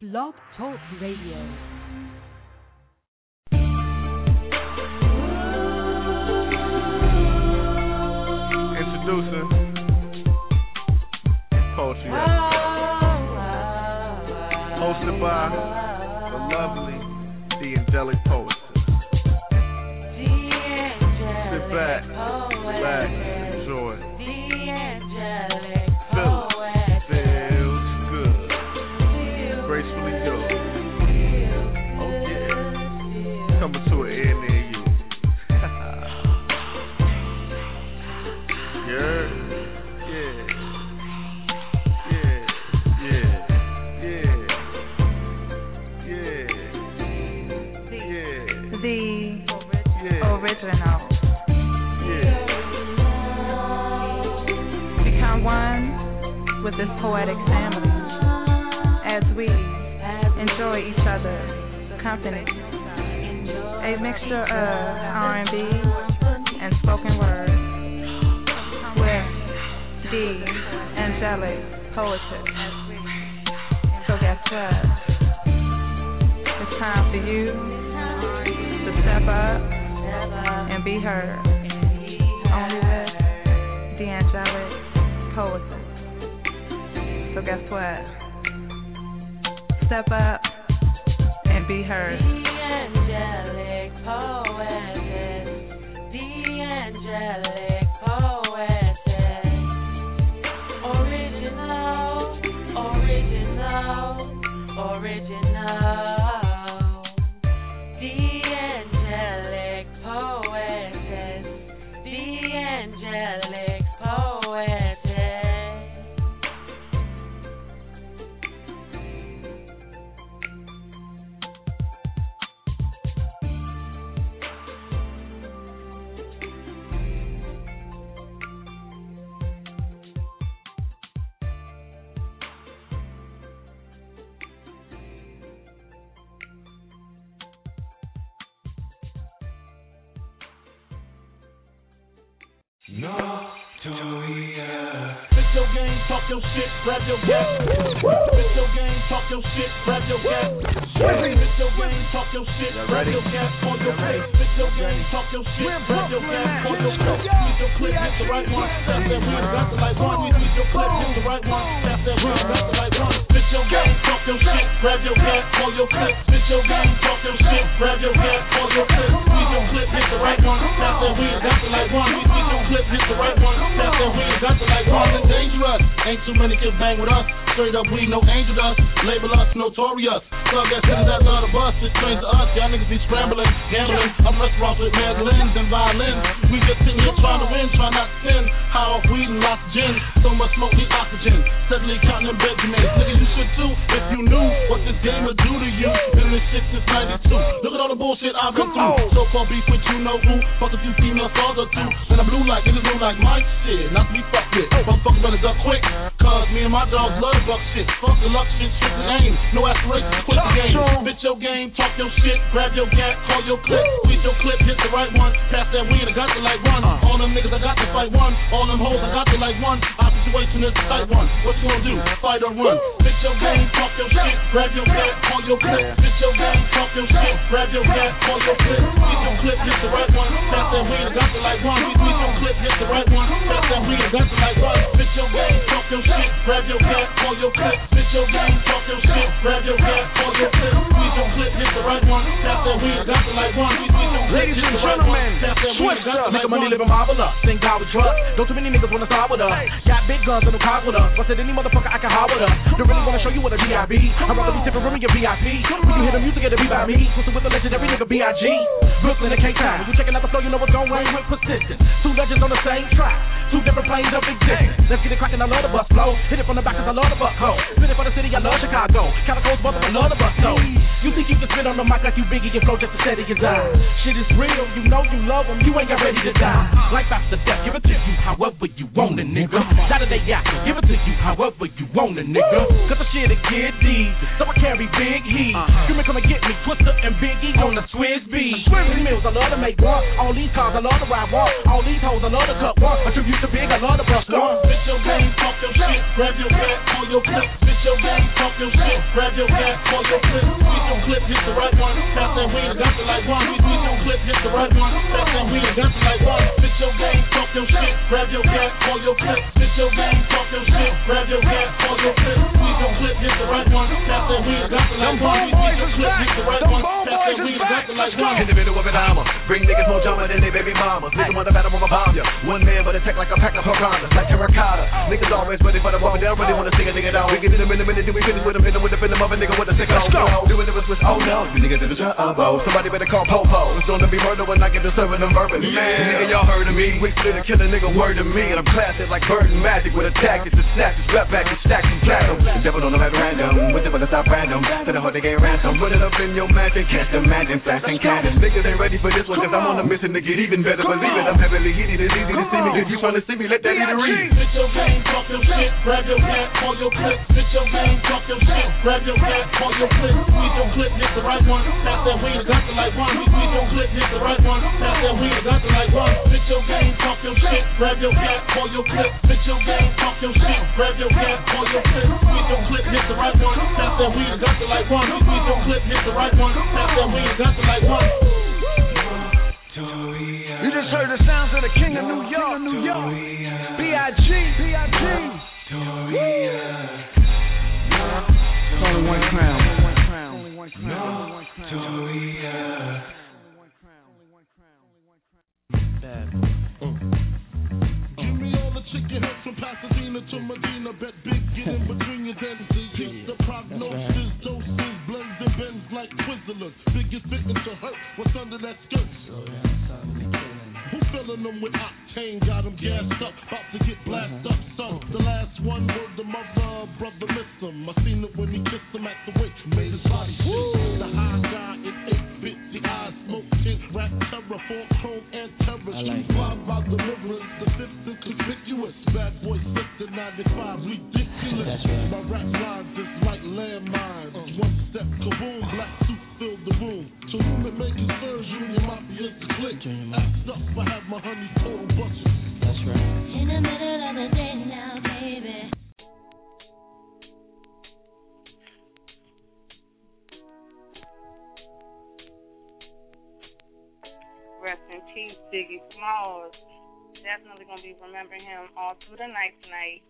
Blog Talk Radio. with this poetic family as we enjoy each other's company. A mixture of R&B and spoken word with D angelic poetry. So guess what? It's time for you to step up and be heard. Only with D angelic poetry. So guess what? Step up and be heard. The angelic poetess, the angelic. Murder when I get to serving them bourbon. Man, nigga, y'all heard of me. We split a kill a nigga word to me. And I'm classic like bird magic with a tactics and snatches. Rap back and stacks and platinum. The devil don't know at random. With the but stop random. To the heart they get ransom. Put it up in your magic. Catch the magic. Flashing cannons. Niggas ain't ready for this one. Cause I'm on a mission to get even better. Believe it. I'm heavily heated. It's easy to see me. If you wanna see me, let that be the reason. Bitch your game, talk your shit, grab your back, call your clip. Bitch your game, talk your shit, grab your back, call your clip. Squeeze your clip, hit the right one. Tap that weed, got the like one. Squeeze your clip, hit the right one. Tap that weed, got the like one. Bitch your game, talk your shit, grab your back, call your clip. Bitch your game, talk your shit, grab your back, call your clip. Squeeze your clip, hit the right one. Tap that weed, got the like one. Squeeze your clip, hit the right one. Tap that weed, got the like one. You just heard the sounds of the King of New York, New York. B.I.G. B.I.G. Only one crown. Only one crown. Only one crown. From Pasadena to Medina. Bet big, get in between your dentures. Get the prognosis, doses, blends and bends like Twizzlers. Biggest fitness to hurt. What's under that skirt? Who filling them with octane? Got them gassed up, about to get blasted up. So the last one word the mother, brother miss him. I seen it when he kissed him at the wake. Made his body shake. The high guy in eight bit, the eyes smoke tint, rap terror, four chrome and terror. Street fly by the six to 95, ridiculous. My rap lines just like landmines. One step, kaboom, black suit fill the room. To whom it may concern, Junior Mafia's the click. Act up, I have my honey total budget. That's right. In the middle of the day now, baby. Rest in peace, Biggie Smalls. Definitely gonna be remembering him all through the night tonight.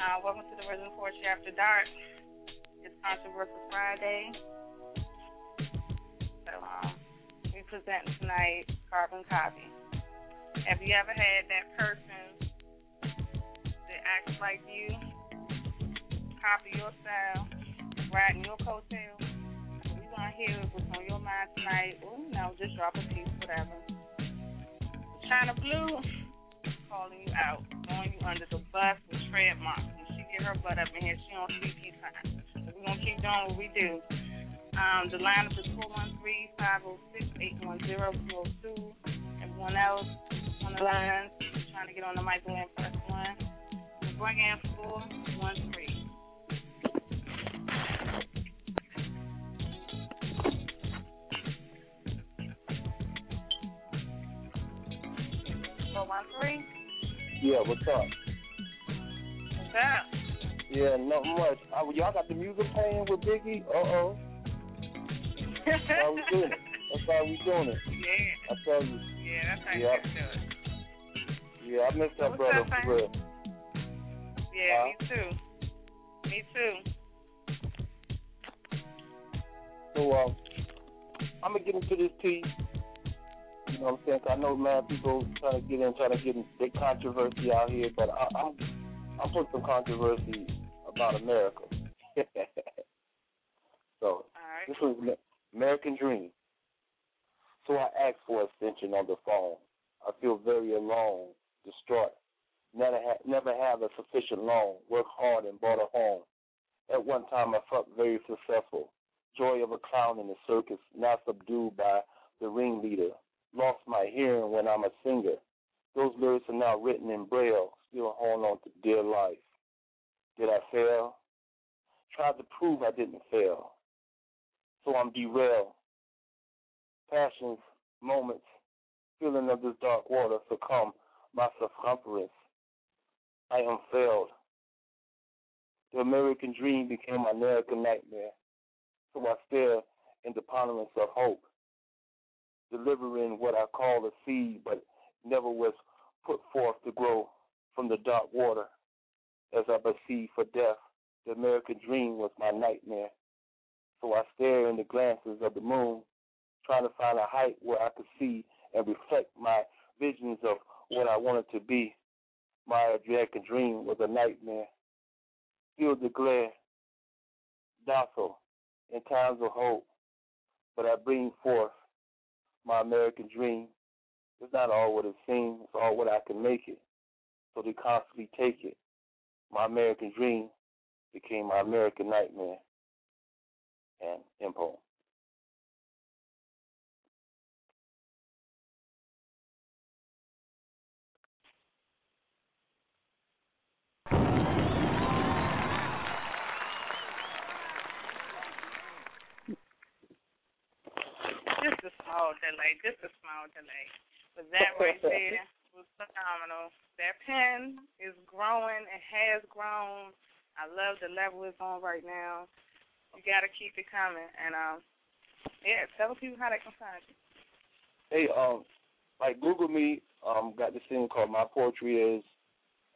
Uh, welcome to the Rhythm Poetry After Dark. It's Controversial Friday. So um, we present tonight Carbon Copy. Have you ever had that person that acts like you, copy your style, riding your coattails? We want to hear what's on your mind tonight. You know, just drop a piece, whatever. Chyna Blue, calling you out, throwing you under the bus with trademarks. When she get her butt up in here, she don't speak peace. So we're going to keep doing what we do. Um, the lineup is 413-506-810-202. Everyone else on the lines trying to get on the mic, go in one. Bring in 413. Three. Yeah, what's up? What's up? Yeah, not much. Uh, y'all got the music playing with Biggie? Uh oh. That's how we doing it. That's how we doing it. Yeah, I tell you. yeah, that's how Yeah. you do it. Yeah, I miss that What's brother up, for real. Yeah, Huh? me too. Me too. So um, I'm gonna get into this piece. You know what I'm saying? I know mad people trying to get in, trying to get in big controversy out here, but I, I'm I'm some controversy about America. so right. this was American Dream. So I asked for extension on the phone. I feel very alone, distraught. Never ha- never have a sufficient loan. Work hard and bought a home. At one time, I felt very successful. Joy of a clown in the circus, now subdued by the ringleader. Lost my hearing when I'm a singer. Those lyrics are now written in braille, still holding on to dear life. Did I fail? Tried to prove I didn't fail. So I'm derailed. Passions, moments, feeling of this dark water succumb my circumference. I am failed. The American dream became my American nightmare. So I stare in the ponderance of hope, delivering what I call a seed, but never was put forth to grow from the dark water. As I perceive for death, the American dream was my nightmare. So I stare in the glances of the moon, trying to find a height where I could see and reflect my visions of what I wanted to be. My American dream was a nightmare. Feel the glare, docile in times of hope, but I bring forth my American dream. It's not all what it seems, it's all what I can make it. So they constantly take it. My American dream became my American nightmare. And Impo. Just a small delay, just a small delay. But that right there was phenomenal. That pen is growing. It has grown. I love the level it's on right now. You got to keep it coming. And um, yeah, tell people how they can find you. Hey, um, like Google me. Um, got this thing called My Poetry Is.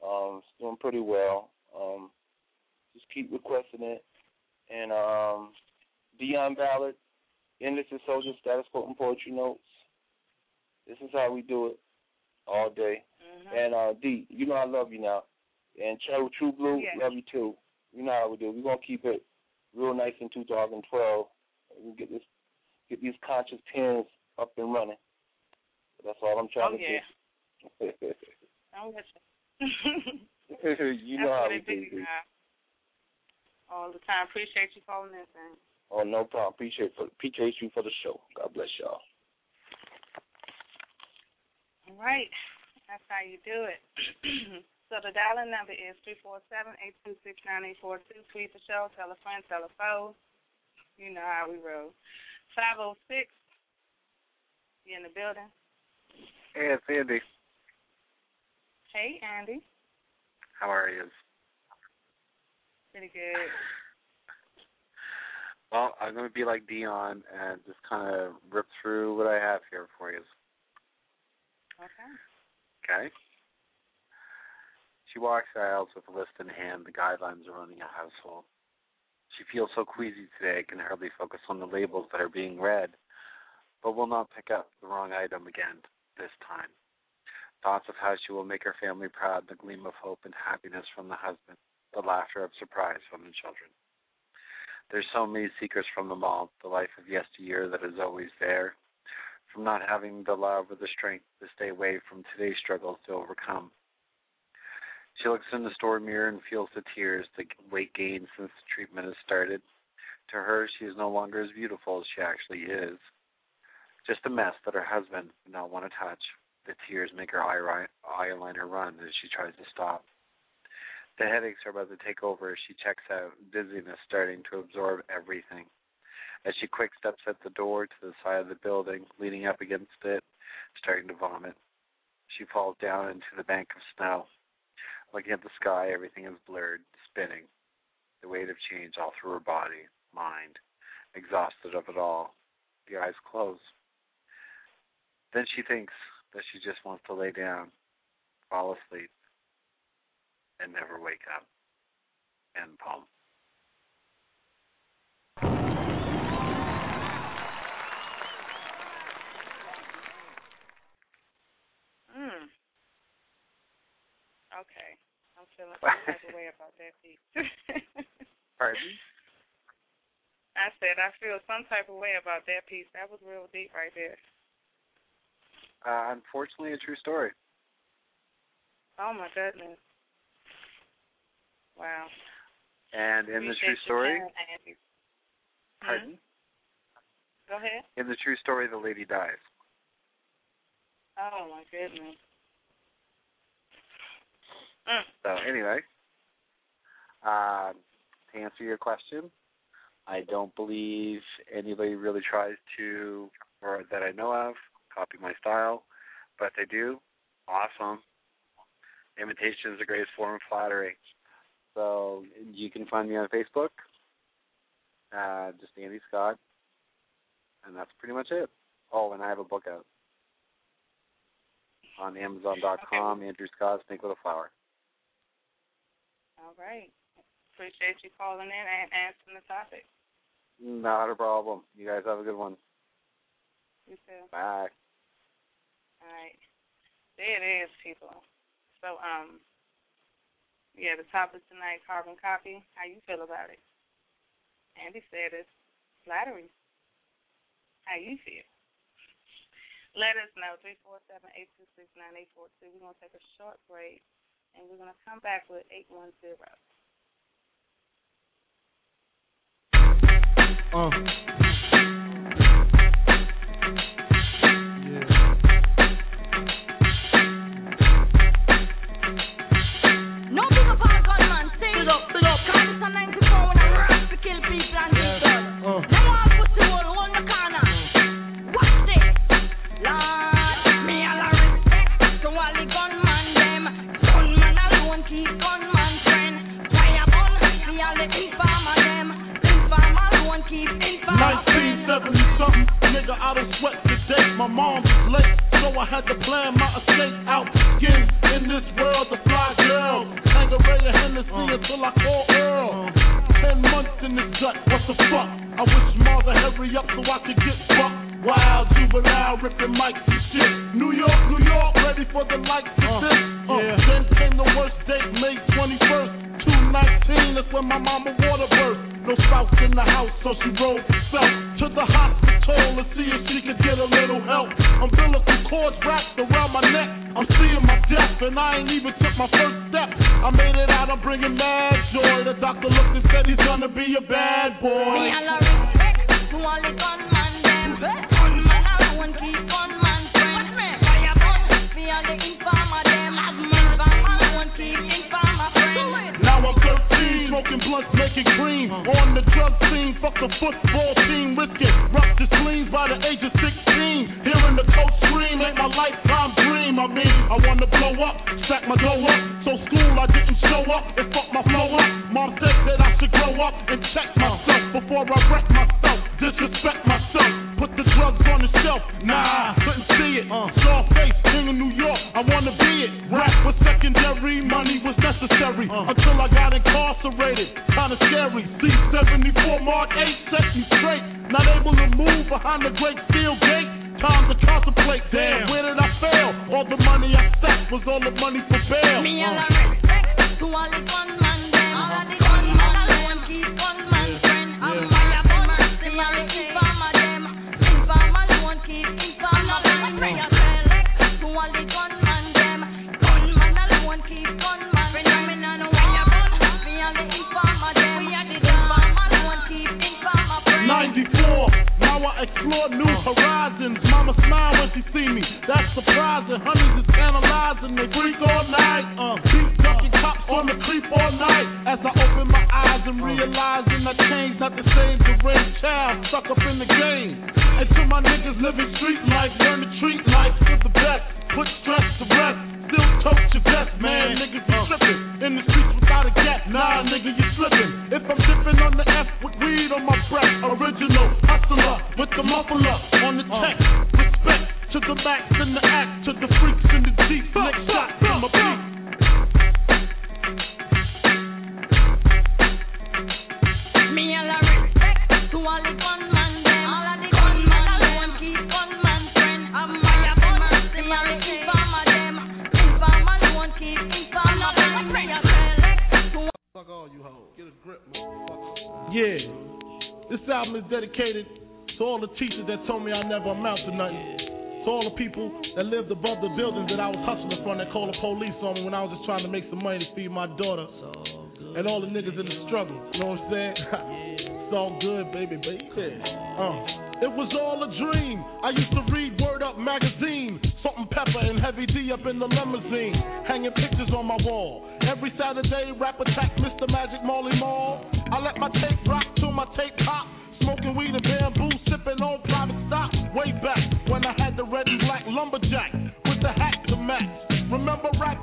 Um, it's doing pretty well. Um, just keep requesting it. And um, Dion Ballard, Endless and Soldier Status Quote and Poetry Notes. This is how we do it all day. Mm-hmm. And uh, D, you know I love you now. And True, True Blue, Yes. love you too. You know how we do. We're gonna keep it real nice in 2012. We get this, get these conscious pens up and running. That's all I'm trying Oh, to yeah. do. I'm with you. you know That's how we do. be D. now. All the time. Appreciate you calling in. Oh, no problem. Appreciate for appreciate you for the show. God bless y'all. All right. That's how you do it. so the dialing number is three four seven eight two six nine eight four two. Tweet the show. Tell a friend. Tell a foe. You know how we roll. Five oh six. You in the building? Hey, it's Andy. Hey, Andy. How are you? Pretty good. Well, I'm going to be like Dion and just kind of rip through what I have here for you. Okay. Okay? She walks the aisles with a list in hand, the guidelines of running a household. She feels so queasy today, can hardly focus on the labels that are being read, but will not pick up the wrong item again this time. Thoughts of how she will make her family proud, the gleam of hope and happiness from the husband, the laughter of surprise from the children. There's so many secrets from them all, the life of yesteryear that is always there, from not having the love or the strength to stay away from today's struggles to overcome. She looks in the store mirror and feels the tears, the weight gain since the treatment has started. To her, she is no longer as beautiful as she actually is. Just a mess that her husband would not want to touch. The tears make her eye- eyeliner run as she tries to stop. The headaches are about to take over as she checks out, dizziness starting to absorb everything. As she quick steps at the door to the side of the building, leaning up against it, starting to vomit. She falls down into the bank of snow. Looking at the sky, everything is blurred, spinning. The weight of change all through her body, mind, exhausted of it all. The eyes close. Then she thinks that she just wants to lay down, fall asleep, and never wake up. End poem. Mm. Okay. I'm feeling some type of way about that piece. Pardon? I said I feel some type of way about that piece. That was real deep right there. Uh, unfortunately, a true story. Oh my goodness. Wow. And in the true story, Andy. pardon? Go ahead. In the true story, the lady dies. Oh my goodness. Mm. So anyway, uh, to answer your question, I don't believe anybody really tries to, or that I know of, copy my style. But they do, awesome. Imitation is the greatest form of flattery. So you can find me on Facebook, uh, just Andy Scott, and that's pretty much it. Oh, and I have a book out on Amazon.com. Andrew Scott, Snake with a Flower. All right. Appreciate you calling in and answering the topic. Not a problem. You guys have a good one. You too. Bye. All right. There it is, people. So, um, yeah, the topic tonight, carbon copy. How you feel about it? Andy said it's flattery. How you feel? Let us know, 347-826-9842. We're going to take a short break, and we're going to come back with 810. Uh. 1970 something, nigga, I done sweat today. My mom's late, so I had to plan my escape out. Skin in this world, the fly girl. Tanqueray and Hennessy until I call Earl. Ten months in the gut, what the fuck? I wish mother hurry up so I could get fucked. Wild juvenile ripping mics and shit. New York, New York, ready for the likes of this. Uh, Then came the worst date, May 21st, 219. That's when my mama water spouse in the house, so she rolled herself to the hospital to see if she could get a little help. Umbilical cords wrapped around my neck. I'm seeing my death, and I ain't even took my first step. I made it out, I'm bringing mad joy. The doctor looked and said he's gonna be a bad boy. Scene, fuck the football team, risking ruptured spleens by the age of 16. Hearing the coach scream ain't my lifetime dream. I mean, I wanna blow up, stack my dough up. On me when I was just trying to make some money to feed my daughter. And all the niggas in the struggle. You know what I'm saying? it's all good, baby, baby. Uh. It was all a dream. I used to read Word Up magazine. Salt-n-Pepa and Heavy D up in the limousine. Hanging pictures on my wall. Every Saturday, rap attack Mr. Magic Marley Marl. I let my tape rock till my tape pop. Smoking weed and bamboo, sipping on private stock. Way back when I had the red and black lumberjack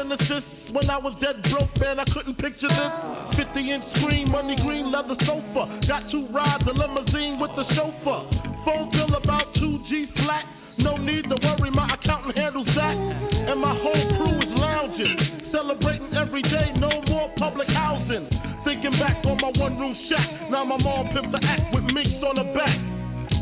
Genesis. When I was dead broke, man, I couldn't picture this. 50 inch screen, money green leather sofa. Got two rides, a limousine with the chauffeur. Phone bill about 2G flat. No need to worry, my accountant handles that. And my whole crew is lounging. Celebrating every day, no more public housing. Thinking back on my one room shack. Now my mom pimped the act with minks on the back.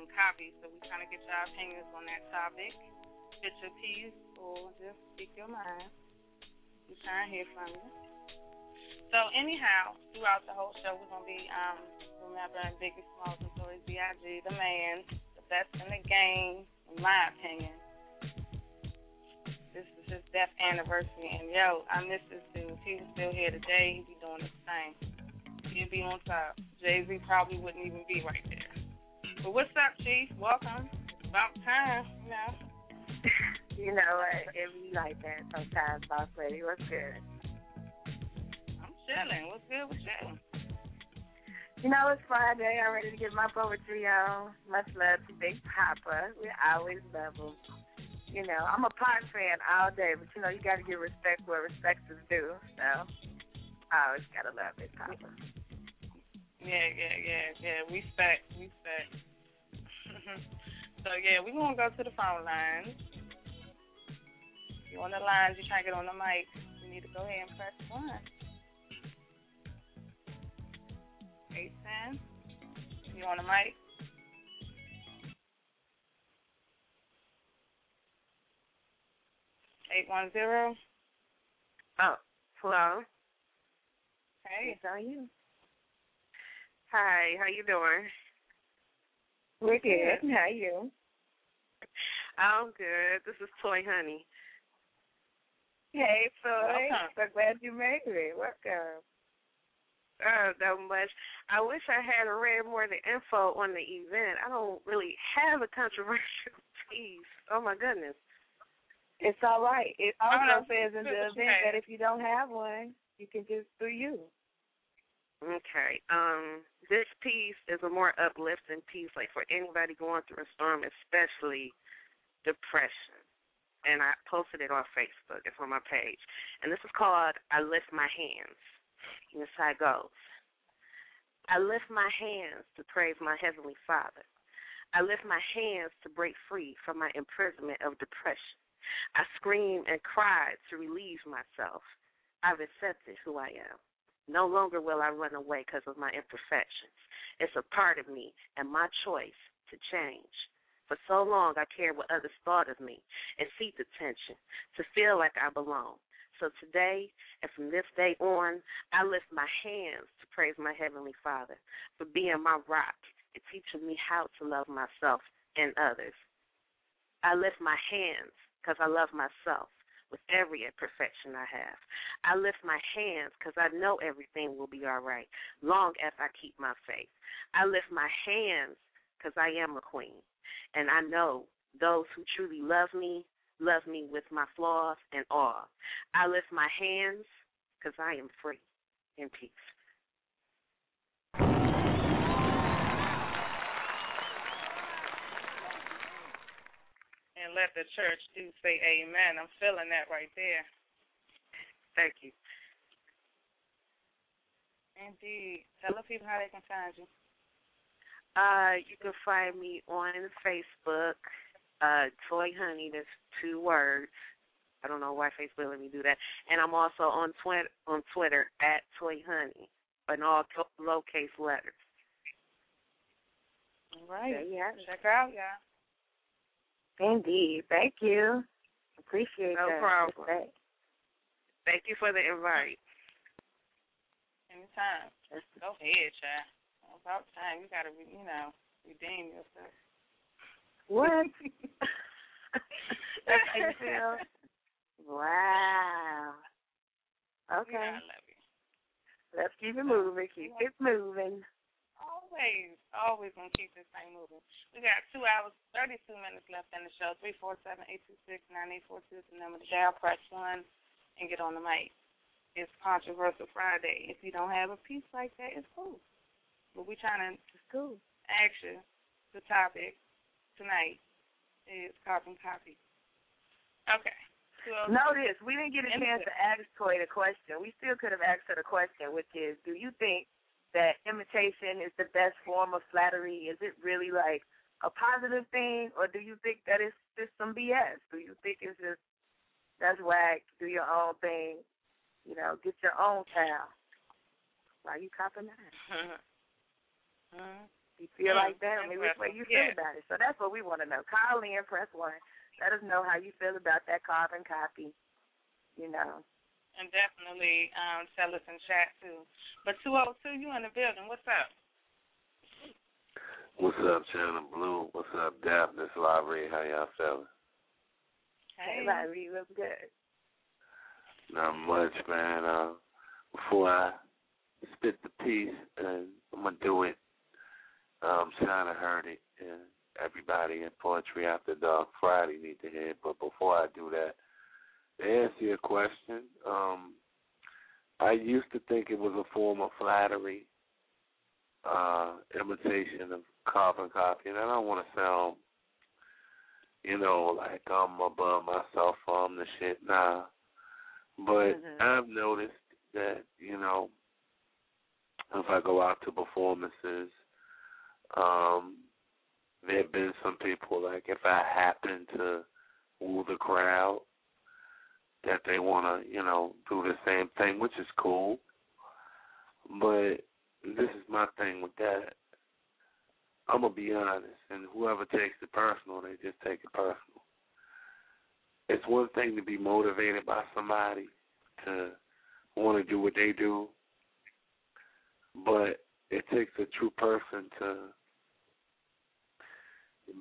Carbon copy. So we kind of get your opinions on that topic. Get your piece or just speak your mind. We trying to hear from you. So anyhow, throughout the whole show, we're gonna be um remembering Biggie Smalls and Notorious B.I.G. the man, the best in the game, in my opinion. This is his death anniversary, and yo, I miss this dude. If he was still here today, he'd be doing his thing. He'd be on top. Jay Z probably wouldn't even be right there. But what's up, Chief? Welcome. About time, you know. You know what? It be like that sometimes, boss lady. What's good? I'm chilling. What's good with you? You know, it's Friday. I'm ready to get my poetry on. Much love to Big Papa. We always love him. You know, I'm a Pac fan all day, but you know, you got to give respect where respect is due. So, I always got to love Big Papa. Yeah, yeah, yeah, yeah. Respect, we spec, spec. so yeah, we gonna go to the phone lines. You on the lines? You trying to get on the mic? You need to go ahead and press one. Eight ten. You on the mic? Eight one zero. Oh, hello. Hey. It's on you. Hi, how you doing? We're good. How are you? I'm good. This is Toy Honey. Hey, Toy. Welcome. So glad you made it. Welcome. Oh, that much. I wish I had read more of the info on the event. I don't really have a controversial piece. Oh my goodness. It's all right. It Oh, also no. says in the event okay. that if you don't have one, you can just do you. Okay. Um, this piece is a more uplifting piece, like for anybody going through a storm, especially depression. And I posted it on Facebook. It's on my page. And this is called I Lift My Hands. And this how it goes. I lift my hands to praise my Heavenly Father. I lift my hands to break free from my imprisonment of depression. I scream and cry to relieve myself. I've accepted who I am. No longer will I run away because of my imperfections. It's a part of me and my choice to change. For so long, I cared what others thought of me and seeked attention to feel like I belong. So today, and from this day on, I lift my hands to praise my Heavenly Father for being my rock and teaching me how to love myself and others. I lift my hands because I love myself with every imperfection I have. I lift my hands because I know everything will be all right long as I keep my faith. I lift my hands because I am a queen, and I know those who truly love me love me with my flaws and all. I lift my hands because I am free in peace. And let the church do say amen. I'm feeling that right there. Thank you. Indeed. Tell the people how they can find you. Uh, you can find me on Facebook, uh, Toy Honey. That's two words. I don't know why Facebook let me do that. And I'm also on Twitter on Twitter at Toy Honey, in all to- lowercase letters. All right. There you have it. Check her out, y'all. Indeed. Thank you. Appreciate that. No that. problem. Respect. Thank you for the invite. Anytime. Go ahead, child. It's about time. You gotta, re- you know, redeem yourself. What? That's how you feel? Wow. Okay. You know I love you. Let's keep it moving. Keep it moving. Always, always gonna keep this thing moving. We got two hours, thirty-two minutes left in the show. Three four seven eight two six nine eight four two is the number to dial. Press one and get on the mic. It's controversial Friday. If you don't have a piece like that, it's cool. But we trying to It's cool. you the topic tonight is carbon copy. Okay. Notice we didn't get a chance to ask Toy the question. We still could have asked her the question, which is, do you think that imitation is the best form of flattery? Is it really like a positive thing, or do you think that it's just some BS? Do you think it's just that's whack? Do your own thing. You know, get your own style. Why you copying that? Mhm. You feel Mm, like that? I mean, which way you feel yeah. about it? So that's what we want to know. Call in, press one. Let us know how you feel about that carbon copy. You know. And definitely um, tell us in chat too. But 202, you in the building. What's up? What's up, Chyna Blue? What's up, Daphne? This Library. How y'all feeling? Hey, Larry, you look good. Not much, man. Uh, before I spit the piece, and I'm gonna do it. Um, Shana heard it, and everybody in Poetry After Dark Friday need to hear it. But before I do that, to answer your question, um, I used to think it was a form of flattery, uh imitation of carbon copy, and I don't want to sound, you know, like I'm above myself or I'm the shit. Nah, but Mhm. I've noticed that you know, if I go out to performances, um, there have been some people like if I happen to woo the crowd, that they want to, you know, do the same thing, which is cool. But this is my thing with that. I'm gonna be honest, and whoever takes it personal, they just take it personal. It's one thing to be motivated by somebody to want to do what they do, but it takes a true person to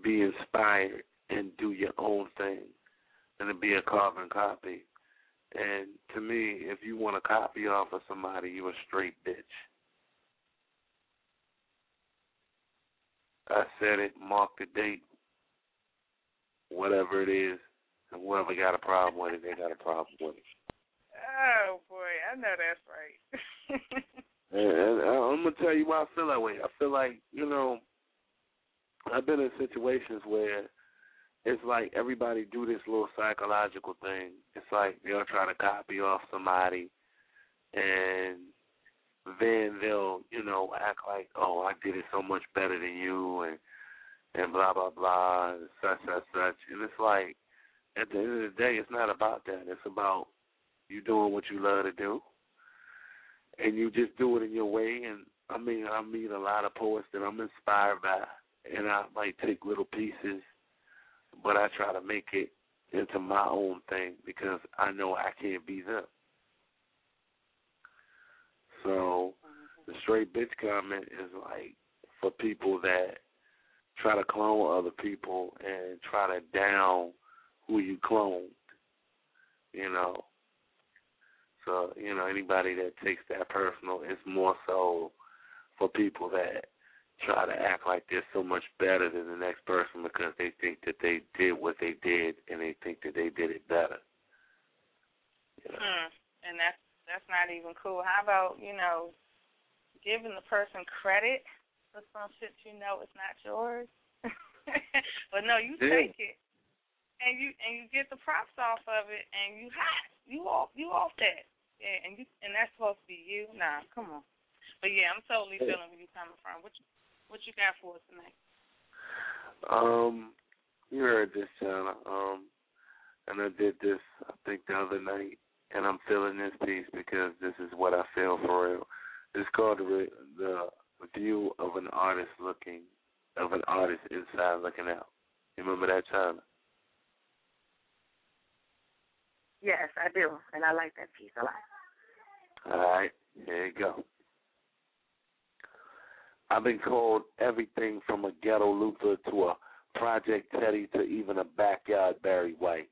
be inspired and do your own thing and to be a carbon copy. And to me, if you want to copy off of somebody, you a straight bitch. I said it, mark the date, whatever it is, and whoever got a problem with it, they got a problem with it. Oh boy, I know that's right. And, and uh, I'm gonna tell you why I feel that way. I feel like you know, I've been in situations where it's like everybody do this little psychological thing. It's like they'll try to copy off somebody, and then they'll you know act like, oh, I did it so much better than you, and and blah blah blah, and such such such. And it's like at the end of the day, it's not about that. It's about you doing what you love to do and you just do it in your way. And I mean, I meet a lot of poets that I'm inspired by, and I might take little pieces, but I try to make it into my own thing because I know I can't be them. So the straight bitch comment is like for people that try to clone other people and try to down who you cloned, you know. So, you know, anybody that takes that personal, it's more so for people that try to act like they're so much better than the next person because they think that they did what they did and they think that they did it better. Hmm. And that's that's not even cool. How about you know, giving the person credit for some shit you know it's not yours, but no, you Yeah. take it and you and you get the props off of it and you hot, you off you off that, yeah, and you and that's supposed to be you. Nah, come on. But yeah, I'm totally feeling where you're coming from. What you what you got for us tonight? Um, you heard this, Chyna. Um, and I did this, I think, the other night, and I'm feeling this piece because this is what I feel for real. It's called the, the view of an artist looking, of an artist inside looking out. You remember that, Chyna? Yes, I do, and I like that piece a lot. All right, here you go. I've been called everything from a ghetto Luther to a Project Teddy to even a backyard Barry White.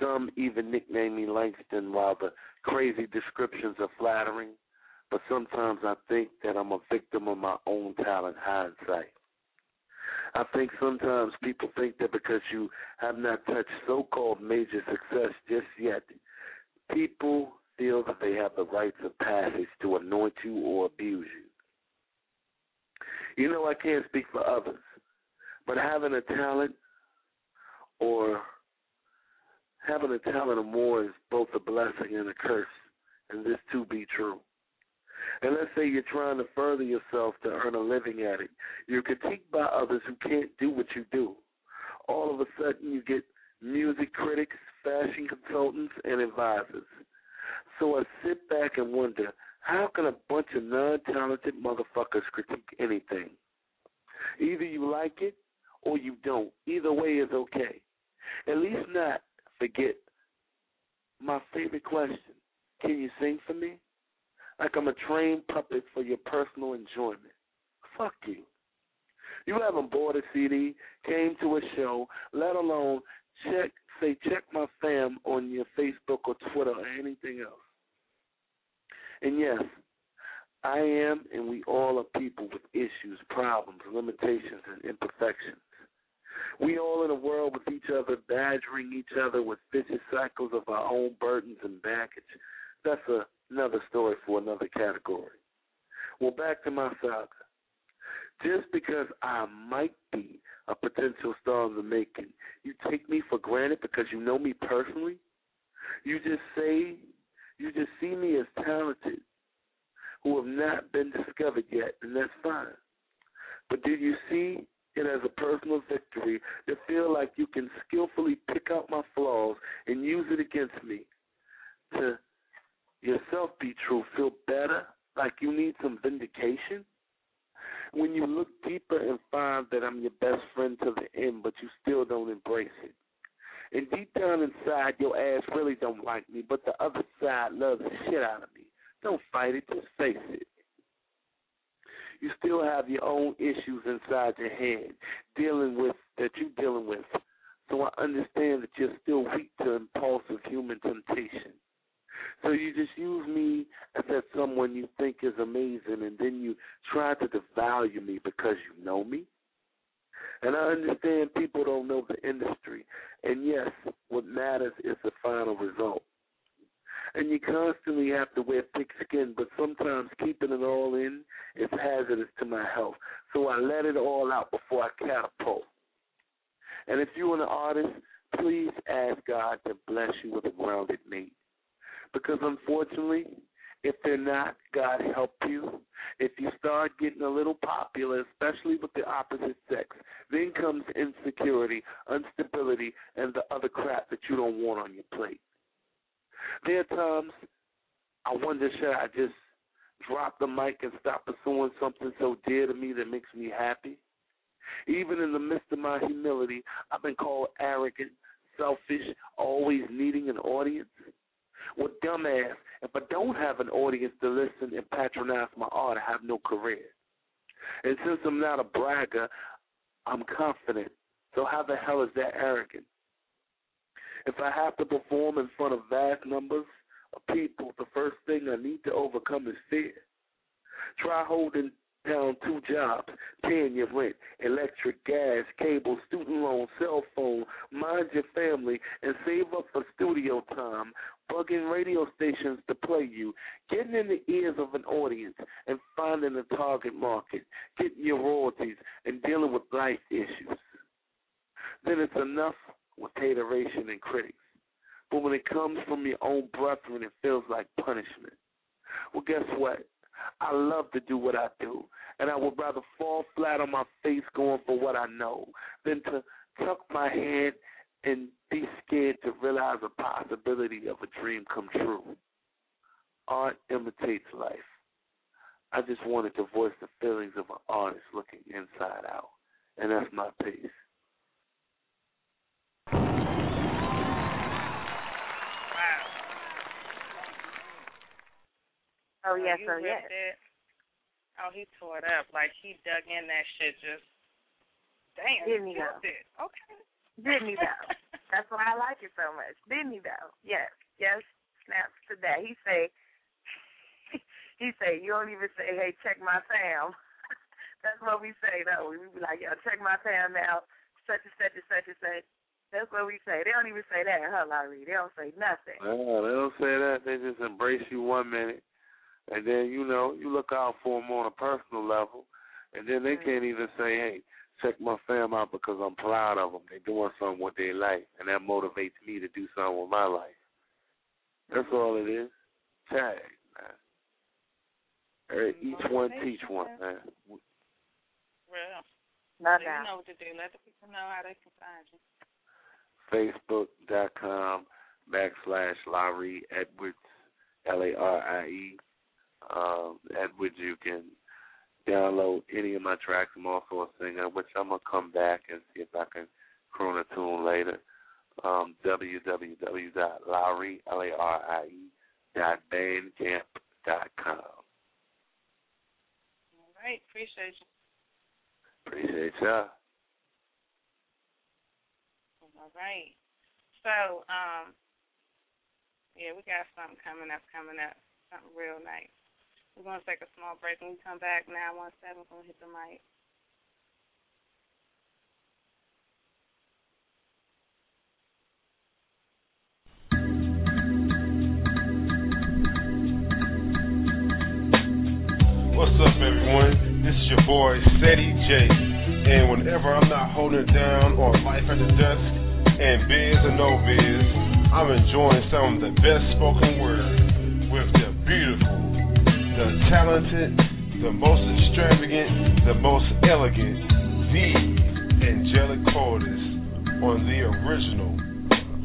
Some even nickname me Langston while the crazy descriptions are flattering, but sometimes I think that I'm a victim of my own talent hindsight. I think sometimes people think that because you have not touched so called major success just yet, people feel that they have the rights of passage to anoint you or abuse you. You know, I can't speak for others, but having a talent or having a talent or more is both a blessing and a curse, and this too be true. And let's say you're trying to further yourself to earn a living at it. You're critiqued by others who can't do what you do. All of a sudden, you get music critics, fashion consultants, and advisors. So I sit back and wonder how can a bunch of non talented motherfuckers critique anything? Either you like it or you don't. Either way is okay. At least not forget my favorite question Can you sing for me? Like I'm a trained puppet for your personal enjoyment. Fuck you. You haven't bought a CD, came to a show, let alone check say check my fam on your Facebook or Twitter or anything else. And yes, I am and we all are people with issues, problems, limitations, and imperfections. We all in a world with each other, badgering each other with vicious cycles of our own burdens and baggage. That's a, another story for another category. Well, back to my saga. Just because I might be a potential star in the making, you take me for granted because you know me personally. You just say, you just see me as talented, who have not been discovered yet, and that's fine. But do you see it as a personal victory to feel like you can skillfully pick out my flaws and use it against me to yourself be true, feel better, like you need some vindication? When you look deeper and find that I'm your best friend to the end, but you still don't embrace it. And deep down inside, your ass really don't like me, but the other side loves the shit out of me. Don't fight it, just face it. You still have your own issues inside your head, dealing with that you're dealing with. So I understand that you're still weak to impulsive human temptation. So you just use me as that someone you think is amazing, and then you try to devalue me because you know me. And I understand people don't know the industry. And yes, what matters is the final result. And you constantly have to wear thick skin, but sometimes keeping it all in is hazardous to my health. So I let it all out before I catapult. And if you're an artist, please ask God to bless you with a grounded mate. Because unfortunately, if they're not, God help you. If you start getting a little popular, especially with the opposite sex, then comes insecurity, instability, and the other crap that you don't want on your plate. There are times I wonder should I just drop the mic and stop pursuing something so dear to me that makes me happy? Even in the midst of my humility, I've been called arrogant, selfish, always needing an audience. Well, dumbass, if I don't have an audience to listen and patronize my art, I have no career. And since I'm not a bragger, I'm confident. So how the hell is that arrogant? If I have to perform in front of vast numbers of people, the first thing I need to overcome is fear. Try holding down two jobs, paying your rent, electric, gas, cable, student loan, cell phone, mind your family, and save up for studio time, bugging radio stations to play you, getting in the ears of an audience and finding a target market, getting your royalties, and dealing with life issues. Then it's enough with hateration and critics. But when it comes from your own brethren, it feels like punishment. Well, guess what? I love to do what I do, and I would rather fall flat on my face going for what I know than to tuck my head and be scared to realize the possibility of a dream come true. Art imitates life. I just wanted to voice the feelings of an artist looking inside out, and that's my piece. Oh yes, you oh yes. it. Oh, he tore it up. Like he dug in that shit just damn. Didn't he killed it. Okay. Didn't he though? That's why I like it so much. Didn't he though? Yes. Yes. Snaps to that. He say he say, You don't even say, Hey, check my fam. That's what we say though. We be like, Yo, check my fam now, such and such and such and such. That's what we say. They don't even say that, huh, Larie? They don't say nothing. No, they don't say that. They just embrace you one minute, and then you know you look out for them on a personal level, and then they mm-hmm. can't even say, "Hey, check my fam out because I'm proud of them. They're doing something with their life, and that motivates me to do something with my life." That's all it is. Tag, man. Er, Each one teach one, man. Real. No so you know what to do. Let the people know how they can find you. Facebook.com backslash Larie Edwards, L A R I E. Um, Edwards, you can download any of my tracks. I'm also a singer, which I'm to come back and see if I can croon a tune later. Um, www.larie, L-A-R-I-E, dot bandcamp dot com. All right. Appreciate you. Appreciate y'all. All right. So, um, yeah, we got something coming up, coming up, something real nice. We're gonna take a small break. When we come back, nine one seven, gonna hit the mic. What's up, everyone? This is your boy, Seti J. And whenever I'm not holding down on life at the desk, and biz or no biz, I'm enjoying some of the best spoken word with the beautiful, the talented, the most extravagant, the most elegant, the angelic chordist on the original.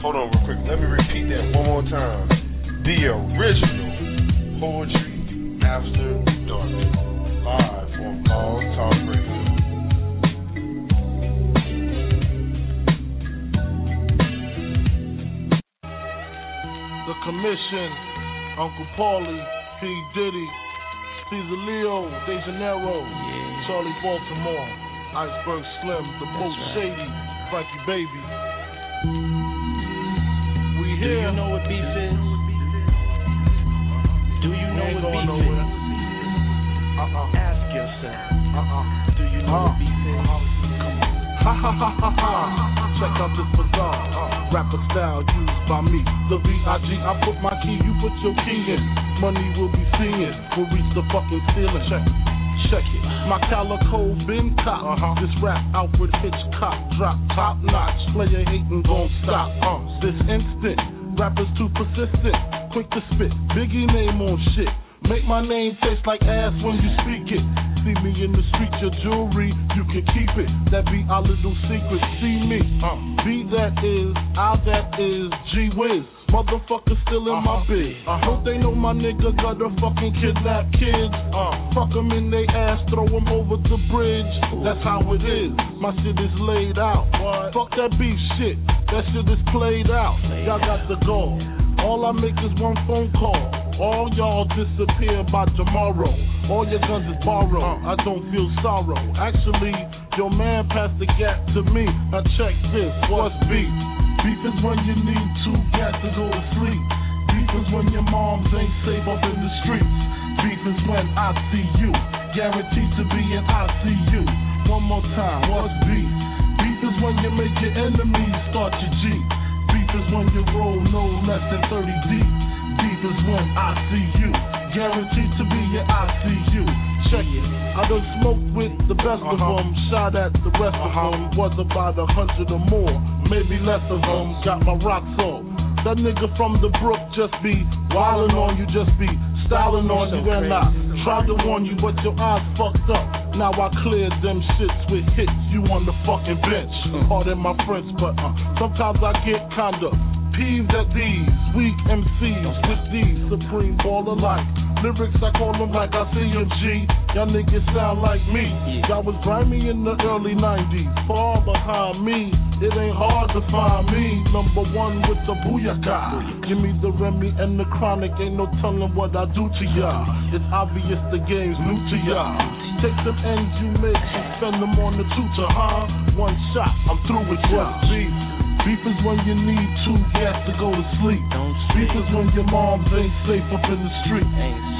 Hold on real quick. Let me repeat that one more time. The original poetry after dark. Live on Blog Talk Radio. The Commission, Uncle Paulie, P. Diddy, Caesar Leo, De Janeiro, Charli Baltimore, Iceberg Slim, The Most Shady, Frankie Baby. We Do here. you know what beef is? Do you know what beef nowhere. is? Uh-uh. Ask yourself. Uh-uh. Do you know uh-huh. what beef is? Uh-huh. Ha ha ha ha. Out this bizarre rapper style used by me. The B.I.G. I put my key, you put your key in. Money will be seeing, will reach the fucking ceiling. Check. it Check it. My calico been cop. This rap Alfred Hitchcock drop top notch. Player hating gon' stop. Uh, this instant, rappers too persistent, quick to spit. Biggie name on shit. Make my name taste like ass when you speak it. See me in the street, your jewelry, you can keep it. That be our little secret. See me, uh, be that is, I that is, G Wiz. Motherfucker still in my biz. I hope they know my nigga got a fucking kidnap kids. Uh, fuck 'em in they ass, throw 'em over the bridge. That's how it is. My shit is laid out. Fuck that beef shit. That shit is played out. Y'all got the goal. All I make is one phone call. All y'all disappear by tomorrow. All your guns is borrowed. I don't feel sorrow. Actually, your man passed the gap to me. Now check this. What's beef? Beef is when you need two gas to go to sleep. Beef is when your moms ain't safe up in the streets. Beef is when I see you. Guaranteed to be in ICU. One more time. What's beef? Beef is when you make your enemies start your G. Beef is when you roll no less than 30 deep. Is when I see you. Guaranteed to be your ICU. Check it. I done smoked with the best of uh-huh. them. Shot at the rest of uh-huh. them. Was about a hundred or more. Maybe less of them. Got my rocks off. That nigga from the brook just be wildin' on you, just be styling on you, and I tried to warn you, but your eyes fucked up. Now I cleared them shits with hits, you on the fucking bench. Uh-huh. Pardon my French, but uh, sometimes I get kinda peeved at these weak MCs with these supreme baller like lyrics. I call them like I see them G. Y'all niggas sound like me. Y'all was grimy in the early 90s, far behind me. It ain't hard to find me. Number one with the booyaka. Give me the Remy and the chronic. Ain't no telling what I do to y'all. It's obvious the game's new to y'all. Take them ends you make and spend them on the tutor, huh? One shot, I'm through with. Beef. Beef is when you need two gas to go to sleep. Beef is when your moms ain't safe up in the street.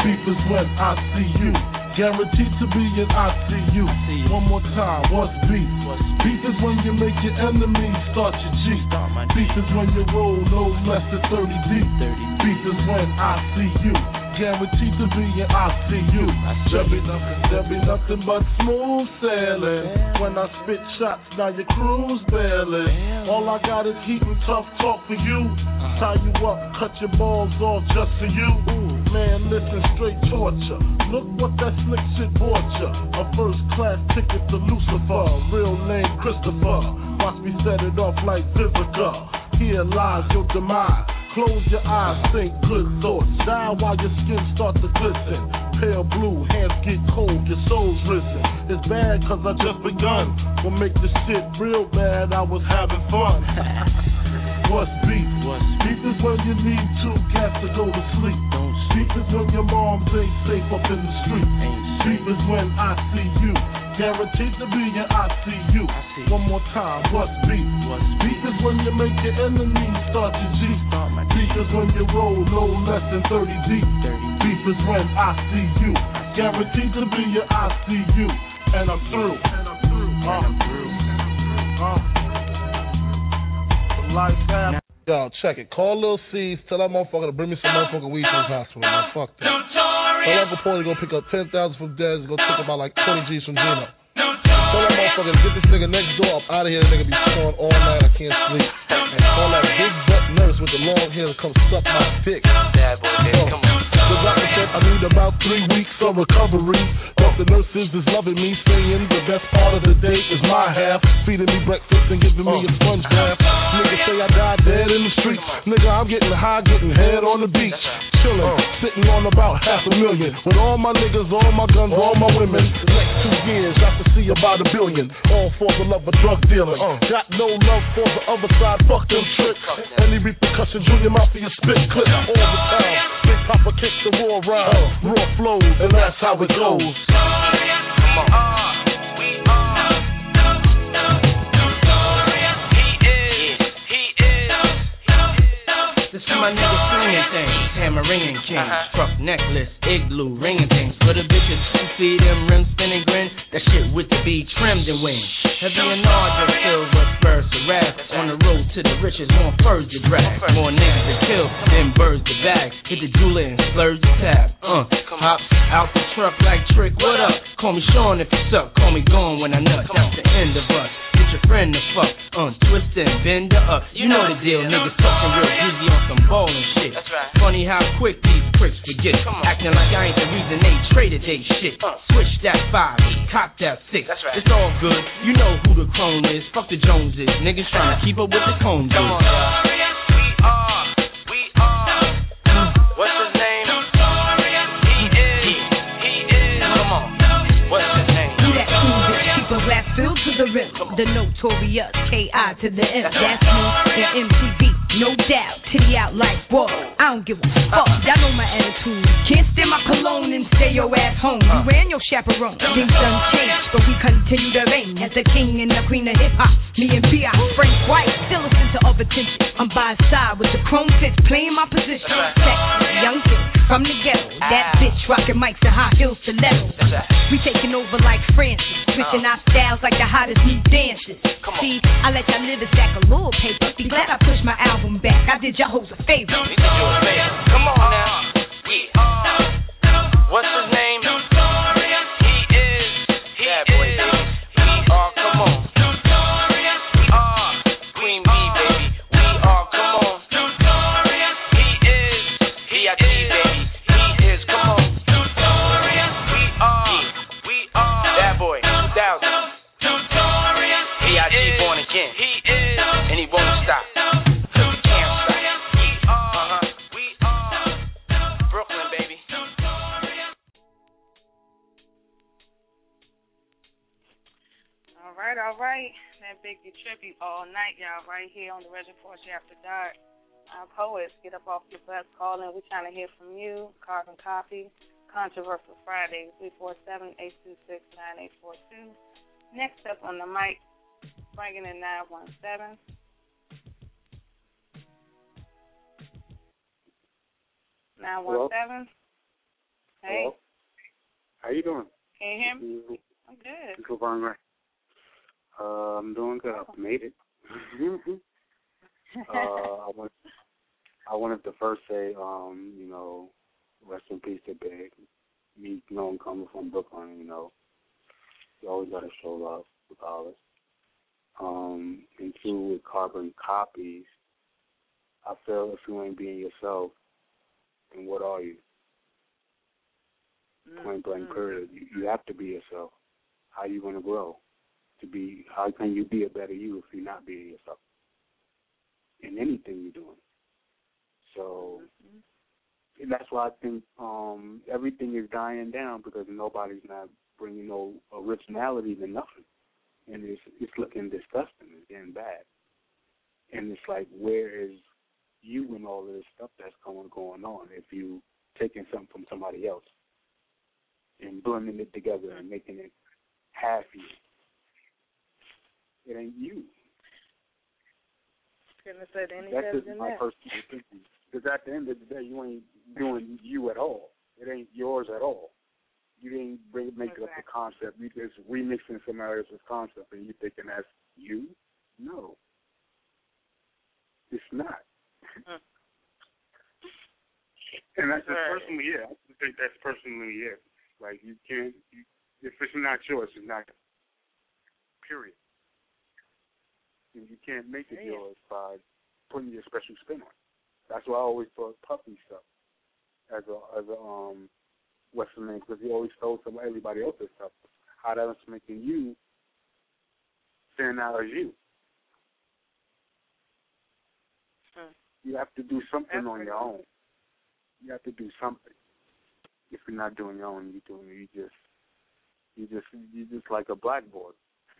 Beef is when I see you. Guaranteed to be in ICU. One more time, what's beef? Beef is when you make your enemies start your G. Beef is when you roll no less than 30 deep. Beef is when I see you. Guaranteed to be in ICU. There be nothing, there be nothing but smooth sailing. When I spit shots, now your crew's bailing. All I got is heat and tough talk for you. Tie you up, cut your balls off just for you. Man, listen, straight torture. Look what that slick shit bought ya. A first class ticket to Lucifer. Real name Christopher. Watch me set it off like Vivica. Here lies your demise. Close your eyes, think good thoughts. Die while your skin starts to glisten. Pale blue, hands get cold, your soul's risen. It's bad cause I just begun. Will make this shit real bad, I was having fun. What's beef? Beef is when you need two cats to go to sleep. Beef is when your moms ain't safe up in the street. Beef is when I see you. Guaranteed to be in ICU. One more time, what's beef? Beef is when you make your enemies start your G. Beef is when you roll no less than 30 deep. Beef is when I see you. Guaranteed to be in ICU. And I'm through. Uh, uh, the life after. Yo, check it. Call Lil Cease. Tell that motherfucker to bring me some motherfucking weed to his hospital. Man. Fuck that. Tell Uncle Paulie to go pick up 10000 from Dez and go take about like 20 G's from Gino. Tell that motherfucker get this nigga next door up out of here. The nigga be snoring all night. I can't sleep. And call that big butt nurse with the long hair to come suck my dick. Bad boy, Dave, come on. The doctor said I need about three weeks of recovery. But the nurses is loving me, saying the best part of the day is my half. Feeding me breakfast and giving me a sponge bath. Niggas say I died dead in the streets. Nigga, I'm getting high, getting head on the beach. Chilling, sitting on about half a million. With all my niggas, all my guns, all my women. Next two years, I can see about a billion. All for the love of drug dealing. Got no love for the other side, fuck them tricks. Any repercussion, Junior Mafia spit clip all the time. Big Poppa kicks the raw rhyme, raw flows, and that's how it goes. This for my niggas swinging things, ringing kings, truck necklace, igloo, ringing things. For the bitches who see them rims spinning grin, that shit with the be trimmed and wings. Heavy and larger, filled with spurs to rap. On the road to the riches, more furs to drag. More niggas to kill than birds to bag. Hit the jeweler and splurge the tab. Uh, hops out the truck like trick, what up? Call me Sean if you suck, call me gone when I nut. That's the end of us. Get your friend to fuck, uh, twist and bend her up. You know the deal, niggas talking real busy on some ballin' shit. Funny how quick these pricks forget. Acting like I ain't the reason they traded they shit. Switch that five, cop that six. It's all good, you know who the clone is. Fuck the Joneses, niggas trying to keep up with the Cones. Come on, K.I. to the M. That's me and MTV, no doubt. Titty out like whoa. I don't give a fuck. Y'all know my attitude. Can't stand my cologne and stay your ass home. You ran your chaperone. Things changed, but we continue to reign as the king and the queen of hip hop. Controversial Friday, 347-826-9842. Next up on the mic, bringing in 917. Nine one seven. Hey, Hello. How you doing? can you hear me? I'm good. This is Ron Ray. Uh, I'm doing good. I've made it. uh, I want, I wanted to first say, um, you know, rest in peace to Big. Me, you know, I'm coming from Brooklyn. You know, you always got to show love regardless. Um, and two, with carbon copies, I feel if you ain't being yourself, then what are you? Point blank period. You, you have to be yourself. How you gonna grow? To be how can you be a better you if you're not being yourself? In anything you're doing. So and that's why I think um everything is dying down because nobody's not bringing no originality to nothing, and it's it's looking disgusting. It's getting bad, and it's like where is you and all of this stuff that's going going on if you taking something from somebody else and blending it together and making it half you. It ain't you. Couldn't have said any That's just my that. personal opinion. Because at the end of the day, you ain't doing you at all. It ain't yours at all. You didn't bring make it up the concept. You just remixing somebody else's concept, and you thinking that's you? No, it's not. Hmm. And that's just Right. personally, yeah. I think that's personally it. Like you can't, you, if it's not yours, it's not. Period. And you can't make it Yeah. yours by putting your special spin on it. That's why I always thought Puffy stuff as a as a um Western name because he always stole some of everybody else's stuff. How that's making you stand out as you. Hmm. You have to do something That's on your cool. own. You have to do something. If you're not doing your own, you doing you just you just you just like a blackboard.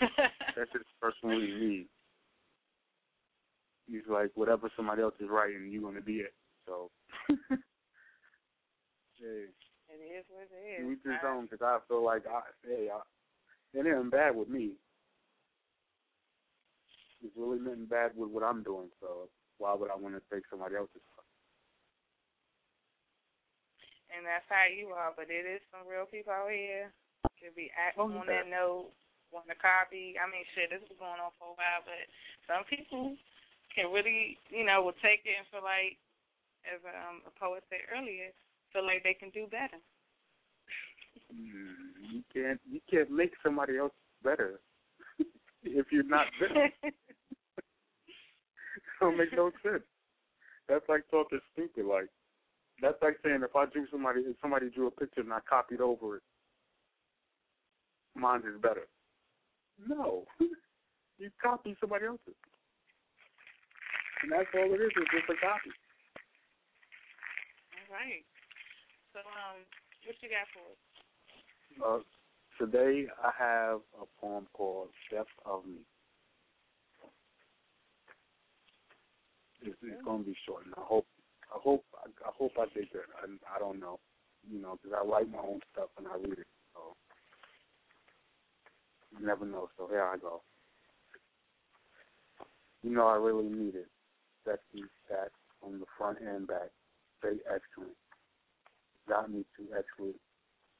That's just personally me. He's like whatever somebody else is writing, you're gonna be it. So, hey, It is what it is. we just don't because I feel like I hey, I, it ain't bad with me. It's really nothing bad with what I'm doing. So why would I want to take somebody else's stuff? and that's how you are. But it is some real people out here could be acting Oh, on that note, want to copy. I mean, shit, this was going on for a while, but some people can really, you know, will take it and feel like, as um, a poet said earlier, feel like they can do better. Mm, You can't you can't make somebody else better if you're not better. don't make no sense. That's like talking stupid. Like that's like saying if I drew somebody, if somebody drew a picture and I copied over it, mine is better. No, you copy somebody else's, and that's all it is. It's just a copy. All right. So, um, what you got for us? Uh, today I have a poem called "Depth of Me." It's, it's going to be short, and I hope, I hope, I hope I did good. I, I don't know, you know, because I write my own stuff and I read it, so you never know. So here I go. You know, I really need it. Sexy stats from the front and back, very excellent. Got me to excellent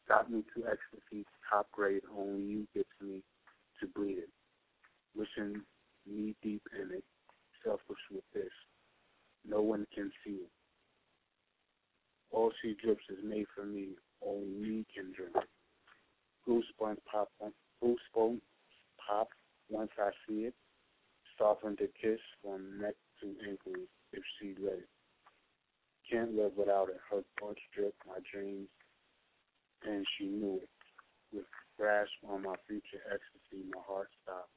got me to ecstasy, top grade, only you gets me to bleed it. Wishing knee deep in it, selfish with this. No one can see it. All she drips is made for me, only me can drink it. Goosebumps pop, goosebumps pop once I see it. Soften the kiss from neck to ankle if she let it. Can't live without it. Her thoughts drip my dreams and she knew it. With grasp on my future ecstasy, my heart stopped.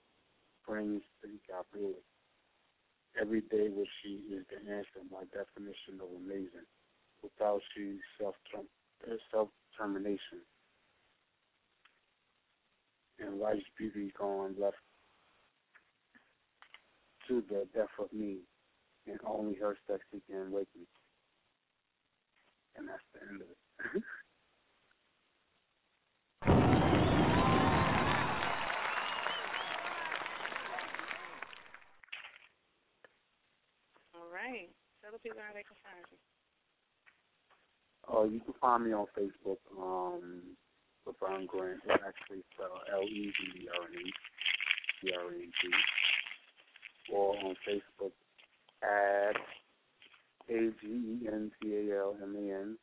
Brains think I blew it. Every day with she is the answer, my definition of amazing. Without she self self termination. And life's beauty gone left to the death of me, and only her sexy can wake me. And that's the end of it. All right. Tell the people how they can find you. Uh, you can find me on Facebook, um, Leverne Grant. It's actually spelled L E V E R N E G R A N T. Or on Facebook at A G E N T A L M A N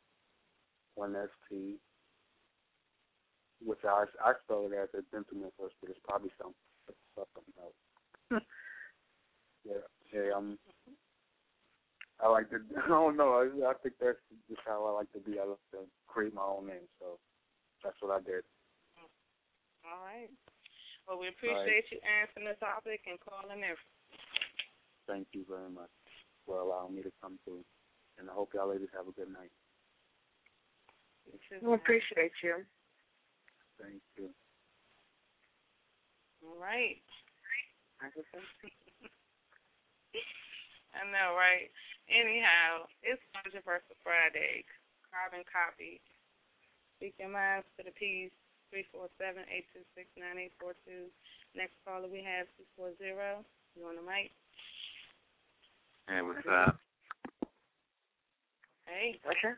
one S T. Which I I spell it as a gentleman first, but it's probably some something else. yeah, yeah, I'm I like to. I don't know. I, I think that's just how I like to be. I like to create my own name, so that's what I did. All right. Well, we appreciate you answering the topic and calling in. Thank you very much for allowing me to come through, and I hope y'all ladies have a good night. We appreciate you. Thank you. All right. I know, right? Anyhow, it's Controversial Friday. Carbon copy. Speak your minds to the piece. Three four seven eight two six nine eight four two. Next caller we have 640. You on the mic? Hey, what's up? Hey. Okay.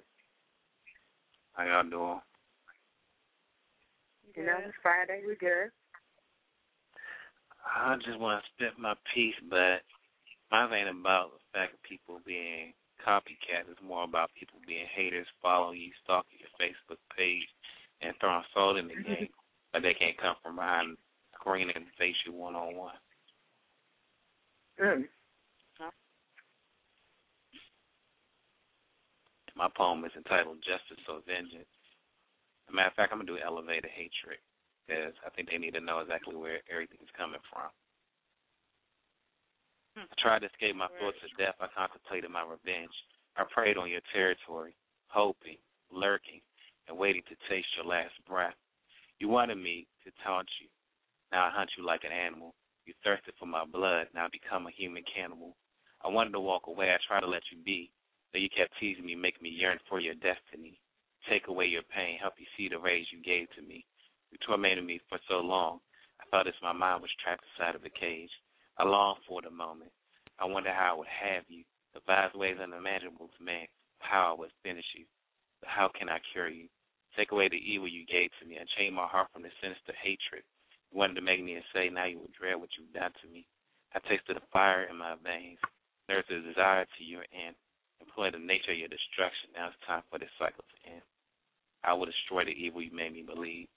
How y'all doing? You know, it's Friday. We good. I just want to spit my piece, but Mine ain't about the fact of people being copycats. It's more about people being haters, following you, stalking your Facebook page, and throwing salt in the mm-hmm. game, but they can't come from behind the screen and face you one on one. Mm. My poem is entitled Justice or Vengeance. As a matter of fact, I'm going to do Elevated Hatred because I think they need to know exactly where everything's coming from. Hmm. I tried to escape my thoughts of death. I contemplated my revenge. I preyed on your territory, hoping, lurking, and waiting to taste your last breath. You wanted me to taunt you. Now I hunt you like an animal. You thirsted for my blood. Now I become a human cannibal. I wanted to walk away. I tried to let you be. You kept teasing me, making me yearn for your destiny. Take away your pain, help you see the rays you gave to me. You tormented me for so long. I thought as my mind was trapped inside of a cage. I longed for the moment. I wonder how I would have you. Vast ways unimaginable to man, how I would finish you. But how can I cure you? Take away the evil you gave to me and change my heart from the sinister hatred. You wanted to make me insane, now you would dread what you've done to me. I tasted the fire in my veins, There's a desire to your end, employed the nature of your destruction. Now it's time for this cycle to end. I will destroy the evil you made me believe.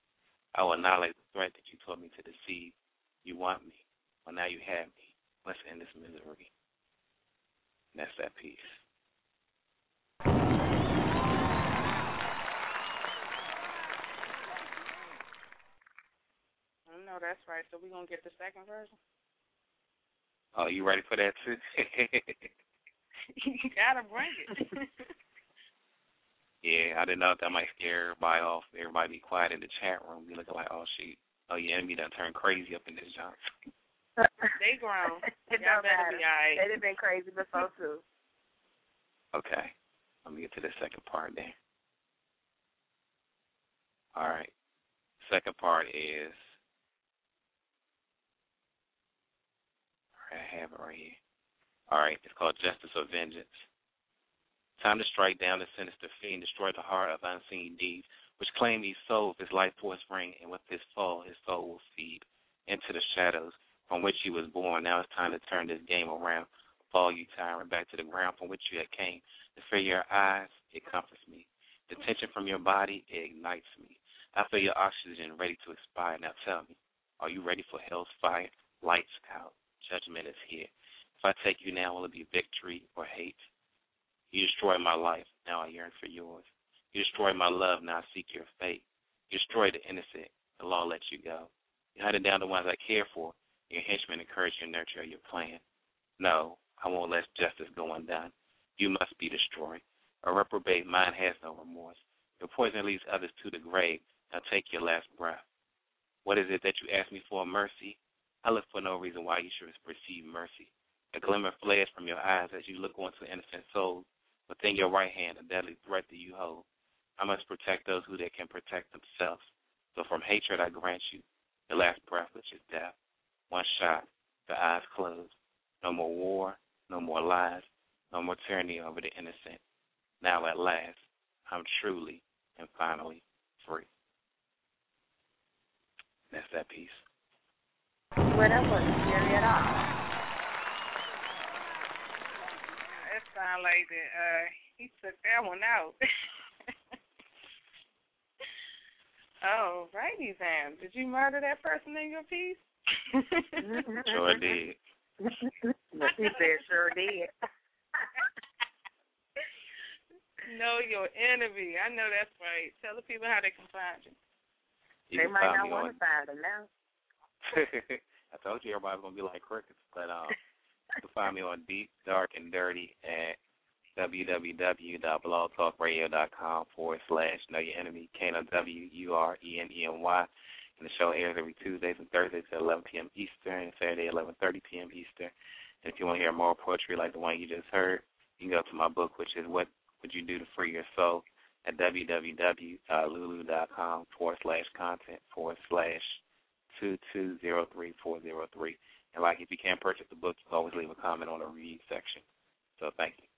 I will annihilate the threat that you told me to deceive. You want me. Well, now you have me. Let's end this misery. And that's that piece. I that's right. So we're gonna get the second version. Oh, you ready for that too? you gotta bring it. yeah, I didn't know if that might scare everybody off. Everybody be quiet in the chat room, be looking like, oh shit, oh yeah, enemy done turned crazy up in this joint. they grown. It Y'all don't better matter. be alright. They'd have been crazy before too. Okay. Let me get to the second part then. All right. Second part is all right, I have it right here. All right, it's called Justice or Vengeance. Time to strike down the sinister fiend, destroy the heart of unseen deeds, which claim these souls his life force bring, and with this fall his soul will feed into the shadows from which he was born. Now it's time to turn this game around. Fall you tyrant back to the ground from which you had came. The fear of your eyes, it comforts me. The tension from your body, it ignites me. I feel your oxygen ready to expire. Now tell me, are you ready for hell's fire? Lights out. Judgment is here. If I take you now, will it be victory or hate? You destroyed my life. Now I yearn for yours. You destroyed my love. Now I seek your fate. You destroyed the innocent. The law lets you go. You hunted down the ones I care for. Your henchmen encourage your nurture your plan. No, I won't let justice go undone. You must be destroyed. A reprobate mind has no remorse. Your poison leads others to the grave. Now take your last breath. What is it that you ask me for mercy? I look for no reason why you should receive mercy. A glimmer flares from your eyes as you look onto innocent souls. Within your right hand, a deadly threat that you hold. I must protect those who they can protect themselves. So from hatred I grant you the last breath, which is death. One shot, the eyes closed. No more war, no more lies, no more tyranny over the innocent. Now at last, I'm truly and finally free. That's that piece. Well, that wasn't scary at all. That sound like that. Uh, he took that one out. oh, righty then. Did you murder that person in your piece? Sure did. he said sure did. know your enemy. I know that's right. Tell the people how they can find you. You they might not want to find him now. I told you everybody's gonna be like crickets, but um, you can find me on Deep, Dark, and Dirty at www.blogtalkradio.com forward slash Know Your Enemy K N O W U R E N E N Y. And the show airs every Tuesdays and Thursdays at 11 p.m. Eastern and Saturday at 11:30 p.m. Eastern. And if you want to hear more poetry like the one you just heard, you can go to my book, which is What Would You Do to Free Your Soul at www.lulu.com forward slash content forward slash two two zero three four zero three. And like if you can't purchase the book, you can always leave a comment on the read section. So thank you.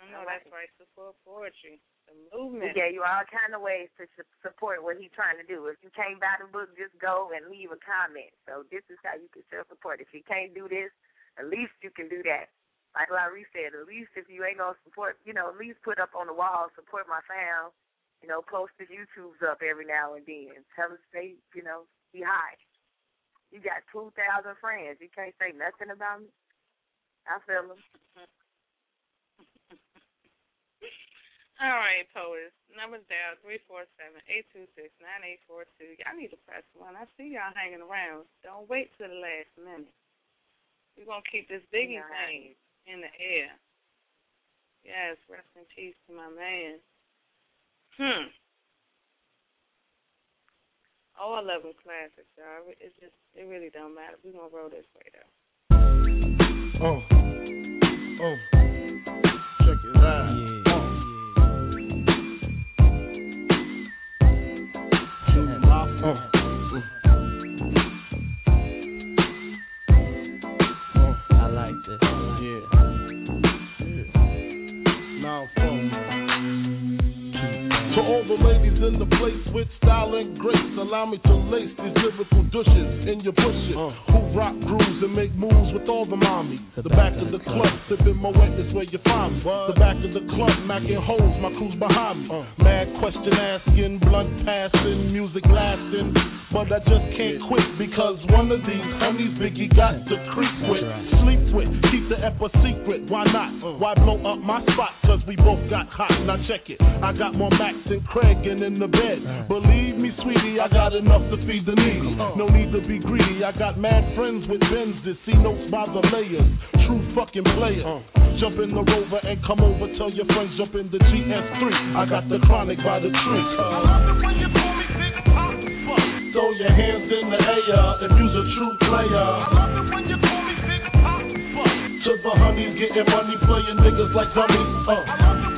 I know that's right. Support poetry. The movement. gave you all kind of ways to su- support what he's trying to do. If you can't buy the book, just go and leave a comment. So this is how you can self support. If you can't do this, At least you can do that. Like Larie said, at least if you ain't gonna support, you know, at least put up on the wall, support my fam. You know, post the YouTubes up every now and then. Tell us they, you know, be high. You got two thousand friends. You can't say nothing about me. I feel them. All right, poets. Numbers down three four seven eight two six nine eight four two. Y'all need to press one. I see y'all hanging around. Don't wait till the last minute. We're gonna keep this Biggie Yeah. thing in the air. Yes, rest in peace to my man. Hmm. Oh, I love them classics, y'all. It's just, it really don't matter. We're gonna roll this way though. Oh. Oh. Check it out. Oh. oh. I like this. Yeah. Now, phone. To all the ladies in the place with style and grace, allow me to lace these lyrical douches in your bushes. Uh. Who rock grooves and make moves with all the mommies. The, back, of the club, sipping my wet is where you find me. The back of the club, macking holes, my crew's behind me. Uh. Mad question asking, blunt passing, music lasting. But I just can't quit because one of these homies Biggie got to creep with, sleep with, keep the ep a secret. Why not? Why blow up my spot? Cause we both got hot. Now check it. I got more Max and Craig and in the bed. Believe me, sweetie, I got enough to feed the needy. No need to be greedy. I got mad friends with Benzes. See notes by the layers. True fucking player. Uh. Jump in the rover and come over. Tell your friends jump in the GS3. I got the chronic by the tree. I love it when you pull me big pop. Throw your hands in the air if you's a true player. To the honeys getting money, playing niggas like dummies. Uh.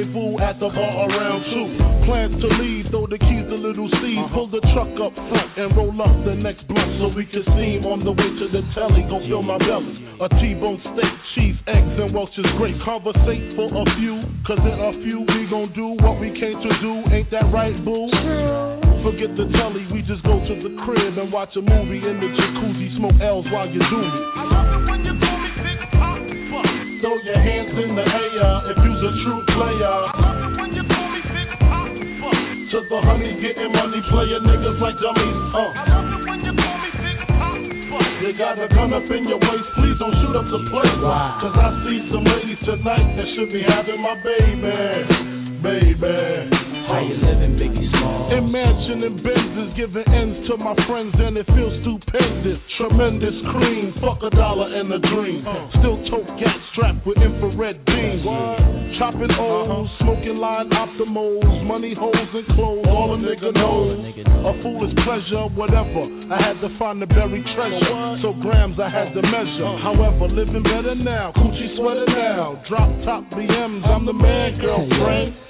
at the bar around two. Plans to leave, throw the keys to Lil Cease. Uh-huh. Pull the truck up front and roll up the next blunt so we can see him on the way to the telly. Go fill my belly. A T-bone steak, cheese, eggs, and Welch's great. Conversate for a few, cause in a few we gon' do what we came to do. Ain't that right, boo? Forget the telly, we just go to the crib and watch a movie in the jacuzzi, smoke L's while you do me. Throw your hands in the air if you's a true player. I love it when you call me, nigga pop fuck. To the honeys getting money, playing niggas like dummies. Uh. You when you pull me, finger pop, fuck. You got a gun up in your waist, please don't shoot up the place. Cause I see some ladies tonight that should be having my baby. Baby. How you living, Biggie Small? Imagine in Benzes giving ends to my friends and it feels stupendous. Tremendous cream, fuck a dollar and a dream. Uh-huh. Still tote gas strapped with infrared beams. Chopping uh-huh. O's, smoking line optimals, money holes and clothes, oh, all a nigga knows. A foolish pleasure, whatever. I had to find the buried treasure, so grams I had to measure. Uh-huh. However, living better now, coochie sweater now. Drop top BMs, I'm the man, girlfriend.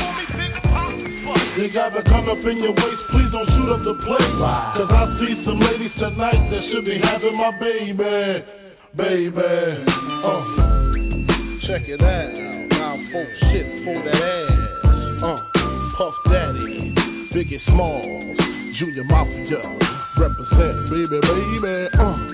You gotta come up in your waist, please don't shoot up the place. Cause I see some ladies tonight that should be having my baby. Baby. Uh. Check it out. Now folks shit for that ass. Uh. Puff Daddy. Biggie Smalls. Junior Mafia. Represent, baby, baby. Uh.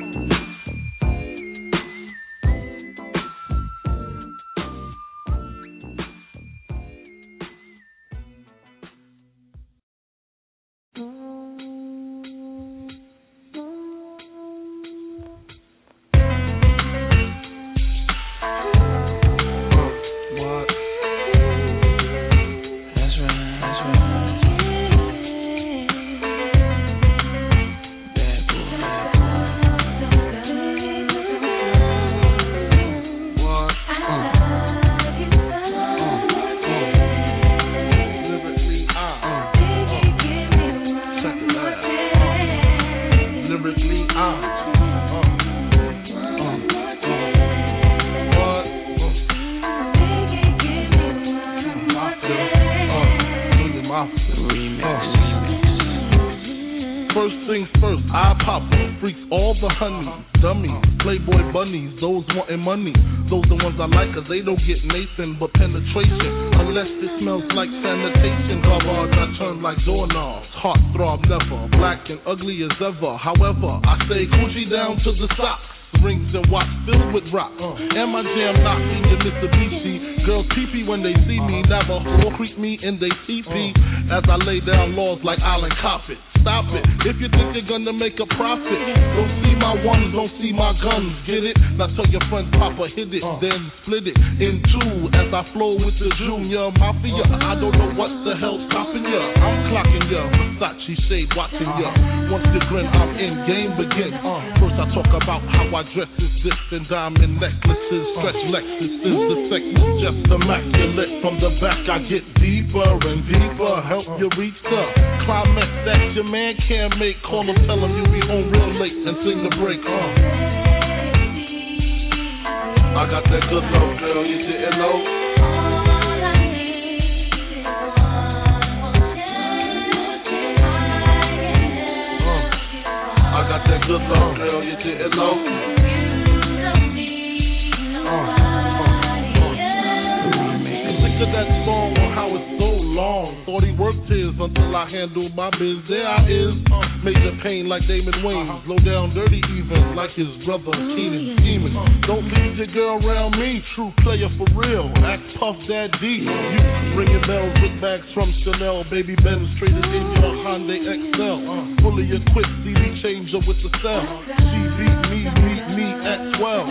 Ugly. However, I say coochie down to the socks. Rings and watch filled with rock. Uh, and my jam knocking your Mitsubishi. Girls peepee when they see me. Navajo creep me in they teepee. Uh-huh. As I lay down laws like Island Coppet. Stop it. If you think you're gonna make a profit, don't see my ones, don't see my guns. Get it? Now tell your friends, Papa hit it, uh. then split it in two. As I flow with the Junior Mafia, I don't know what the hell's stopping ya. I'm clocking ya, Versace shade watching ya. Once you grin, I'm in game begin. Uh. First I talk about how I dress is this and diamond necklaces, uh. stretch Lexuses. The sex is just immaculate. From the back I get deeper and deeper, help you reach the climax that your man can't make. Call him, tell him you be home real late and sing the break. Uh. I got that good love, girl, you didn't know. I got that good love, girl, you didn't know. Thought he worked his until I handle my biz. There I is, uh, major pain like Damon Wayans. Low down, dirty even like his brother Keenen scheming. Don't leave your girl around me, true player for real. Act Puff that D. You ringing bells with bags from Chanel, baby Benz traded in your Hyundai Excel. Fully equipped CD changer with the cell. She beat me, meet me at 12.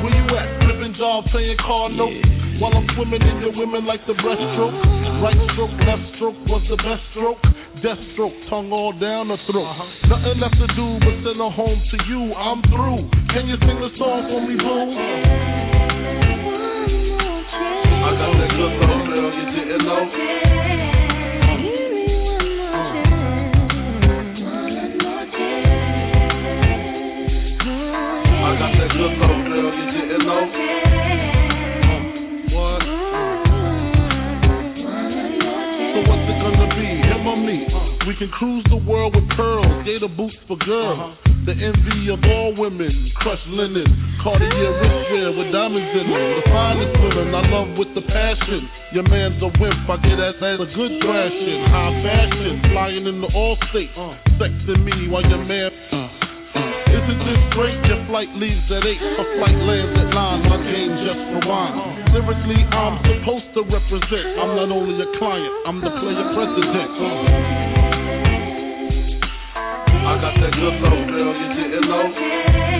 Where you at? Flipping job, playing car notes. While I'm swimming in your women like the breaststroke. Right stroke, left stroke was the best stroke. Death stroke, tongue all down the throat. Uh-huh. Nothing left to do but send her home to you. I'm through. Can you sing the song for me, boo? I got that good love, girl, you didn't know. I got that good love, girl, you didn't know. It gonna be? Him or me? Uh-huh. We can cruise the world with pearls, gator boots for girls. Uh-huh. The envy of all women, crushed linen, Cartier wristwear with diamonds in them. The finest women I love with the passion. Your man's a wimp, I get that as a good thrashing. High fashion, flying in the all state, uh. sexing me while your man. Uh, uh. Isn't this great? Your flight leaves at 8, a flight lands at 9, my game just rewind. Lyrically, I'm supposed to represent. I'm not only a client, I'm the player president. I got that good love, girl, you didn't know.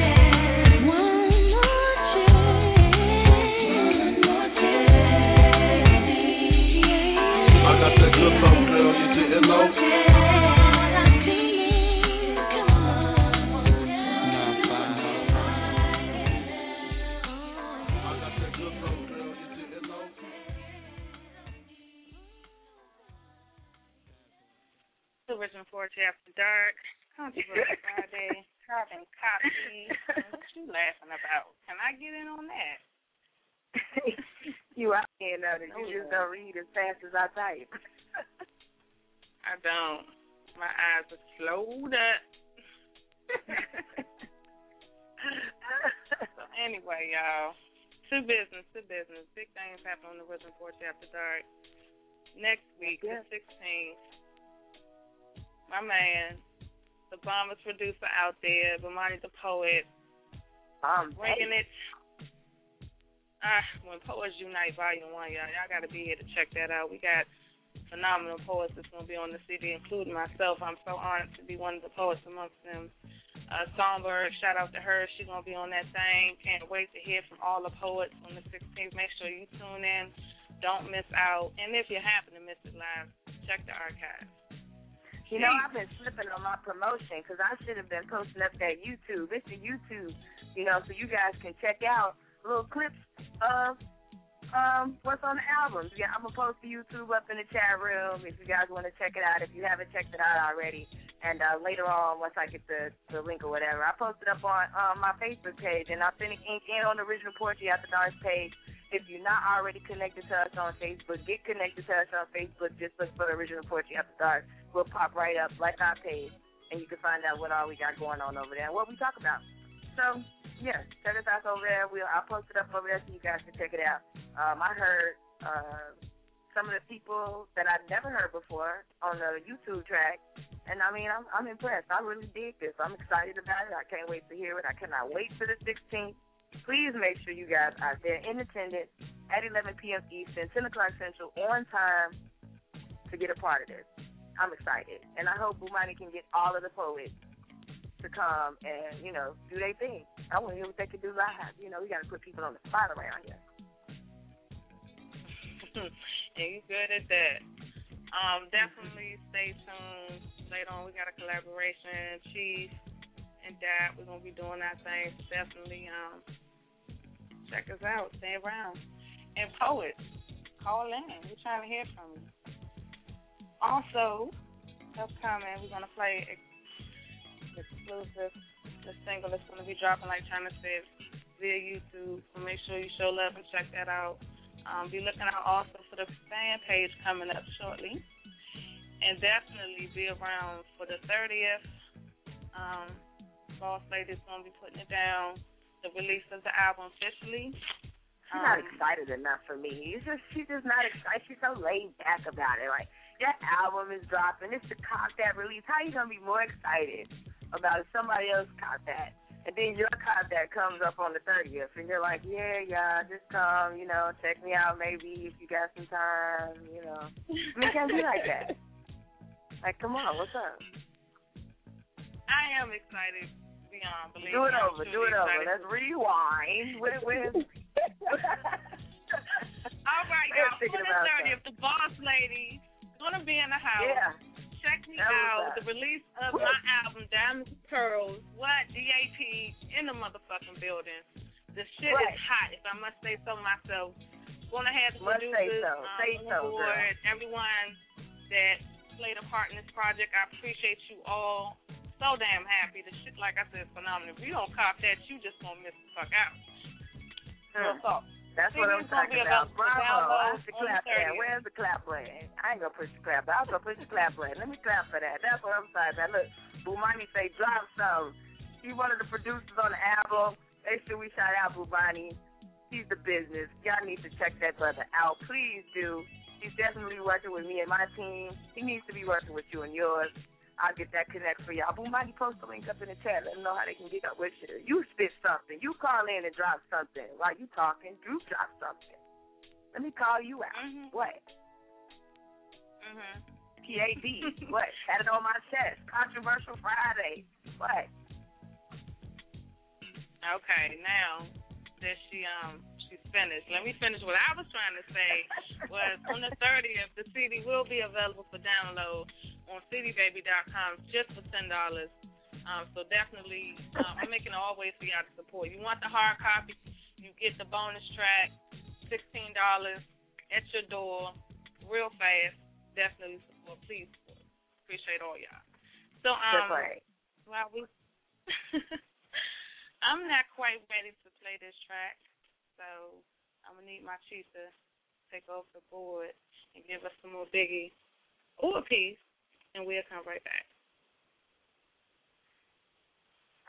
The Original Forty After Dark. Controversy Friday. Carbon copy. What you laughing about? Can I get in on that? you out here know that you just don't read as fast as I type. I don't. My eyes are slowed up. so anyway, y'all. To business, to business. Big things happen on the Wisdom Force After Dark. Next week, the 16th, my man, the bombest producer out there, Bumani the poet, um, bringing it. Ah, when Poets Unite Volume One, y'all, y'all got to be here to check that out. We got phenomenal poets that's gonna be on the CD, including myself. I'm so honored to be one of the poets amongst them. Uh, Songbird, shout out to her. She's gonna be on that thing. Can't wait to hear from all the poets on the 16th. Make sure you tune in. Don't miss out. And if you happen to miss it live, check the archives. You know, I've been slipping on my promotion because I should have been posting up that YouTube. It's the YouTube, you know, so you guys can check out little clips of um what's on the albums. Yeah, I'm gonna post the YouTube up in the chat room if you guys want to check it out. If you haven't checked it out already, and uh, later on once I get the the link or whatever, I post it up on um, my Facebook page and Authentic Ink and on the Original Poetry the Dark page. If you're not already connected to us on Facebook, get connected to us on Facebook. Just look for the Original Poetry After Dark. We'll pop right up like our page. and you can find out what all we got going on over there and what we talk about. So yeah, check us out over there. We'll I'll post it up over there so you guys can check it out. Um, I heard uh, some of the people that I've never heard before on the YouTube track, and I mean I'm I'm impressed. I really dig this. I'm excited about it. I can't wait to hear it. I cannot wait for the 16th. Please make sure you guys are there in attendance at 11 p.m. Eastern, 10 o'clock Central, on time to get a part of this. I'm excited, and I hope Bumani can get all of the poets to come and you know do their thing. I want to hear what they can do live. You know, we got to put people on the spot around here. and you good at that. Um, definitely stay tuned. Later on, we got a collaboration. Chief and Dad, we're gonna be doing our thing. Definitely um, check us out. Stay around. And poets, call in. We're trying to hear from you. Also, upcoming, we're gonna play exclusive. The single that's gonna be dropping, like Chyna said, via YouTube. So make sure you show love and check that out. Um, be looking out also for the fan page coming up shortly. And definitely be around for the 30th. Um, Boss Lady's going to be putting it down, the release of the album officially. She's not Um, excited enough for me. She's just she's just not excited. She's so laid back about it. Like that album is dropping. It's the cop that release. How you gonna be more excited about somebody else caught that? And then your cop that comes up on the thirtieth, and you're like, yeah, yeah, just come, you know, check me out maybe if you got some time, you know. I mean, can't be like that. Like, come on, what's up? I am excited beyond. Do it I'm over, do it over. Let's rewind. Where, where? All right, y'all. The about 30th, the Boss Lady gonna be in the house. Yeah. Check me That out. The release of my album, Diamonds and Pearls. What? DAP in the motherfucking building. The shit Right. is hot, if I must say so myself. Gonna have the Must say producers so. um, Say so, board, everyone that played a part in this project. I appreciate you all so damn happy. The shit, like I said, is phenomenal. If you don't cop that, you just gonna miss the fuck out. Real hmm. talk. That's what I'm talking about. Bravo. That's the clap. 30th. Where's the clap button? I ain't gonna push the clap button. I was gonna push the clap button. Let me clap for that. That's what I'm saying. Now look, Bumani say drop some. He's one of the producers on the album. Make sure we shout out Bumani. He's the business. Y'all need to check that brother out. Please do. He's definitely working with me and my team. He needs to be working with you and yours. I'll get that connect for y'all. Bumani post the link up in the chat. Let them know how they can get up with you. You spit something. You call in and drop something. While you talking, Drew drop something. Let me call you out. What? Mhm. PAD. what? Had it on my chest. Controversial Friday. What? Okay, now that she um she's finished, let me finish what I was trying to say. Was on the 30th, the CD will be available for download on cdbaby.com just for ten dollars. Um, so definitely, um, I'm making always for y'all to support. You want the hard copy, you get the bonus track, sixteen dollars at your door, real fast. Definitely support. Please support. Appreciate all y'all. So um, right. while we I'm not quite ready to play this track, so I'm gonna need my chief to take over the board and give us some more Biggie or a piece, and we'll come right back.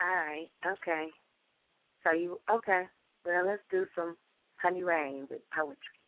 All right. Okay. So you okay? Well, let's do some Honey Rain with poetry.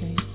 meditate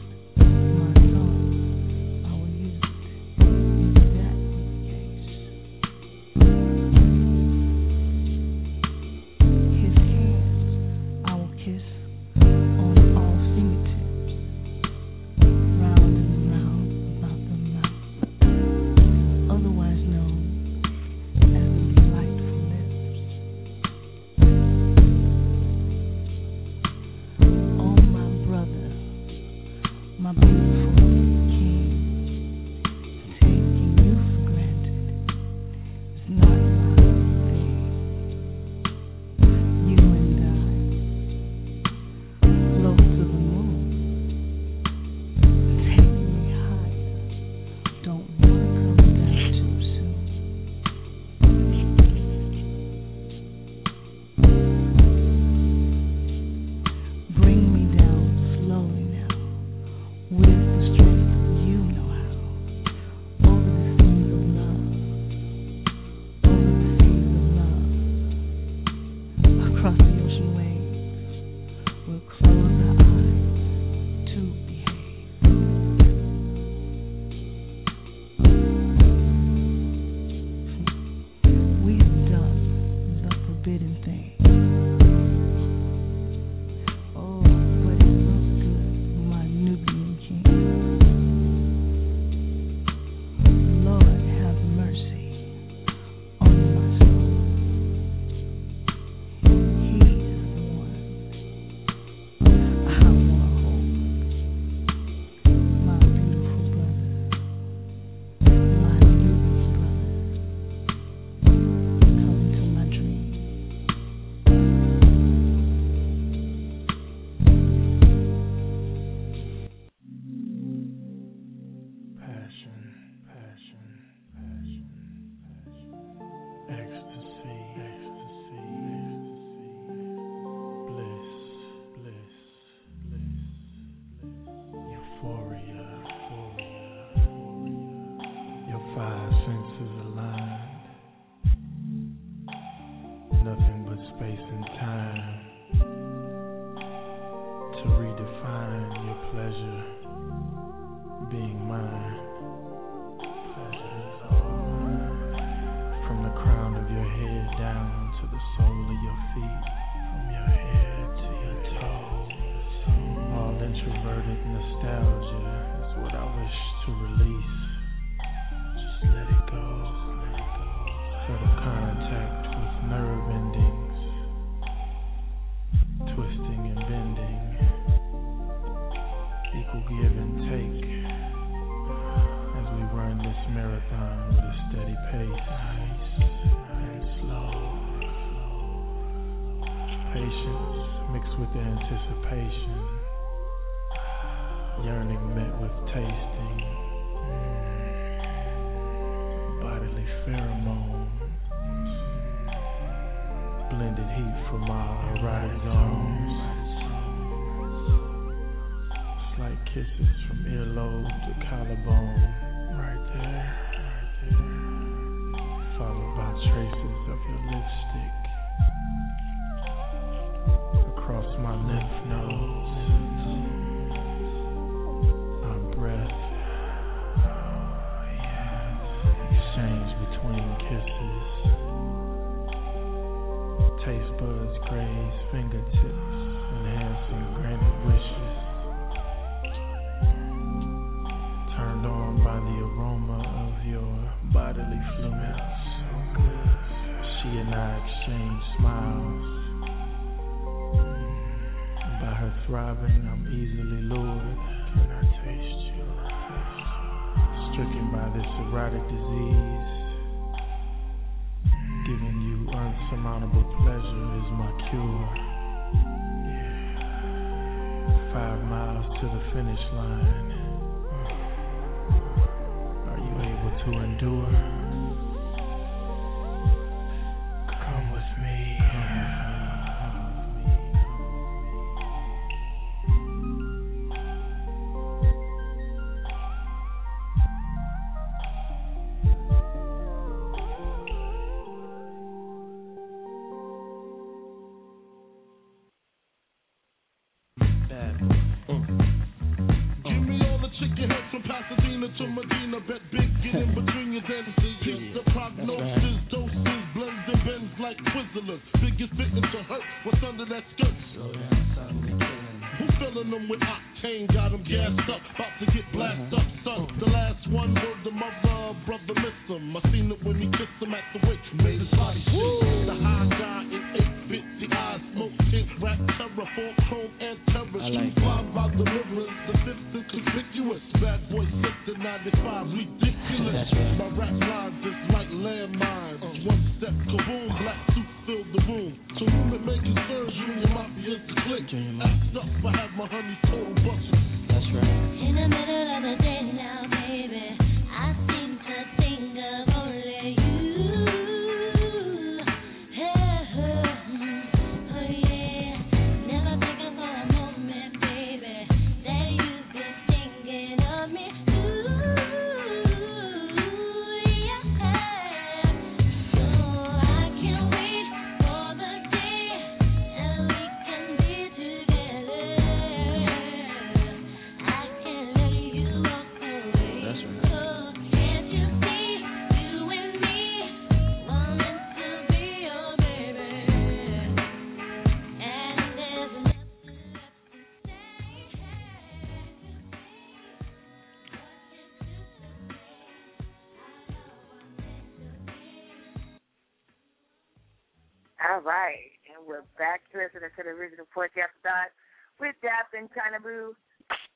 right, and we're back to listening to the original After Dark with Dap and Chyna Boo,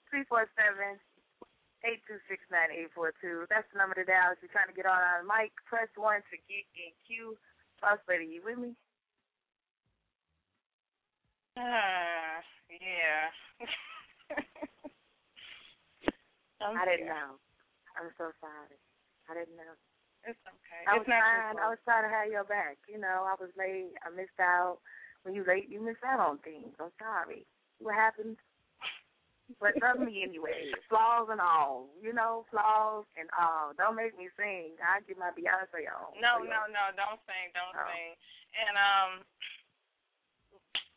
347 826 9842. That's the number to dial if you're trying to get on our mic. Press 1 to get in queue. Boss Lady, you with me? Ah, yeah. I'm didn't know. I'm so sorry. I didn't know. It's okay. I was not trying. I was trying to have your back. You know, I was late. I missed out. When you late, you miss out on things. I'm sorry. What happened? But love me anyway. Flaws and all. You know, flaws and all. Don't make me sing. I get my Beyonce on. No, no, no. Don't sing. Don't Oh. sing. And um,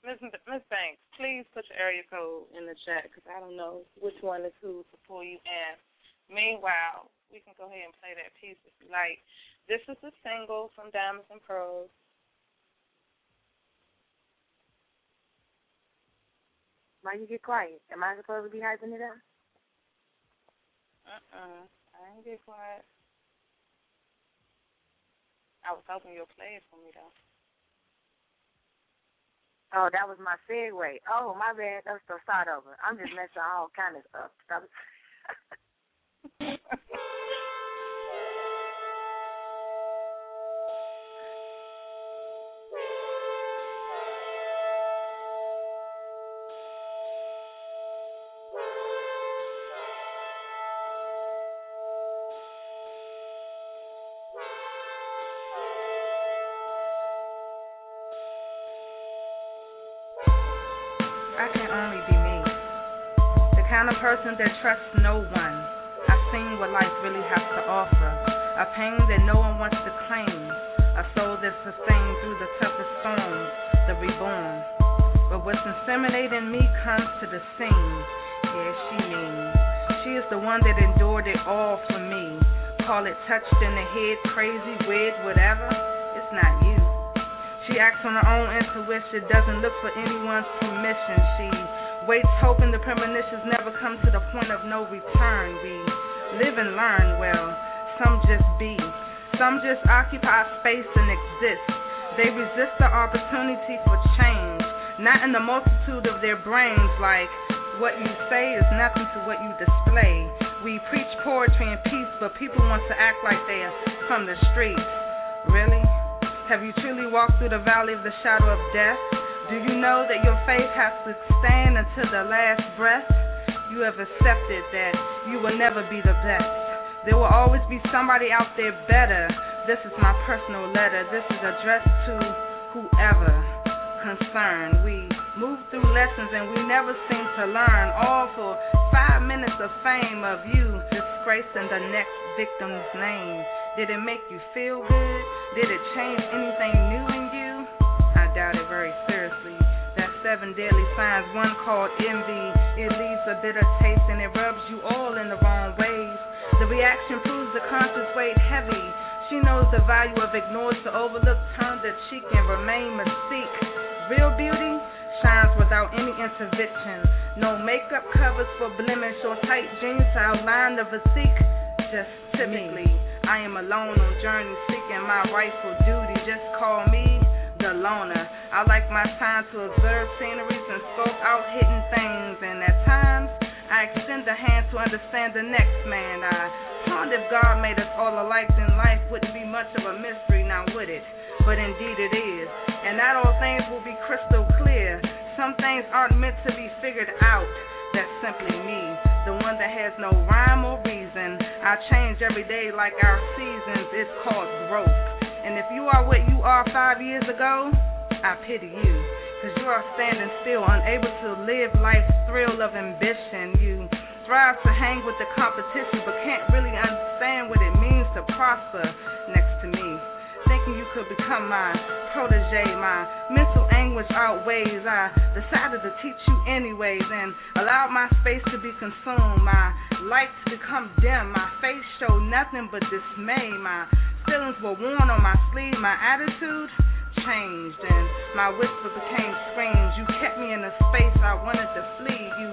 Miss Miss Banks, please put your area code in the chat because I don't know which one is who to pull you in. Meanwhile, we can go ahead and play that piece if you like. This is a single from Diamonds and Pearls. Why you get quiet? Am I supposed to be hyping it up? Uh-uh. I ain't get quiet. I was hoping you'll play it for me though. Oh, that was my segue. Oh, my bad. Let's go start over. I'm just messing all kind of stuff. Trusts no one. I've seen what life really has to offer. A pain that no one wants to claim. A soul that's sustained through the toughest storms. The reborn. But what's inseminating me comes to the scene. Yeah, she means. She is the one that endured it all for me. Call it touched in the head, crazy, weird, whatever. It's not you. She acts on her own intuition, doesn't look for anyone's permission. She waits, hoping the premonitions never come to the point of no return. We live and learn, well, some just be. Some just occupy space and exist. They resist the opportunity for change, not in the multitude of their brains, like what you say is nothing to what you display. We preach poetry and peace, but people want to act like they are from the streets. Really? Have you truly walked through the valley of the shadow of death? Do you know that your faith has to stand until the last breath? You have accepted that you will never be the best. There will always be somebody out there better. This is my personal letter. This is addressed to whoever concerned. We move through lessons and we never seem to learn. All for five minutes of fame of you disgracing the next victim's name. Did it make you feel good? Did it change anything new in you? I doubt it very seriously. That seven deadly signs, one called envy. It leaves a bitter taste and it rubs you all in the wrong ways. The reaction proves the conscious weight heavy. She knows the value of ignored to overlook, turn the cheek and remain mystique. Real beauty shines without any intervention. No makeup covers for blemish or tight jeans to outline the physique. Just typically, I am alone on journey seeking my rightful duty. Just call me the loner. I like my time to observe sceneries and scope out hidden things, and at times I extend a hand to understand the next man. I ponder if God made us all alike, then life wouldn't be much of a mystery, now would it? But indeed it is. And not all things will be crystal clear. Some things aren't meant to be figured out. That's simply me, the one that has no rhyme or reason. I change every day like our seasons. It's called growth. And if you are what you are five years ago, I pity you. Cause you are standing still, unable to live life's thrill of ambition. You strive to hang with the competition, but can't really understand what it means to prosper next to me. Thinking you could become my protege, my mental anguish outweighs. I decided to teach you anyways and allowed my space to be consumed. My light to become dim. My face showed nothing but dismay. My feelings were worn on my sleeve. My attitude changed and my whisper became screams. You kept me in a space I wanted to flee. You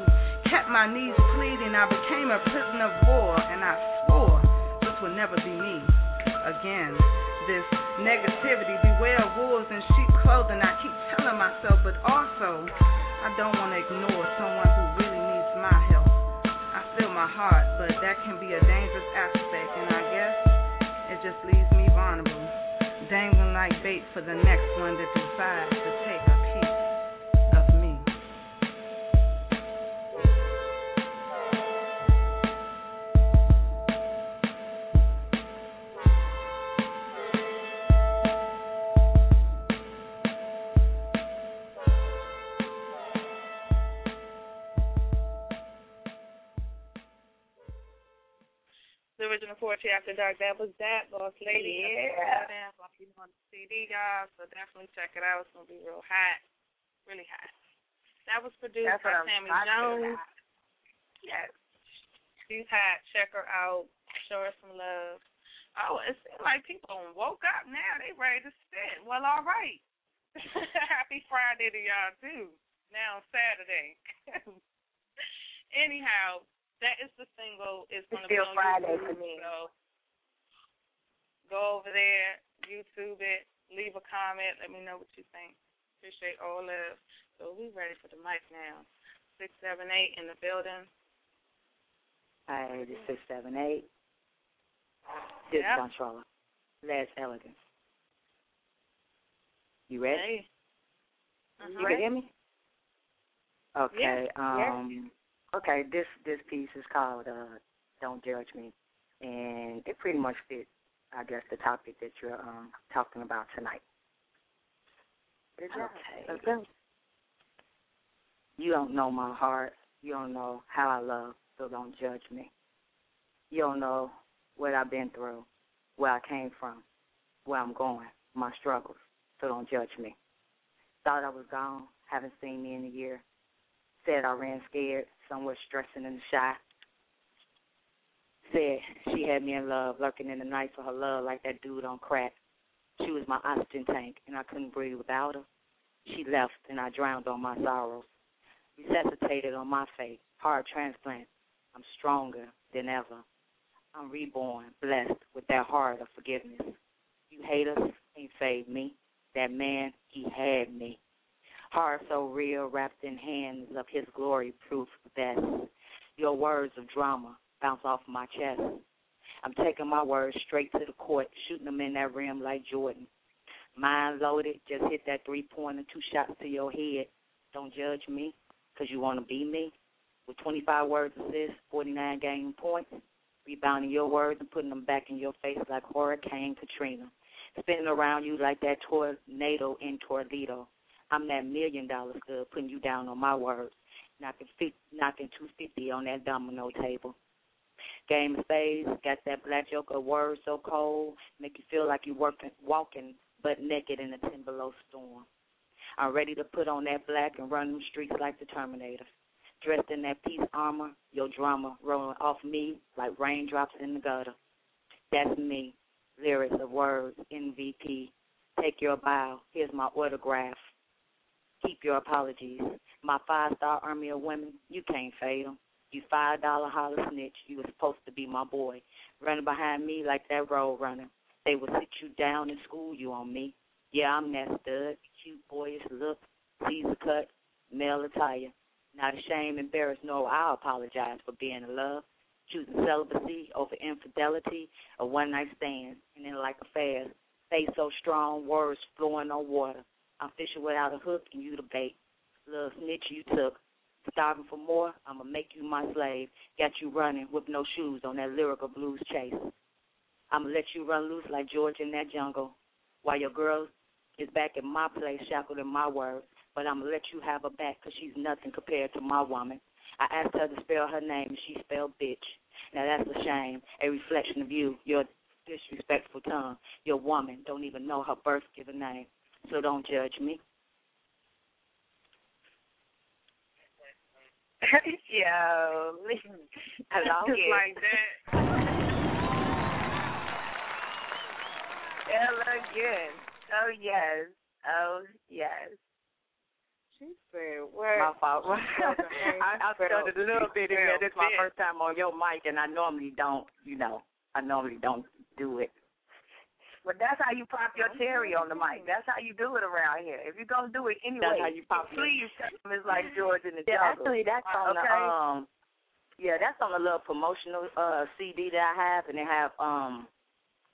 kept my knees pleading. I became a prisoner of war and I swore this would never be me again. This negativity, beware of wolves in sheep clothing. I keep telling myself, but also I don't want to ignore someone who really needs my help. I feel my heart, but that can be a dangerous aspect, and I guess just leaves me vulnerable. Dangling like bait for the next one that decides to take original Poetry After Dark, that was that, Boss Lady. Yeah. On on the CD, y'all, so definitely check it out. It's to be real hot. Really hot. That was produced That's by Sammy Jones. Yes. She's hot. Check her out. Show her some love. Oh, it seems like people woke up now. They ready to spit. Well, all right. Happy Friday to y'all, too. Now, Saturday. Anyhow, that is the single. It's going to be on Friday YouTube, for me. So go over there, YouTube it, leave a comment. Let me know what you think. Appreciate all love. So we ready for the mic now. Six seven eight in the building. I eighty six seven eight. This Yep. controller. Les Elegance. You ready? Hey. You Uh-huh. can hear me? Okay. Yes, Um okay, this this piece is called uh Don't Judge Me and it pretty much fits I guess the topic that you're um talking about tonight. Okay. Let's go. You don't know my heart. You don't know how I love so don't judge me. You don't know what I've been through, where I came from, where I'm going, my struggles, so don't judge me. Thought I was gone, haven't seen me in a year. Said I ran scared, somewhere stressing in the shy. Said she had me in love, lurking in the night for her love like that dude on crack. She was my oxygen tank, and I couldn't breathe without her. She left, and I drowned on my sorrows. Resuscitated on my fate, heart transplant. I'm stronger than ever. I'm reborn, blessed with that heart of forgiveness. You haters ain't saved me. That man, he had me. Heart so real, wrapped in hands of his glory, proof best. Your words of drama bounce off my chest. I'm taking my words straight to the court, shooting them in that rim like Jordan. Mind loaded, just hit that three pointer, two shots to your head. Don't judge me, 'cause you want to be me. With 25 words assists, 49 game points, rebounding your words and putting them back in your face like Hurricane Katrina. Spinning around you like that tornado in Toledo. I'm that million dollar stud, putting you down on my words, knocking, fi- knocking 250 on that domino table. Game of spades, got that black joker word so cold, make you feel like you working, walking butt naked in a ten below storm. I'm ready to put on that black and run them streets like the Terminator. Dressed in that peace armor, your drama rolling off me like raindrops in the gutter. That's me. Lyrics of words, MVP. Take your bow. Here's my autograph. Keep your apologies. My five star army of women, you can't fail. You five dollar holler snitch. You was supposed to be my boy. Running behind me like that road runner. They would sit you down and school you on me. Yeah, I'm that stud. Cute boyish look, Caesar cut, male attire. Not ashamed, embarrassed, no, I apologize for being in love. Choosing celibacy over infidelity, a one night stand, and then like affairs. Face so strong, words flowing on water. I'm fishing without a hook and you the bait. Little snitch you took. Starving for more, I'ma make you my slave. Got you running with no shoes on that lyrical blues chase. I'ma let you run loose like George in that jungle. While your girl is back in my place, shackled in my words. But I'ma let you have her back 'cause she's nothing compared to my woman. I asked her to spell her name and she spelled bitch. Now that's a shame, a reflection of you, your disrespectful tongue. Your woman don't even know her birth given name. So don't judge me. Yo, I love Just it. like that. Elegant. Oh yes. Oh yes. She said, "Well, My fault. I, I stuttered a little bit in there. This is my first time on your mic, and I normally don't, you know, I normally don't do it. But that's how you pop your cherry on the mic. That's how you do it around here. If you're gonna do it anyway, That's how you pop please tell them it's like George in the Yeah, jungle. actually, that's on okay? the um, yeah, that's on a little promotional uh CD that I have, and they have um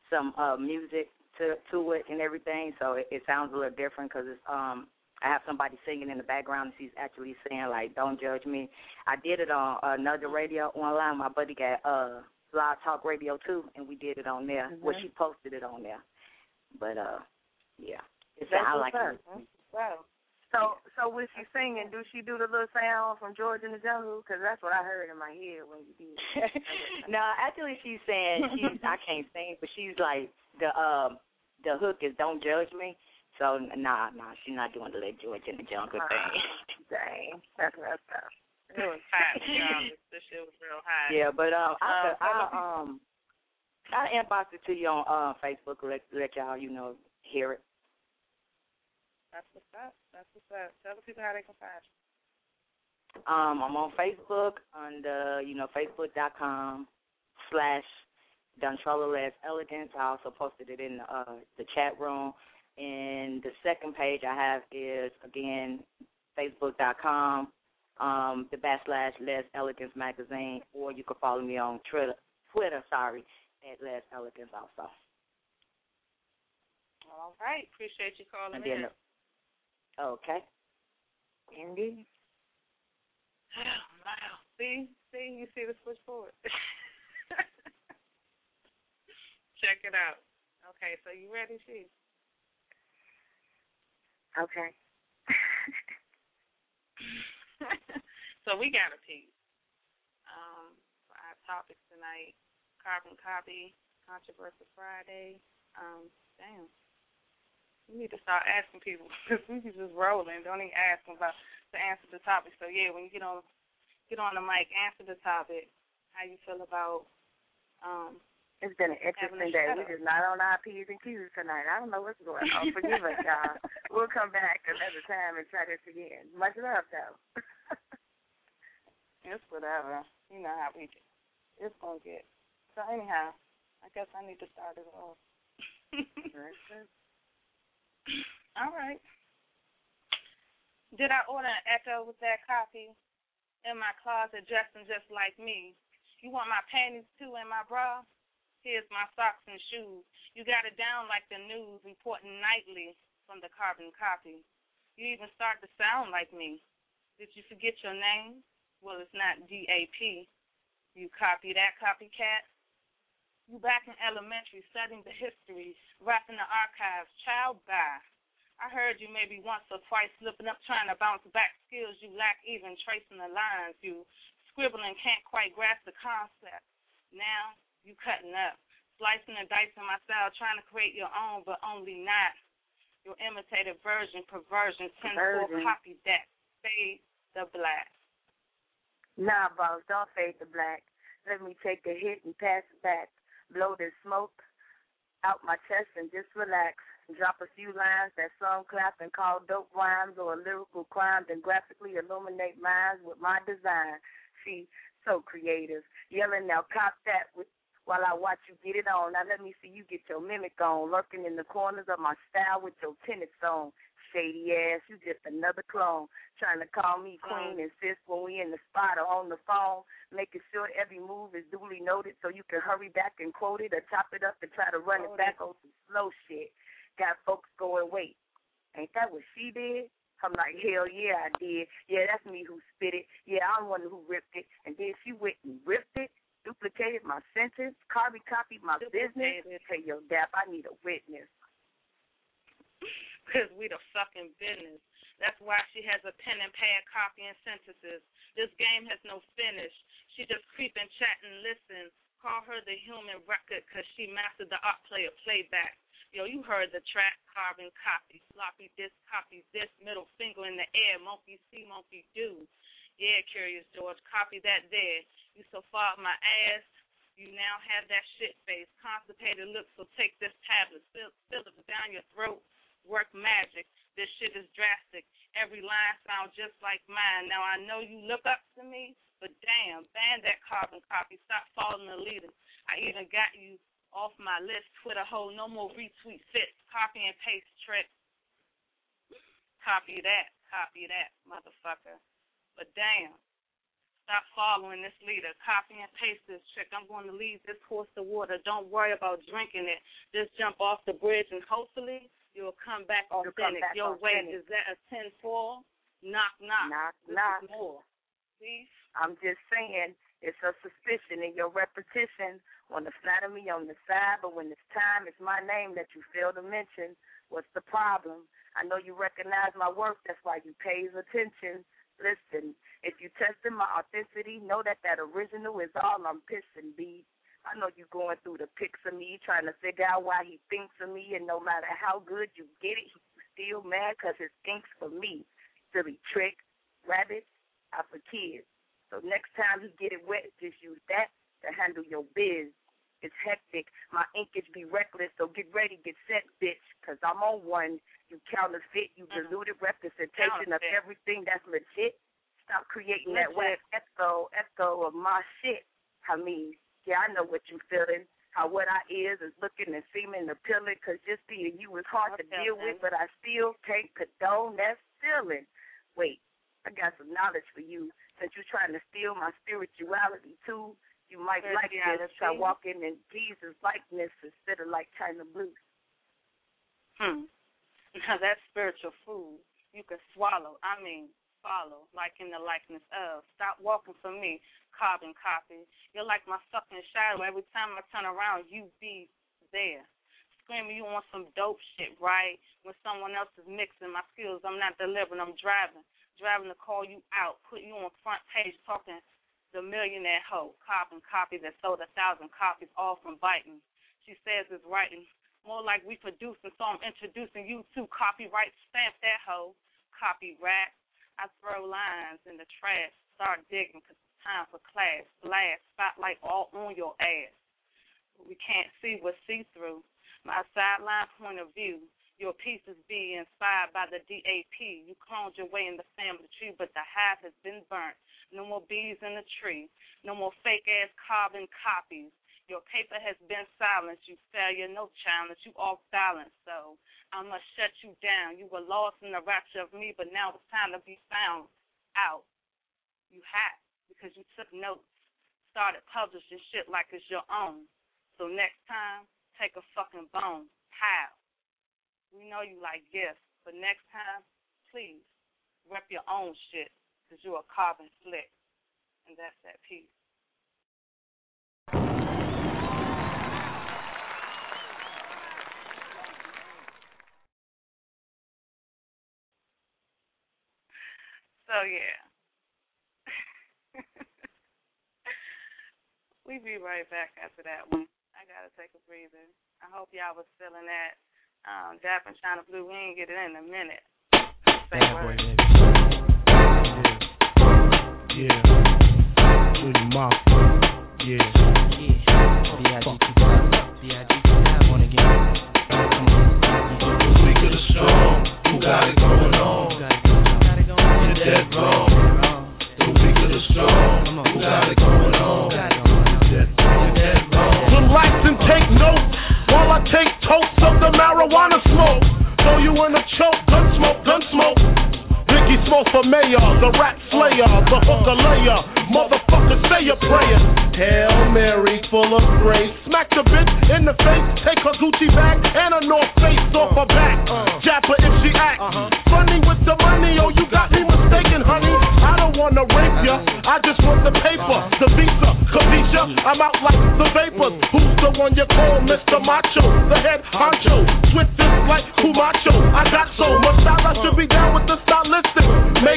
some uh music to to it and everything. So it, it sounds a little different because it's um I have somebody singing in the background, and she's actually saying like, "Don't judge me." I did it on another radio online. My buddy got uh Live Talk Radio too, and we did it on there. Well, Mhm. she posted it on there, but uh, yeah, it's That's I like it. Wow. So, so when she singing, do she do the little sound from George in the Jungle? Because that's what I heard in my head when you did. no, actually, she's saying she's I can't sing, but she's like the um the hook is "Don't judge me." So nah, nah, she's not doing the Let George in the Jungle thing. Dang, that's messed up. It was hot. This shit was real hot. Yeah, but um, I Um, could, I um I inbox it to you on uh Facebook. Let let y'all you know hear it. That's what's up. That's what's up. Tell the people how they can find you. Um, I'm on Facebook under you know Facebook.com slash Dontrella Les Elegance. I also posted it in the, uh, the chat room. And the second page I have is again Facebook.com, um, the backslash Les Elegance Magazine, or you can follow me on Twitter. Twitter, sorry, at Les Elegance also. All right. Appreciate you calling And then, in. okay. Indeed. wow. See, see, you see the switchboard. Check it out. Okay, so you ready, Chief? Okay. so we got a piece. Um, our topics tonight. Carbon copy, controversial Friday. Um, damn. We need to start asking people because we just rolling. Don't even ask them about to answer the topic. So yeah, when you get on get on the mic, answer the topic. How you feel about um It's been an interesting day. We're just not on our P's and Q's tonight. I don't know what's going on. Forgive us, y'all. We'll come back another time and try this again. Much love, though. It's whatever. You know how we do. It's gonna get. So anyhow, I guess I need to start it off. All right. Did I order an Echo with that copy in my closet, dressing just like me? You want my panties too and my bra? Here's my socks and shoes. You got it down like the news, reporting nightly from the carbon copy. You even start to sound like me. Did you forget your name? Well, it's not DAP. You copy that copycat? You back in elementary studying the history, rapping the archives, child by. I heard you maybe once or twice slipping up trying to bounce back skills you lack even tracing the lines. You scribbling can't quite grasp the concept. Now you cutting up, slicing and dicing my style, trying to create your own, but only not your imitated version, perversion, tenfold copy that. Fade the black. Nah, boss, don't fade the black. Let me take a hit and pass it back. Blow this smoke out my chest and just relax. Drop a few lines that some clap and call dope rhymes or lyrical crimes and graphically illuminate minds with my design. See, so creative. Yelling now, cop that with while I watch you get it on. Now let me see you get your mimic on, lurking in the corners of my style with your tennis on. Shady ass, you just another clone. Trying to call me mm. queen and sis when we in the spot or on the phone, making sure every move is duly noted so you can hurry back and quote it or chop it up and try to run it back on some slow shit. Got folks going, wait, ain't that what she did? I'm like, hell yeah, I did. Yeah, that's me who spit it. Yeah, I'm the one who ripped it. And then she went and ripped it, duplicated my sentence, carbon copied my business. Hey, yo, Dap, I need a witness. because we the fucking business. That's why she has a pen and pad copying sentences. This game has no finish. She just creep and chat and listen. Call her the human record because she mastered the art player playback. Yo, you heard the track, carbon copy, sloppy this, copy this, middle finger in the air, monkey see, monkey do. Yeah, Curious George, copy that there. You so far up my ass, you now have that shit face, constipated look, so take this tablet, spill it down your throat, work magic. This shit is drastic. Every line sounds just like mine. Now I know you look up to me, but damn, ban that carbon copy. Stop following the leader. I even got you off my list. Twitter hole, no more retweet fits. Copy and paste trick. Copy that. Copy that, motherfucker. But damn, stop following this leader. Copy and paste this trick. I'm going to leave this horse to water. Don't worry about drinking it. Just jump off the bridge and hopefully you'll come back You'll come authentic. back Your way is that a ten four? Knock knock. Knock, This knock. is more. See? I'm just saying it's a suspicion in your repetition. Want to flatter me on the side, but when it's time, it's my name that you fail to mention. What's the problem? I know you recognize my work. That's why you pays attention. Listen, if you testing my authenticity, know that that original is all I'm pissing, B. I know you going through the pics of me, trying to figure out why he thinks of me, and no matter how good you get it, he's still mad 'cause it thinks for me. Silly trick, rabbit, are for kids. So next time you get it wet, just use that to handle your biz. It's hectic. My inkage be reckless, so get ready, get set, bitch, 'cause I'm on one. You counterfeit, you mm-hmm. diluted representation of everything that's legit. Stop creating that Legit. web echo, echo of my shit. I mean, yeah, I know what you're feeling. How what I is is looking and seeming appealing, 'cause just being you is hard to deal with, but I still can't condone that feeling. Wait, I got some knowledge for you. Since you're trying to steal my spirituality too, you might like this. Try Spirituality. walking in Jesus' likeness instead of like Chyna Blue. Hmm. Now that's spiritual food. You can swallow. I mean, follow, like in the likeness of. Stop walking for me, carbon copy. You're like my fucking shadow. Every time I turn around, you be there. Screaming you want some dope shit, right? When someone else is mixing my skills, I'm not delivering. I'm driving, driving to call you out, putting you on front page, talking The millionaire hoe, carbon copy that sold a thousand copies, all from biting. She says it's writing more like we producing, so I'm introducing you to copyright. Stamp that hoe, copy rap. I throw lines in the trash, start digging 'cause it's time for class. Blast, spotlight all on your ass. We can't see what's see through. My sideline point of view. Your pieces be inspired by the DAP. You cloned your way in the family tree, but the hive has been burnt. No more bees in the tree. No more fake ass carbon copies. Your paper has been silenced. You failure, no challenge. You off balance. So I must shut you down. You were lost in the rapture of me, but now it's time to be found out. You hacked because you took notes. Started publishing shit like it's your own. So next time, take a fucking bone. How? We know you like gifts, but next time, please rep your own shit, because you're a carbon slick. And that's that piece. So, yeah. we be right back after that one. I gotta take a breather. I hope y'all was feeling that. Um, Dap and Chyna Blue, we ain't get it in a minute. Bad boy. Yeah. Yeah. With the mouth. Yeah. B.I.G. on again. Weak of the strong, who got it going on? You're dead wrong. The weak of the strong, who got it going on? You're dead wrong. Relax and take notes while I take totes of the marijuana smoke. Throw you in a choke, gun smoke, gun smoke. Biggie smoke mayor, the rat slayer, the hooker layer. Motherfucker, say a prayer. Hail Mary, full of grace. Smack the bitch in the face, take her Gucci bag and a North Face off her back. Uh-huh. Jap her if she act. Uh-huh. Funny with the money, oh, you got me mistaken, honey. I don't wanna rape ya, I just want the paper, uh-huh. the visa, Kavisha. I'm out like the vapors. Mm. Who's the one you call Mr. Macho? The head honcho. Swift this like Camacho. I got so much style, I should be down with the stylistic.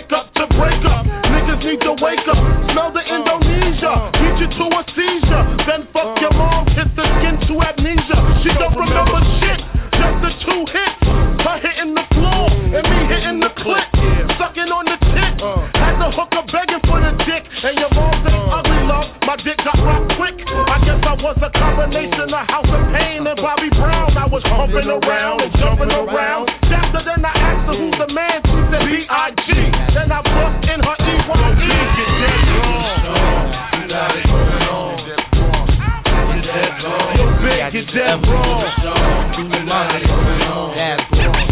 Makeup to break up. Niggas need to wake up. Smell the Indonesia. Beat you to a seizure. Then fuck your mom, hit the skin to amnesia. She don't remember shit. Just the two hits. Her hitting the floor and me hitting the clip. Sucking on the tit. Had the hooker begging for the dick. And your mom think ugly love. My dick got rocked quick. I guess I was a combination of House of Pain and Bobby Brown. I was humping around and jumping around. After then I asked her who's the man. Said B.I.G. Then I bust in her E-Y-E. Get dead wrong. You got it going on. You're dead wrong. Yo, big, get dead wrong. You got it going on. You're wrong.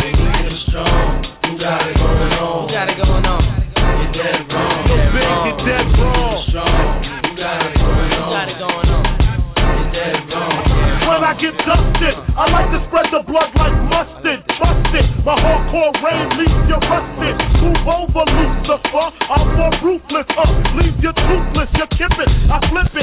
Big, weak of the got it going on? Got it going on. You're wrong. Yo, big, get dead wrong. Who got it going on? Got it going on. You're wrong. When I get dusted, I like to spread the blood like mustard. Hardcore rain leaves you rusted. Move over, Lucifer. I'm more ruthless. Uh, leave you toothless. You kip it, I flip it.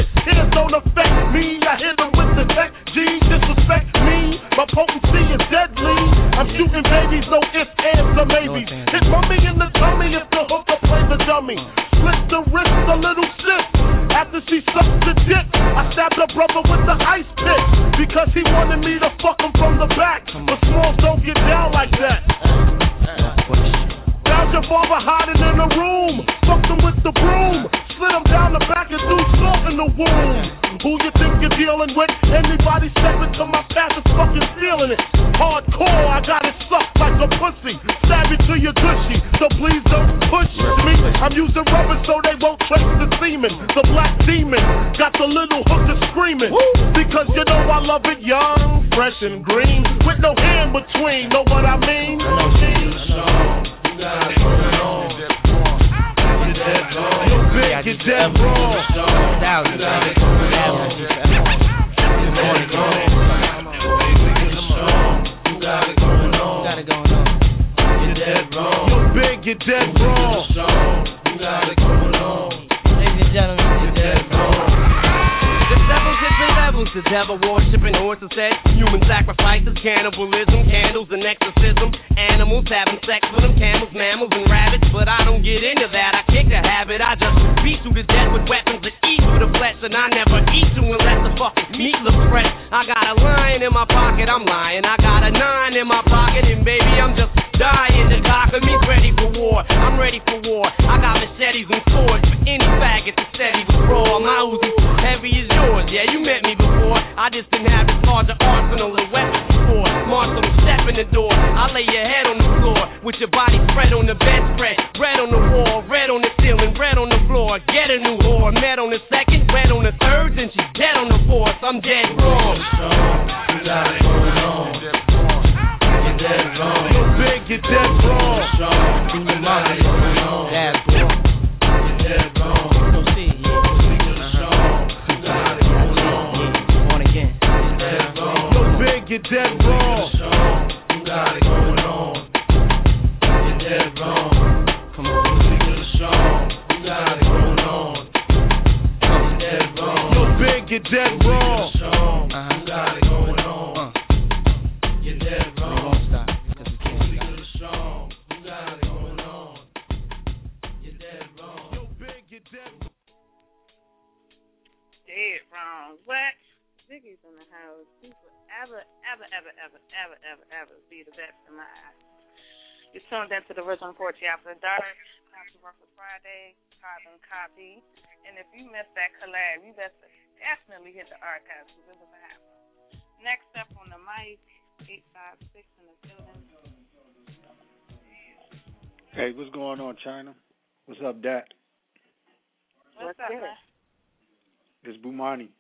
Just didn't have as large an arsenal of weapons before. Marshal the step in the door. I lay your head on the floor with your body spread on the bedspread. Red on the wall, red on the ceiling, red on the floor. Get a new whore. Met on the second, red on the third, then she's dead on the fourth. I'm dead wrong. You got it going on. You're dead wrong. So big, you're dead wrong. You got it going on. That's you're dead wrong. You got it going on. You're dead wrong. Come on. Speaking of strong, you got it going on. You're dead wrong. So big, you're dead wrong. In the house. He forever, ever, ever, ever, ever, ever, ever be the best in my eyes. You're tuned into the Original Poetry After Dark. Country Worker Friday, carbon copy. And if you missed that collab, you best definitely hit the archives because it was a happen. Next up on the mic, 856 in the building. Hey, what's going on, Chyna? What's up, Dap? What's up, man? It's Bumani.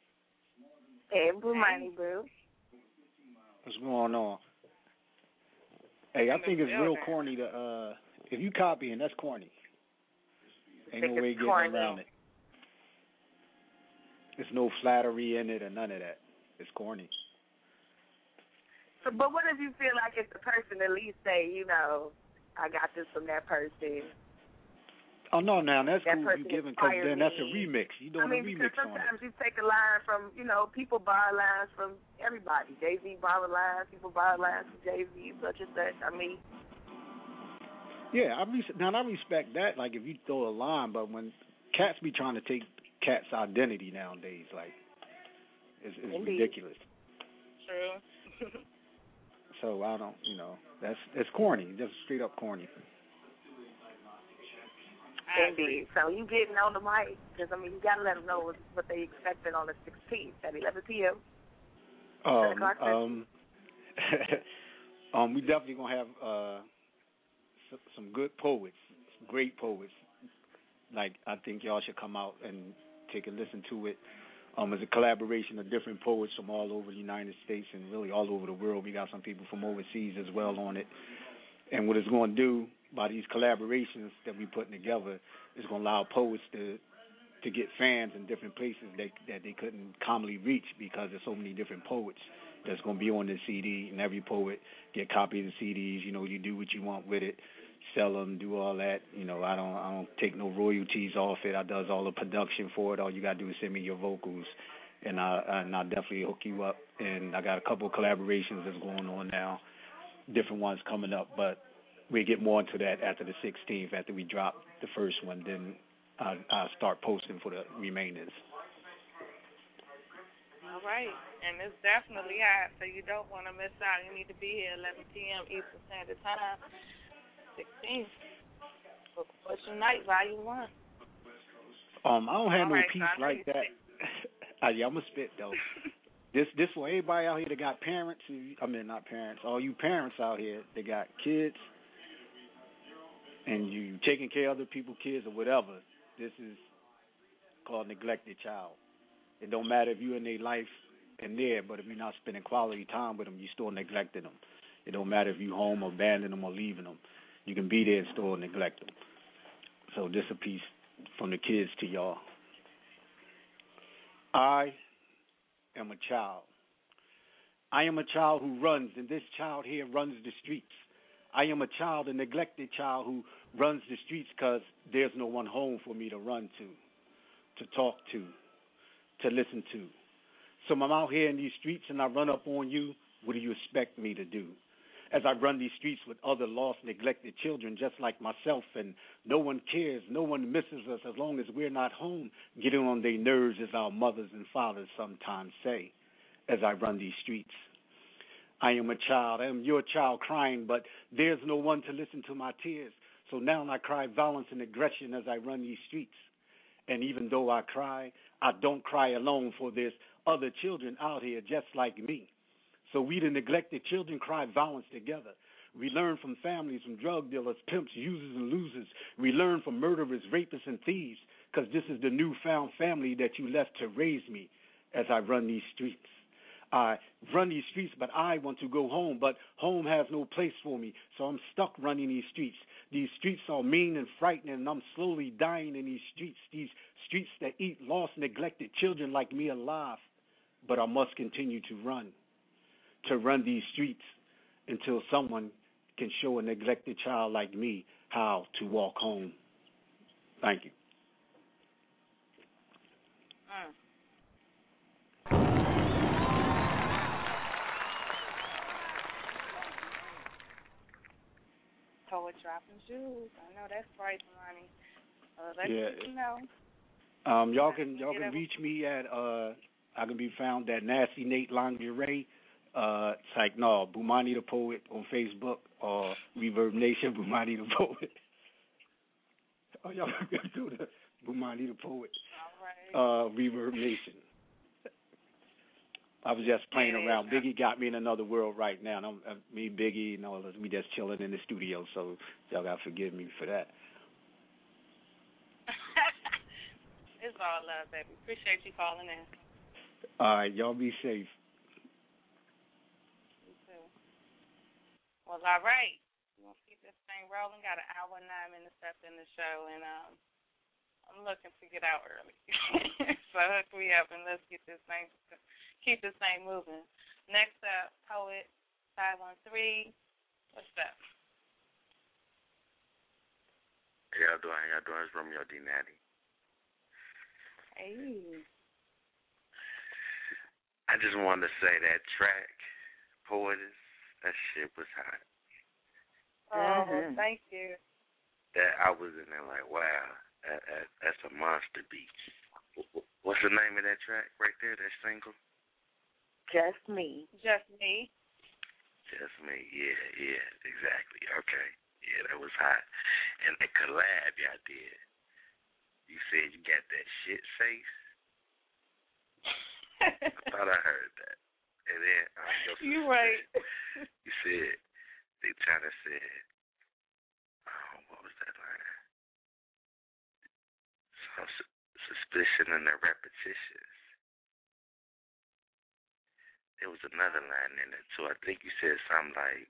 Hey, Blue Money Boo. What's going on? Hey, I think it's real corny to uh if you copying, that's corny. Ain't no way it's getting corny. around it. There's no flattery in it or none of that. It's corny. So, but what if you feel like if the person at least say, you know, I got this from that person. Oh no, now that's That cool. You giving because then that's a remix. You doing I mean, a because remix on it. sometimes you take a line from, you know, people borrow lines from everybody. Jay Z borrow lines, people borrow lines from Jay Z, such and such. I mean, Yeah, I res- now I respect that. Like if you throw a line, but when cats be trying to take cats' identity nowadays, like it's, it's Indeed. ridiculous. True. So I don't, you know, that's it's corny, just straight up corny. Indeed. So you getting on the mic because I mean, you got to let them know what, what they expected on the 16th at 11 p.m. Um, um, um, we definitely gonna have uh s- some good poets, some great poets. Like I think y'all should come out and take a listen to it. Um, it's a collaboration of different poets from all over the United States and really all over the world. We got some people from overseas as well on it. And what it's going to do by these collaborations that we putting together is going to allow poets to to get fans in different places that that they couldn't commonly reach because there's so many different poets that's going to be on the CD, and every poet get copies of CDs. You know, you do what you want with it, sell them, do all that. You know, I don't I don't take no royalties off it. I does all the production for it. All you gotta do is send me your vocals, and I and I definitely hook you up. And I got a couple of collaborations that's going on now, different ones coming up, but we get more into that after the 16th, after we drop the first one. Then I I start posting for the remainers. All right. And it's definitely hot, so you don't want to miss out. You need to be here 11 p.m. Eastern Standard Time, 16th. for Question Night, Volume 1. Um, I don't have All no right, piece so like that. uh, yeah, I'm gonna spit though. this this for everybody out here that got parents. I mean, not parents. All you parents out here that got kids, and you taking care of other people's kids or whatever. This is called neglected child. It don't matter if you're in their life and there, but if you're not spending quality time with them, you're still neglecting them. It don't matter if you home or abandon them or leaving them. You can be there and still neglect them. So this a piece from the kids to y'all. I am a child. I am a child who runs, and this child here runs the streets. I am a child, a neglected child who runs the streets because there's no one home for me to run to, to talk to, to listen to. So I'm out here in these streets and I run up on you. What do you expect me to do? As I run these streets with other lost, neglected children just like myself, and no one cares, no one misses us as long as we're not home. Getting on their nerves, as our mothers and fathers sometimes say, as I run these streets. I am a child, I am your child crying, but there's no one to listen to my tears. So now I cry violence and aggression as I run these streets. And even though I cry, I don't cry alone, for there's other children out here just like me. So we, the neglected children, cry violence together. We learn from families, from drug dealers, pimps, users, and losers. We learn from murderers, rapists, and thieves, because this is the newfound family that you left to raise me as I run these streets. I run these streets, but I want to go home, but home has no place for me, so I'm stuck running these streets. These streets are mean and frightening, and I'm slowly dying in these streets, these streets that eat lost, neglected children like me alive. But I must continue to run, to run these streets until someone can show a neglected child like me how to walk home. Thank you. Poet dropping jewels. I know that's right, money. Uh, let Yeah. people know. Um, y'all can y'all can reach me at uh I can be found at Nasty Nate Lingerie. Uh it's like no, Bumani the Poet on Facebook or Reverb Nation, Bumani the Poet. Oh y'all can go to Bumani the Poet. Uh Reverb Nation. I was just playing around. Biggie got me in another world right now. And I'm, uh, me, Biggie, and all this, we just chilling in the studio. So y'all gotta forgive me for that. It's all love, baby. Appreciate you calling in. All right, y'all be safe. You too. Well, all right. We're gonna keep this thing rolling. Got an hour and nine minutes left in the show, and um, I'm looking to get out early. so hook me up and let's get this thing, keep this thing moving. Next up, poet five one three. What's up? How y'all doing? How y'all doing? It's Romeo D. Natty. Hey. I just wanted to say that track, Poetess, that shit was hot. Oh, Mhm. thank you. That I was in there like, wow, that, that, that's a monster beat. Wh- wh- What's the name of that track right there? That single? Just me. Just me. Just me. Yeah, yeah, exactly. Okay. Yeah, that was hot. And the collab y'all did. You said you got that shit face. I thought I heard that. And then um, your You sister right. said- You said they trying to say, oh, what was that line? Some su- suspicion and the repetitions. There was another line in it too. I think you said something like,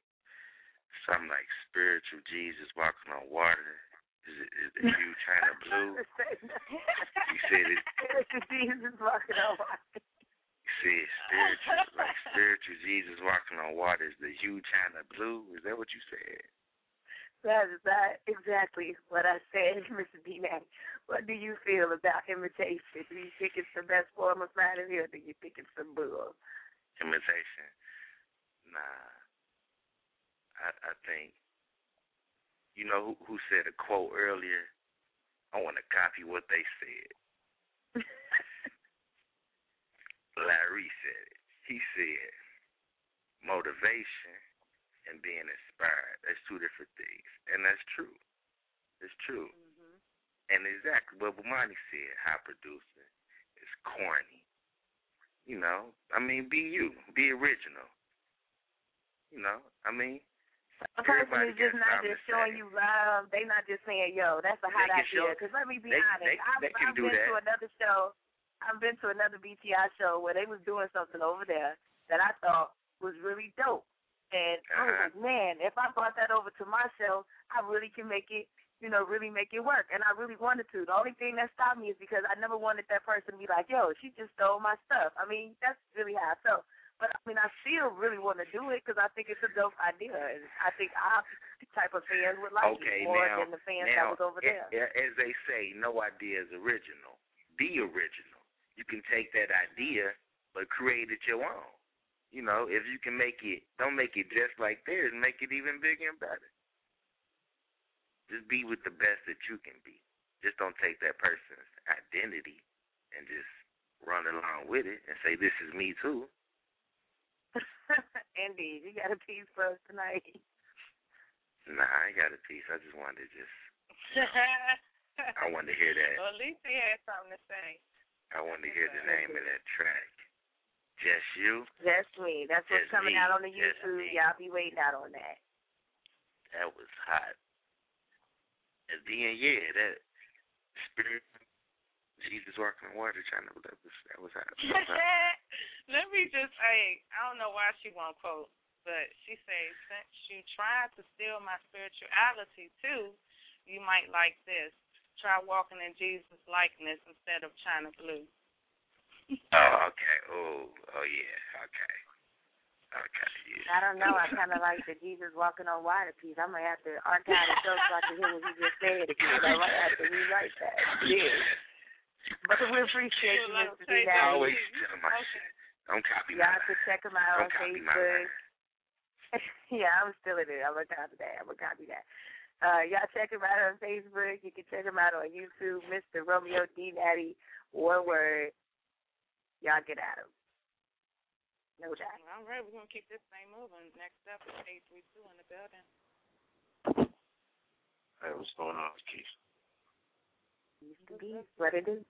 something like spiritual Jesus walking on water. Is it is it you Chyna Blue? You said it. Jesus walking on water. You said spiritual, like spiritual Jesus walking on water is the Hugh Chyna Blue. Is that what you said? That is not exactly what I said, Mr. D. Natty. What do you feel about imitation? Do you think it's the best form of flattery, or do you think it's some bull? Imitation. Nah. I I think. You know who who said a quote earlier? I want to copy what they said. Larie said it. He said motivation and being inspired. That's two different things. And that's true. It's true. Mm-hmm. And exactly what Bumani said, high producing is corny. You know, I mean, be you, be original. You know, I mean, A person is just not just showing you love. They not just saying, "Yo, that's a hot idea." Because let me be they- honest, they- I've, they I've been to another show. I've been to another BTI show where they was doing something over there that I thought was really dope. And I was Uh-huh. like, man, if I brought that over to my show, I really can make it, you know, really make it work. And I really wanted to. The only thing that stopped me is because I never wanted that person to be like, yo, she just stole my stuff. I mean, that's really how I felt. But I mean, I still really want to do it because I think it's a dope idea. And I think our type of fans would like okay, it more now, than the fans now, that was over there. as they say, no idea is original. Be original. You can take that idea, but create it your own. You know, if you can make it, don't make it just like theirs, make it even bigger and better. Just be with the best that you can be. Just don't take that person's identity and just run along with it and say, this is me too. Indeed, you got a piece for us tonight. Nah, I got a piece. I just wanted to just, I wanted to hear that. Well, at least he had something to say. I wanted to hear the name of that track. Just you. That's me. That's what's Just coming me. out on the YouTube. Y'all be waiting out on that. That was hot. And then yeah, that spirit Jesus walking on water trying to that was that was hot. That was hot. Let me just say, I don't know why she won't quote, but she says, since you tried to steal my spirituality too, you might like this. Try walking in Jesus' likeness instead of Chyna blue. Oh, okay. Oh, oh yeah. Okay. Okay. I don't know. I kind of like the Jesus walking on water piece. I'm gonna have to archive it so I can hear what you just said again. I might have to rewrite that. Yeah. But we appreciate you, Mr. D. I always tell my shit. Don't copy Y'all mine. can check him out on Don't my Facebook. yeah, I'm still in it. I'm gonna copy that. I'm gonna copy that. Uh, y'all check him out on Facebook. You can check him out on YouTube, Mr. Romeo D. Natty. One word. Y'all get at him. No doubt. All right, we're gonna keep this thing moving. Next up is eight three two in the building. Hey, what's going on, Keith? Used to be what it is.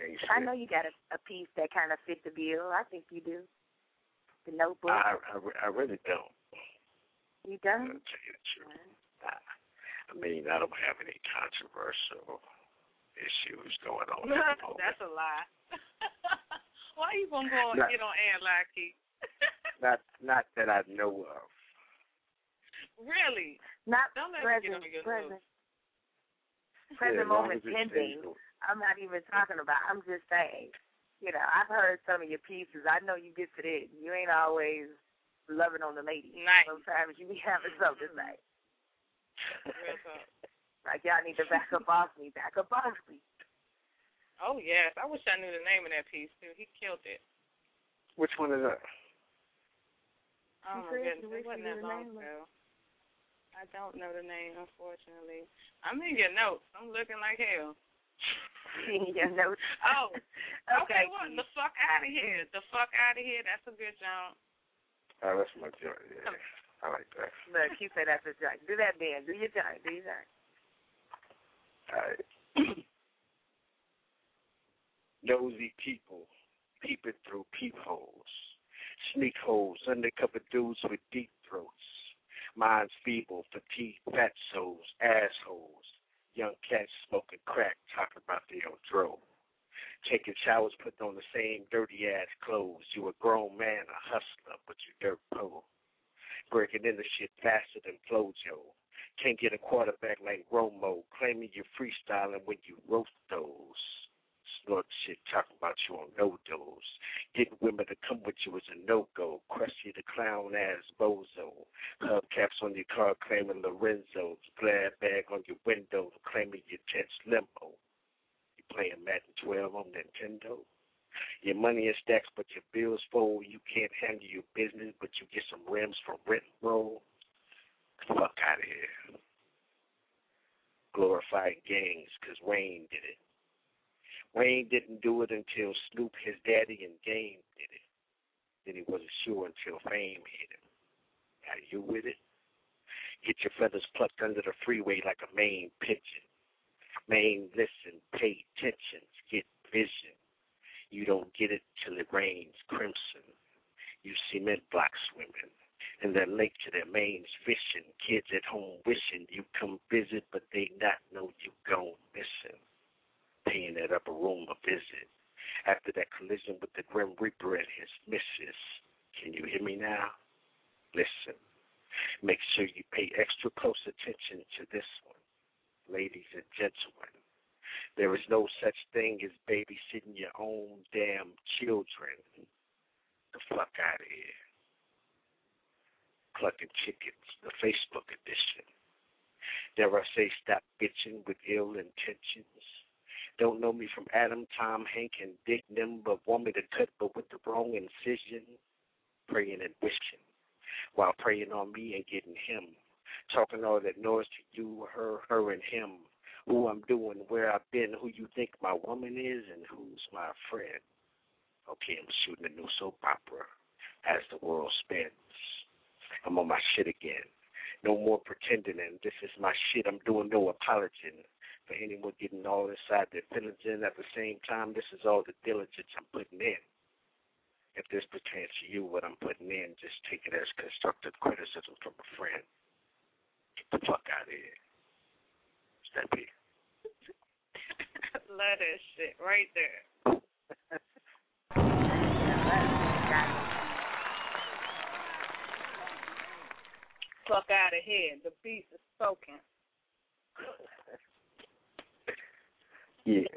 Hey, I know you got a, a piece that kind of fit the bill. I think you do. The notebook. I, I, I really don't. you done? To tell you the truth. I, I mean, I don't have any controversial issues going on. at the. That's a lie. why you gonna go and Not- get on air like Keith? not, not that I know of. really? Not Don't let me get present. on your present. Yeah, Present as long moment as it pending. I'm not even talking about. I'm just saying. You know, I've heard some of your pieces. I know you get to it. You ain't always loving on the ladies. Nice. Sometimes you be having something to say. Real talk. Like y'all need to back up off me. Back up off me. Oh yes, I wish I knew the name of that piece too. He killed it. Which one is that? Oh my Chris, goodness, it wish wasn't that the long name of- ago. I don't know the name, unfortunately. I'm in your notes. I'm looking like hell. your notes. Oh, Okay, okay. Well, the fuck out of here. The fuck out of here. That's a good jump. Oh, that's my joint. Yeah, I like that. Look, you say that's a joke. Do that, Ben. Do your joke. Do your joke. All right. Nosy people peeping through peepholes, sneak holes, undercover dudes with deep throats, minds feeble, fatigued fat souls, assholes, young cats smoking crack, talking about their own dro. Taking showers, putting on the same dirty ass clothes. You a grown man, a hustler, but you dirt poor. Breaking into shit faster than Flojo. Can't get a quarterback like Romo, claiming you're freestyling when you roast those. Snort shit, talking about you on no dose. Getting women to come with you is a no go. Crusty the clown ass bozo. Hubcaps on your car claiming Lorenzo's. Glad bag on your window claiming your tense limo. You playing Madden 12 on Nintendo? Your money is stacks, but your bills full. You can't handle your business, but you get some rims from rent roll. Fuck out of here. Glorified gangs, cause Wayne did it. Wayne didn't do it until Snoop, his daddy, and Game did it. Then he wasn't sure until fame hit him. Are you with it? Get your feathers plucked under the freeway like a Maine pigeon. Maine, listen, pay attention, get vision. You don't get it till it rains crimson. You cement block swimming. And that lake to their mains fishing. Kids at home wishing you come visit, but they not know you gone missing. Paying that upper room a visit. After that collision with the Grim Reaper and his missus. Can you hear me now? Listen. Make sure you pay extra close attention to this one. Ladies and gentlemen, there is no such thing as babysitting your own damn children. The fuck out of here. Clucking chickens, the Facebook edition. Dare I say stop bitching with ill intentions? Don't know me from Adam, Tom, Hank, and Dick them, but want me to cut, but with the wrong incision. Praying and wishing, while praying on me and getting him. Talking all that noise to you, her, her, and him. Who I'm doing, where I've been, who you think my woman is, and who's my friend. Okay, I'm shooting a new soap opera as the world spins. I'm on my shit again. No more pretending, and this is my shit. I'm doing no apologizing for anyone getting all inside their feelings in. At the same time, this is all the diligence I'm putting in. If this pertains to you, what I'm putting in, just take it as constructive criticism from a friend. Get the fuck out of here. Step here. Love that shit right there. Fuck out of here. The beast is spoken. Yeah.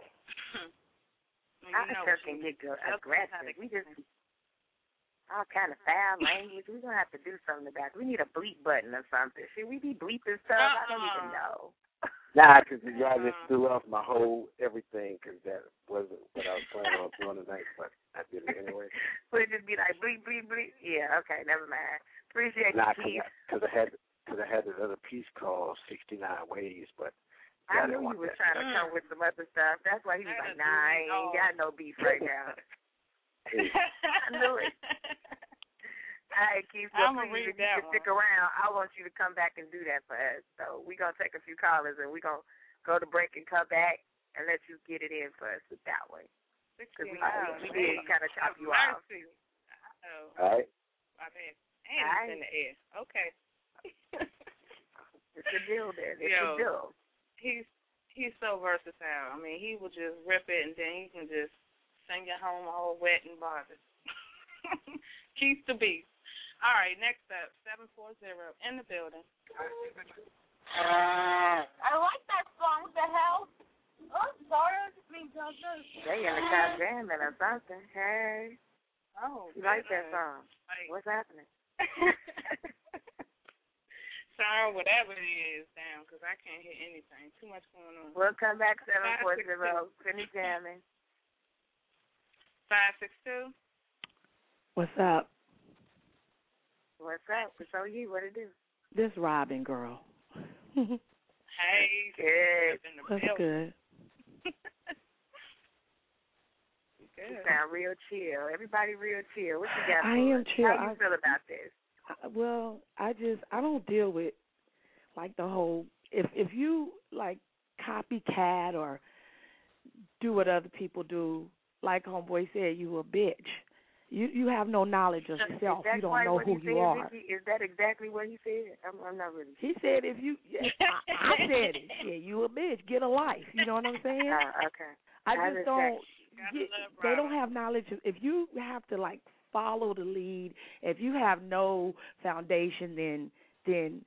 You Our know show can get aggressive. We just all kind of foul language. We're gonna have to do something about it. We need a bleep button or something. Should we be bleeping stuff? I don't even know. Nah, because y'all just threw off my whole everything because that wasn't what I was planning on doing tonight, but I did it anyway. Would it just be like bleep bleep bleep? Yeah. Okay. Never mind. Appreciate Nah, you, Keith. because I, had because I had this other piece called 69 Ways, but I knew didn't you want was that. trying to mm. come with some other stuff. That's why he was like, Nah, I ain't got no beef right now. I knew it. All right, Keith. So I'ma please, read if you that can stick around, I want you to come back and do that for us. So we're gonna take a few callers and we're gonna go to break and come back and let you get it in for us with that one. Because we, we, we did kind of chop you off. Oh, All right. my bad. And it's in the air. Okay. It's a deal there. It's Yo, a deal. He's he's so versatile. I mean, he will just rip it and then he can just send you home all wet and bothered. Keith the beast. All right, next up, seven four zero in the building. I like that song. What the hell? Oh, sorry. I just mean tell this. They in the car jamming or something. Hey. Oh, You like that song? Like, What's happening? Sorry, whatever it is, down because I can't hear anything. Too much going on. We'll come back seven four Five, six, zero. Finish jamming. Five six two. What's up? What's up? It's on you. What it do? This Robin girl. Hey, Good. What's building. good? You sound real chill. Everybody real chill. What you got? I for am us? chill. How you I- feel about this? Well, I just I don't deal with like the whole if if you like copycat or do what other people do, like homeboy said, you a bitch. You you have no knowledge of yourself. You don't know who you said, are. Is that exactly what he said? I'm, I'm not really. He said if you I, I said it. Yeah, you a bitch. Get a life. You know what I'm saying? Uh, okay. I I just don't. Get, they don't have knowledge. Of, if you have to like follow the lead, if you have no foundation, then then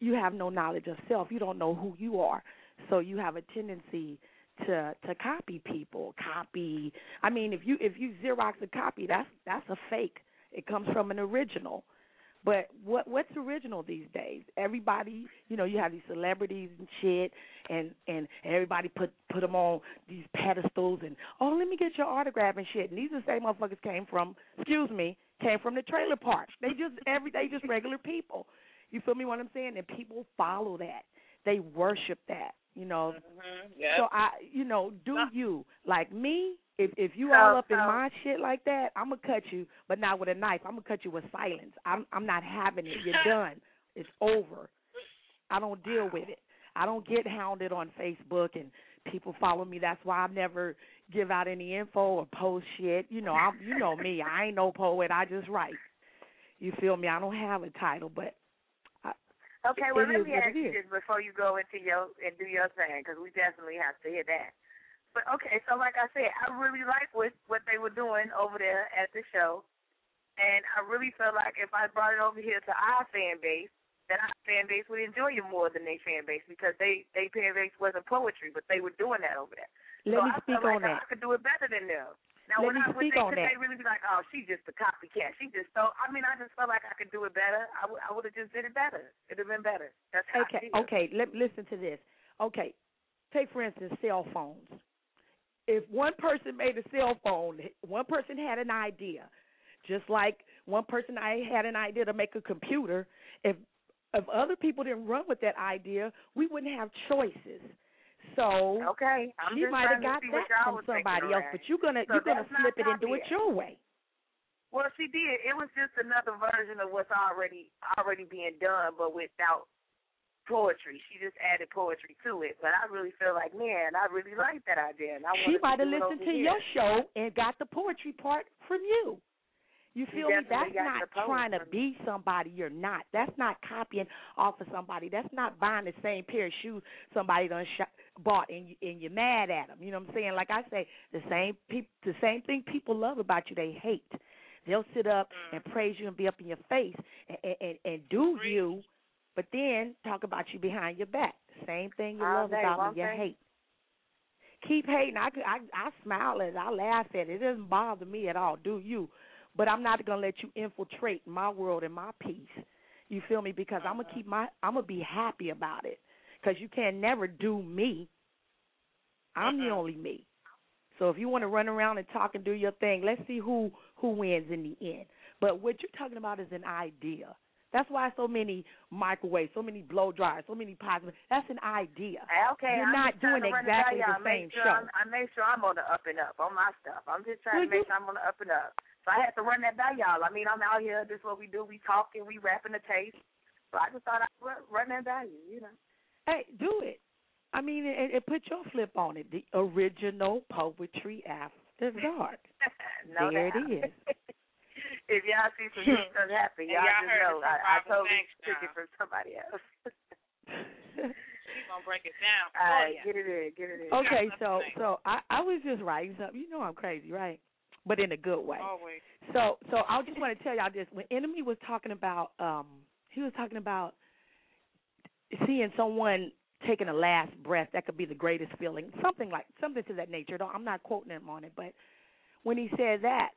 you have no knowledge of self. You don't know who you are, so you have a tendency to to copy people. Copy. I mean, if you if you Xerox a copy, that's that's a fake. It comes from an original. But what what's original these days? Everybody, you know, you have these celebrities and shit, and and everybody put put them on these pedestals and oh, let me get your autograph and shit. And these are the same motherfuckers came from, excuse me, came from the trailer park. They just every they just regular people. You feel me? What I'm saying? And people follow that. They worship that. You know. Mm-hmm. So I, you know, do you like me? If if you So- all up in my shit like that, I'm gonna cut you, but not with a knife. I'm gonna cut you with silence. I'm I'm not having it. You're done. It's over. I don't deal with it. I don't get hounded on Facebook and people follow me. That's why I never give out any info or post shit. You know, I'm you know me. I ain't no poet. I just write. You feel me? I don't have a title, but I, Okay, well, let me ask you this before you go into your and do your thing, because we definitely have to hear that. But okay, so like I said, I really like what what they were doing over there at the show, and I really felt like if I brought it over here to our fan base, that our fan base would enjoy you more than their fan base because they they fan base wasn't poetry, but they were doing that over there. Let so me I speak felt like on that. I could do it better than them. Now, Let when I they, on could that. they really be like, "Oh, she's just a copycat. She just so." I mean, I just felt like I could do it better. I would I would have just did it better. It'd have been better. That's how Okay, I feel. okay. Let listen to this. Okay, take for instance cell phones. If one person made a cell phone, one person had an idea, just like one person I had an idea to make a computer. If if other people didn't run with that idea, we wouldn't have choices. So okay, I'm she might have got that from somebody else, but you're gonna So you're gonna flip it and do it your way. Well, she did. It was just another version of what's already already being done, but without poetry. She just added poetry to it. But I really feel like, man, I really like that idea. And I She might have listened to here. your show and got the poetry part from you. You feel me? definitely not trying to be somebody you're not. That's not copying off of somebody. That's not buying the same pair of shoes somebody done sh- bought and you, and you're mad at them. You know what I'm saying? Like I say, the same peop- the same thing people love about you, they hate. They'll sit up mm. and praise you and be up in your face and and, and, and do you, but then talk about you behind your back. Same thing you All love day, about me, you hate. Keep hating. I, I I smile at it. I laugh at it. It doesn't bother me at all. Do you? But I'm not gonna let you infiltrate my world and my peace. You feel me? Because I'm gonna uh-huh. keep my. I'm gonna be happy about it. Because you can never do me. I'm the only me. So if you want to run around and talk and do your thing, let's see who who wins in the end. But what you're talking about is an idea. That's why so many microwaves, so many blow dryers, so many positive. That's an idea. Ah, okay, You're I'm not doing to it exactly the same sure show. I'm, I make sure I'm on the up and up on my stuff. I'm just trying to Well, make sure I'm on the up and up. So I had to run that by y'all. I mean, I'm out here. This is what we do. We talking. We rapping the taste. So I just thought I'd run, run that by you. You know. Hey, do it. I mean, and, and put your flip on it. The original poetry after dark. no there doubt. it is. if y'all see some good stuff happen, y'all, y'all just know I, I Robin totally Banks took it from somebody else. She's gonna break it down All for right, you. get it in, get it in. Okay, so so I I was just writing something. You know I'm crazy, right? But in a good way. Always. So so I just want to tell y'all this. When Enemy was talking about um he was talking about seeing someone taking a last breath, that could be the greatest feeling. Something like something to that nature. Don't- I'm not quoting him on it, but when he said that,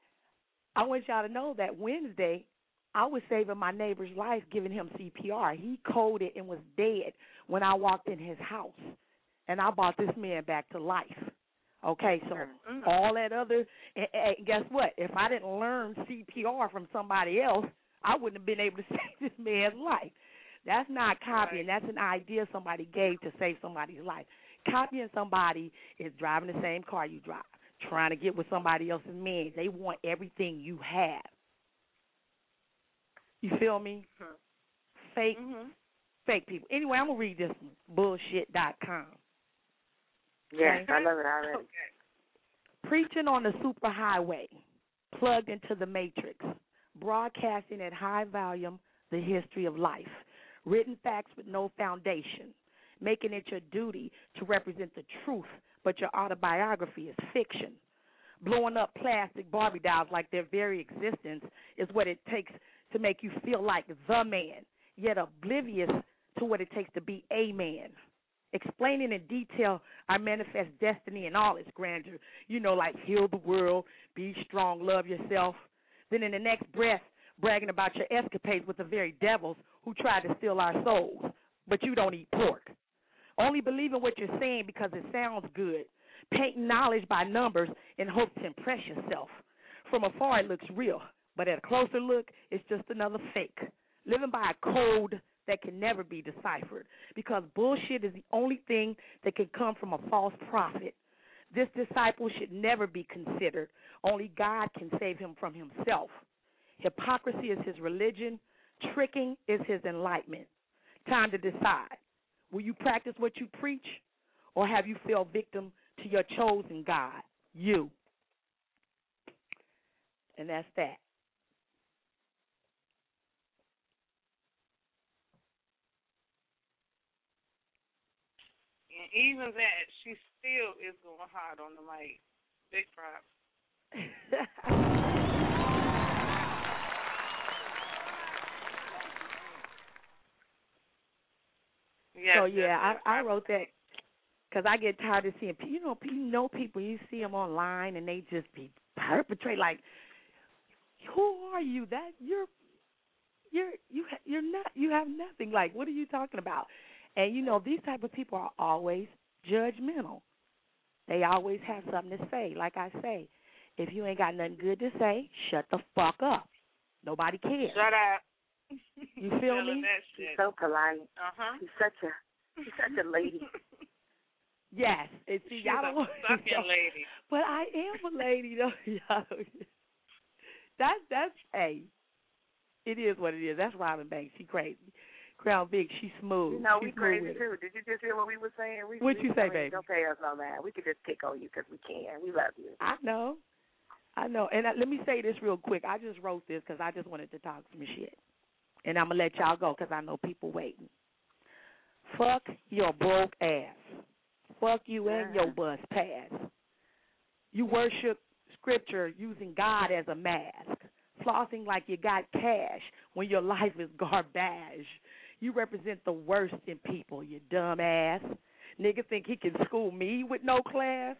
I want y'all to know that Wednesday I was saving my neighbor's life giving him CPR. He coded and was dead when I walked in his house. And I brought this man back to life. Okay, so mm, mm. all that other and, and guess what? If I didn't learn CPR from somebody else, I wouldn't have been able to save this man's life. That's not copying. That's an idea somebody gave to save somebody's life. Copying somebody is driving the same car you drive, trying to get with somebody else's man. They want everything you have. You feel me? Mm-hmm. Fake, mm-hmm. fake people. Anyway, I'm gonna read this one. bullshit.com. Yes, Okay. I love it already. Preaching on the superhighway, plugged into the matrix, broadcasting at high volume the history of life, written facts with no foundation, making it your duty to represent the truth, but your autobiography is fiction. Blowing up plastic Barbie dolls like their very existence is what it takes to make you feel like the man, yet oblivious to what it takes to be a man explaining in detail our manifest destiny and all its grandeur. You know, like heal the world, be strong, love yourself. Then in the next breath, bragging about your escapades with the very devils who tried to steal our souls. But you don't eat pork. Only believing what you're saying because it sounds good. Painting knowledge by numbers in hopes to impress yourself. From afar, it looks real, but at a closer look, it's just another fake. Living by a code that can never be deciphered because bullshit is the only thing that can come from a false prophet. This disciple should never be considered. Only God can save him from himself. Hypocrisy is his religion, tricking is his enlightenment. Time to decide. Will you practice what you preach, or have you fell victim to your chosen God, you? And that's that. And even that, she still is going hard on the mic. Big props. Yes, so yeah, yes, I I wrote that because I get tired of seeing you know you know people you see them online and they just be perpetrate like who are you that you're you're you you're not you have nothing like what are you talking about and you know these type of people are always judgmental They always have something to say. Like I say, if you ain't got nothing good to say, shut the fuck up. Nobody cares. Shut up. You feel me? She's so polite. Uh huh. She's such a she's such a lady. Yes. And see, She's y'all a don't fucking lady. But I am a lady though. Y'all don't- that's that's hey. It is what it is. That's Robin Banks. She crazy. Crown Big, she smooth. You know, she we smooth crazy with it. too. Did you just hear what we were saying? We, What'd we, you say, I mean, baby? Don't pay us no mind. We could just pick on you because we can. We love you. I know. I know. And uh, let me say this real quick. I just wrote this because I just wanted to talk some shit. And I'm to let y'all go because I know people waiting. Fuck your broke ass. Fuck you and your bus pass. You worship scripture using God as a mask. Flossing like you got cash when your life is garbage. You represent the worst in people, you dumb ass. Nigga think he can school me with no class?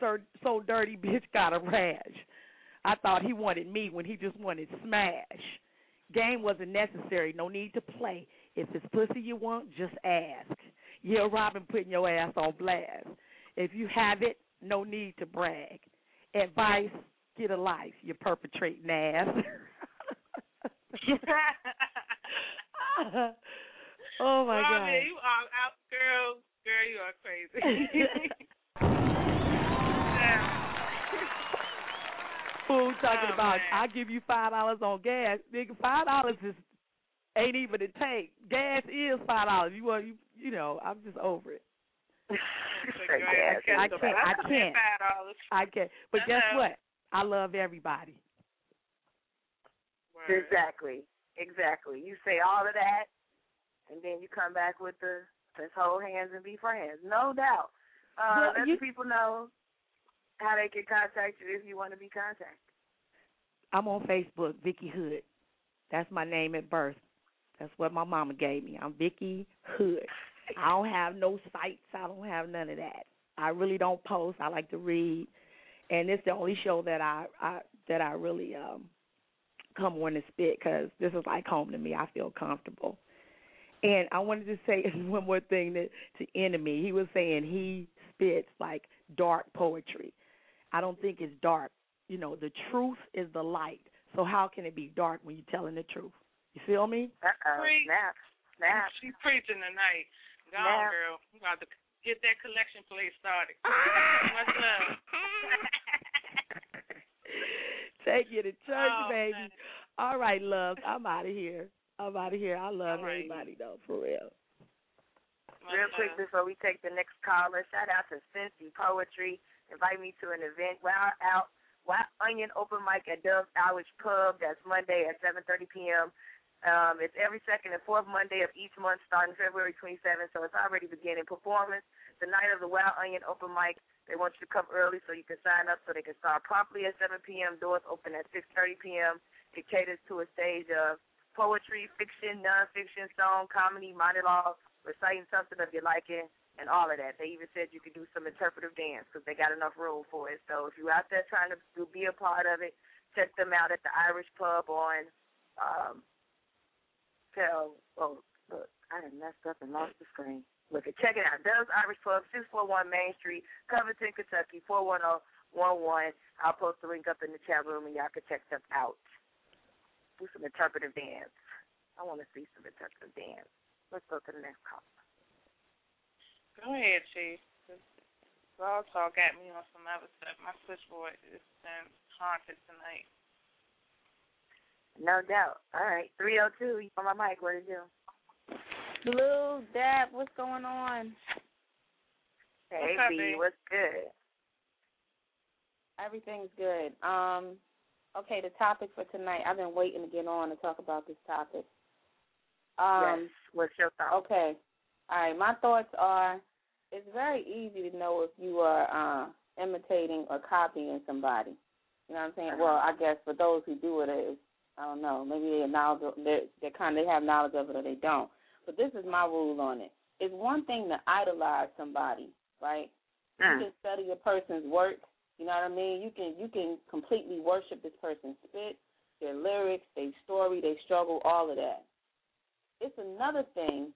So, so dirty bitch got a rash. I thought he wanted me when he just wanted smash. Game wasn't necessary, no need to play. If it's pussy you want, just ask. Yeah, Robin putting your ass on blast. If you have it, no need to brag. Advice, get a life, you're perpetrating ass. oh my Robin, god. you are out, girl. Girl, you are crazy. Fool talking Oh, about man. I'll give you five dollars on gas. Nigga, five dollars is ain't even a tank. Gas is five dollars. You want you you know, I'm just over it. I can't I can't I can't. But guess what? I love everybody. Exactly. Exactly. You say all of that, and then you come back with the let's hold hands and be friends. No doubt. Uh, Well, let you- the people know how they can contact you if you want to be contacted. I'm on Facebook, Vicky Hood. That's my name at birth. That's what my mama gave me. I'm Vicky Hood. I don't have no sites. I don't have none of that. I really don't post. I like to read, and it's the only show that I, I that I really um come on and spit because this is like home to me. I feel comfortable. And I wanted to say one more thing that to enemy. He was saying he spits like dark poetry. I don't think it's dark. You know, the truth is the light. So how can it be dark when you're telling the truth? You feel me? Uh-oh. Preach. Snap. Snap. She's preaching tonight. Go on, girl. We got to get that collection plate started. Much love. Take you to church, Oh, baby. man. All right, love. I'm out of here. I'm out of here. I love All right. everybody though, for real. Real quick before we take the next caller, shout out to Cincy Poetry. Invite me to an event. Wild out Wild Onion Open Mic at Dove's Irish Pub. That's Monday at 7:30 p.m. Um, it's every second and fourth Monday of each month, starting February 27th. So it's already beginning. Performance the night of the Wild Onion Open Mic. They want you to come early so you can sign up so they can start promptly at 7 p.m. Doors open at 6:30 p.m. It caters to a stage of poetry, fiction, nonfiction, song, comedy, monologue, reciting something of your liking, and all of that. They even said you could do some interpretive dance because they got enough room for it. So if you're out there trying to be a part of it, check them out at the Irish Pub on. Um, tell oh look, I done messed up and lost the screen. Look, check it out. Dove's Irish Pub, 641 Main Street, Covington, Kentucky, 41011. I'll post the link up in the chat room and y'all can check them out. Do some interpretive dance. I want to see some interpretive dance. Let's go to the next call. Go ahead, Chief. Blog Talk got me on some other stuff. My switchboard is been haunted tonight. No doubt. All right, 302. You on my mic. What did you do? Blue, Dap, what's going on? Hey, What's up, B, B? what's good? Everything's good. Um, okay, the topic for tonight. I've been waiting to get on to talk about this topic. Um, yes. What's your thought? Okay. All right. My thoughts are: it's very easy to know if you are uh, imitating or copying somebody. You know what I'm saying? Well, I guess for those who do it, it's I don't know. Maybe they knowledge. They they kind of have knowledge of it or they don't. But this is my rule on it. It's one thing to idolize somebody, right? Mm. You can study a person's work. You know what I mean? You can you can completely worship this person's spit, their lyrics, their story, their struggle, all of that. It's another thing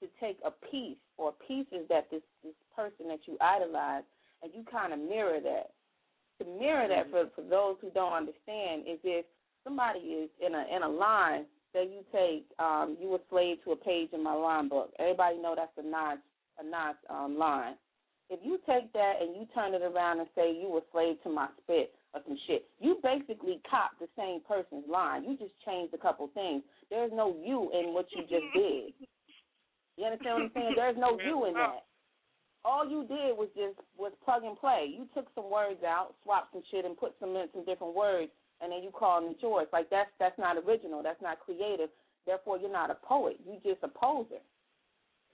to take a piece or pieces that this this person that you idolize and you kind of mirror that. To mirror that for for those who don't understand is if somebody is in a in a line that you take, um, you were slave to a page in my line book. Everybody know that's a notch a notch um, line. If you take that and you turn it around and say you were slave to my spit or some shit, you basically cop the same person's line. You just changed a couple things. There's no you in what you just did. You understand what I'm saying? There's no you in that. All you did was just was plug and play. You took some words out, swapped some shit, and put some in some different words, and then you call them yours. Like that's that's not original. That's not creative. Therefore, you're not a poet. You just a poser.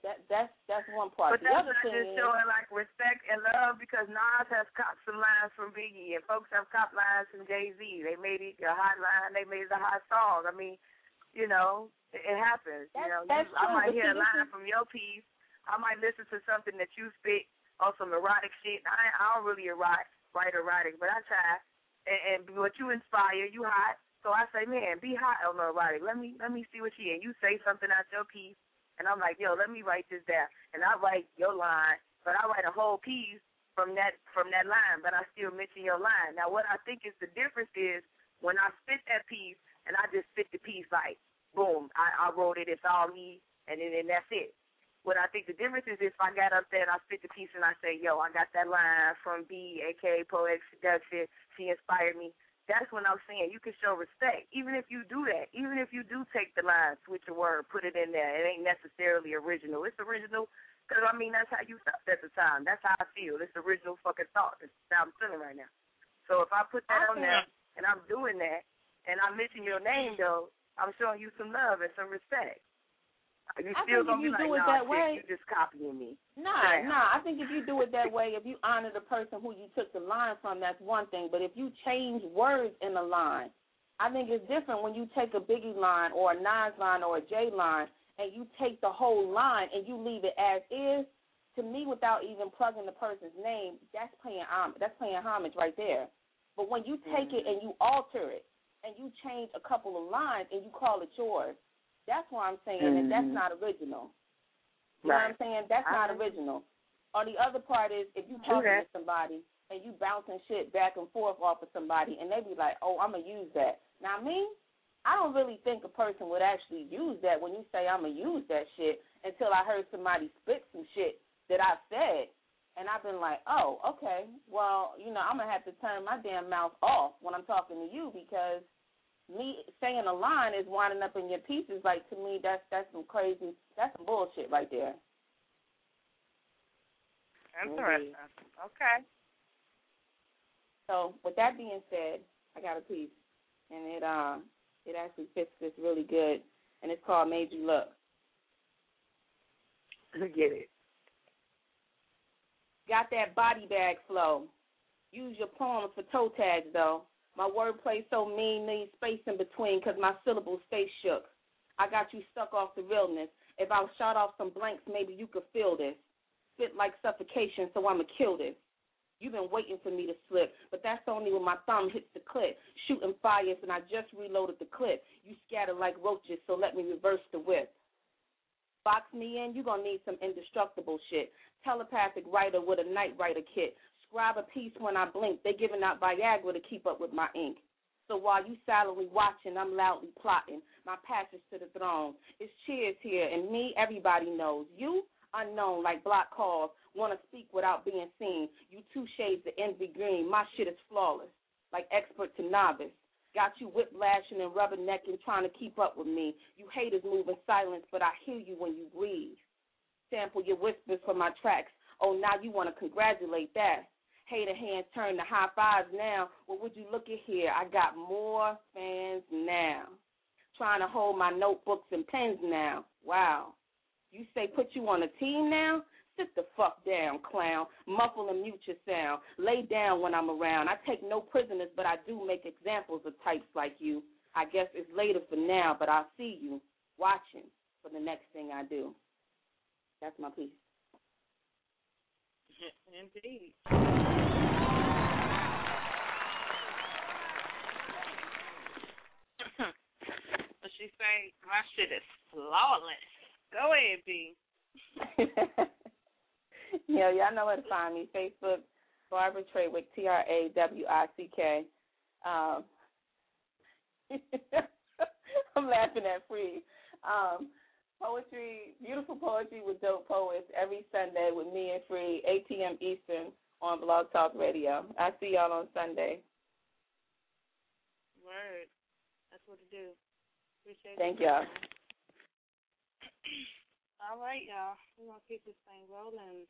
That that's that's one part. But the that's other not thing just is, showing like respect and love because Nas has copped some lines from Biggie and folks have copped lines from Jay Z. They made it a hot line. They made it a hot song. I mean, you know, it, happens. you know, that's you, I might hear a line from your piece. I might listen to something that you spit on some erotic shit. I I don't really erotic, write erotic, but I try. And, and what you inspire, you hot. So I say, man, be hot on the erotic. Let me let me see what you and you say something out your piece, and I'm like, yo, let me write this down, and I write your line, but I write a whole piece from that from that line, but I still mention your line. Now, what I think is the difference is when I spit that piece, and I just spit the piece like, boom, I, I wrote it. It's all me, and then and that's it. What I think the difference is if I got up there and I spit the piece and I say, yo, I got that line from B, aka Poetic Seduction. She inspired me. That's when I'm saying you can show respect. Even if you do that, even if you do take the line, switch a word, put it in there, it ain't necessarily original. It's original because, I mean, that's how you felt at the time. That's how I feel. It's original fucking thought. That's how I'm feeling right now. So if I put that on there and I'm doing that and I mention your name, though, I'm showing you some love and some respect. You I still gonna be like, do it nah, that shit, way, you just copying me. Nah, Damn. nah. I think if you do it that way, if you honor the person who you took the line from, that's one thing. But if you change words in the line, I think it's different when you take a Biggie line or a Nas line or a J line and you take the whole line and you leave it as is. To me, without even plugging the person's name, that's paying homage. That's paying homage right there. But when you take it mm-hmm. and you alter it and you change a couple of lines and you call it yours, that's why I'm saying that that's mm-hmm. not original. You know what I'm saying? That's I not original. Or the other part is if you talking that. to somebody and you bouncing shit back and forth off of somebody and they be like, Oh, I'm gonna use that. Now me, I don't really think a person would actually use that when you say I'm gonna use that shit until I heard somebody spit some shit that I said and I've been like, Oh, okay, well, you know, I'm gonna have to turn my damn mouth off when I'm talking to you because me saying a line is winding up in your pieces. Like to me, that's that's some crazy, that's some bullshit right there. Interesting. Okay. So with that being said, I got a piece, and it uh it actually fits this really good, and it's called "Made You Look." Get it. Got that body bag flow. Use your poems for toe tags though. My wordplay so mean needs space in between 'cause my syllables stay shook. I got you stuck off the realness. If I shot off some blanks, maybe you could feel this. Spit like suffocation, so I'ma kill this. You've been waiting for me to slip, but that's only when my thumb hits the clip. Shooting fires, and I just reloaded the clip. You scatter like roaches, so let me reverse the whip. Box me in, you're gonna need some indestructible shit. Telepathic writer with a night writer kit. Scribe a piece when I blink. They giving out Viagra to keep up with my ink. So while you silently watching, I'm loudly plotting my passage to the throne. It's cheers here, and me, everybody knows. You, unknown, like block calls, want to speak without being seen. You two shades of envy green. My shit is flawless, like expert to novice. Got you whiplashing and rubbernecking, trying to keep up with me. You haters move in silence, but I hear you when you breathe. Sample your whispers for my tracks. Oh, now you want to congratulate that. Hater hands turn to high fives now. Well, would you look at here? I got more fans now. Trying to hold my notebooks and pens now. Wow. You say put you on a team now? Sit the fuck down, clown. Muffle and mute your sound. Lay down when I'm around. I take no prisoners, but I do make examples of types like you. I guess it's later for now, but I'll see you watching for the next thing I do. That's my piece. Indeed. but she say my shit is flawless. Go ahead, B. Yo, y'all know where to find me. Facebook, Barbara Trawick, T R A W I C K. Um, I'm laughing at free. Um, poetry, beautiful poetry with dope poets every Sunday with me and Free, 8 p.m. Eastern on Blog Talk Radio. I see y'all on Sunday. Word. That's what to do. Appreciate it. Thank it. y'all. All right, y'all. We're gonna keep this thing rolling.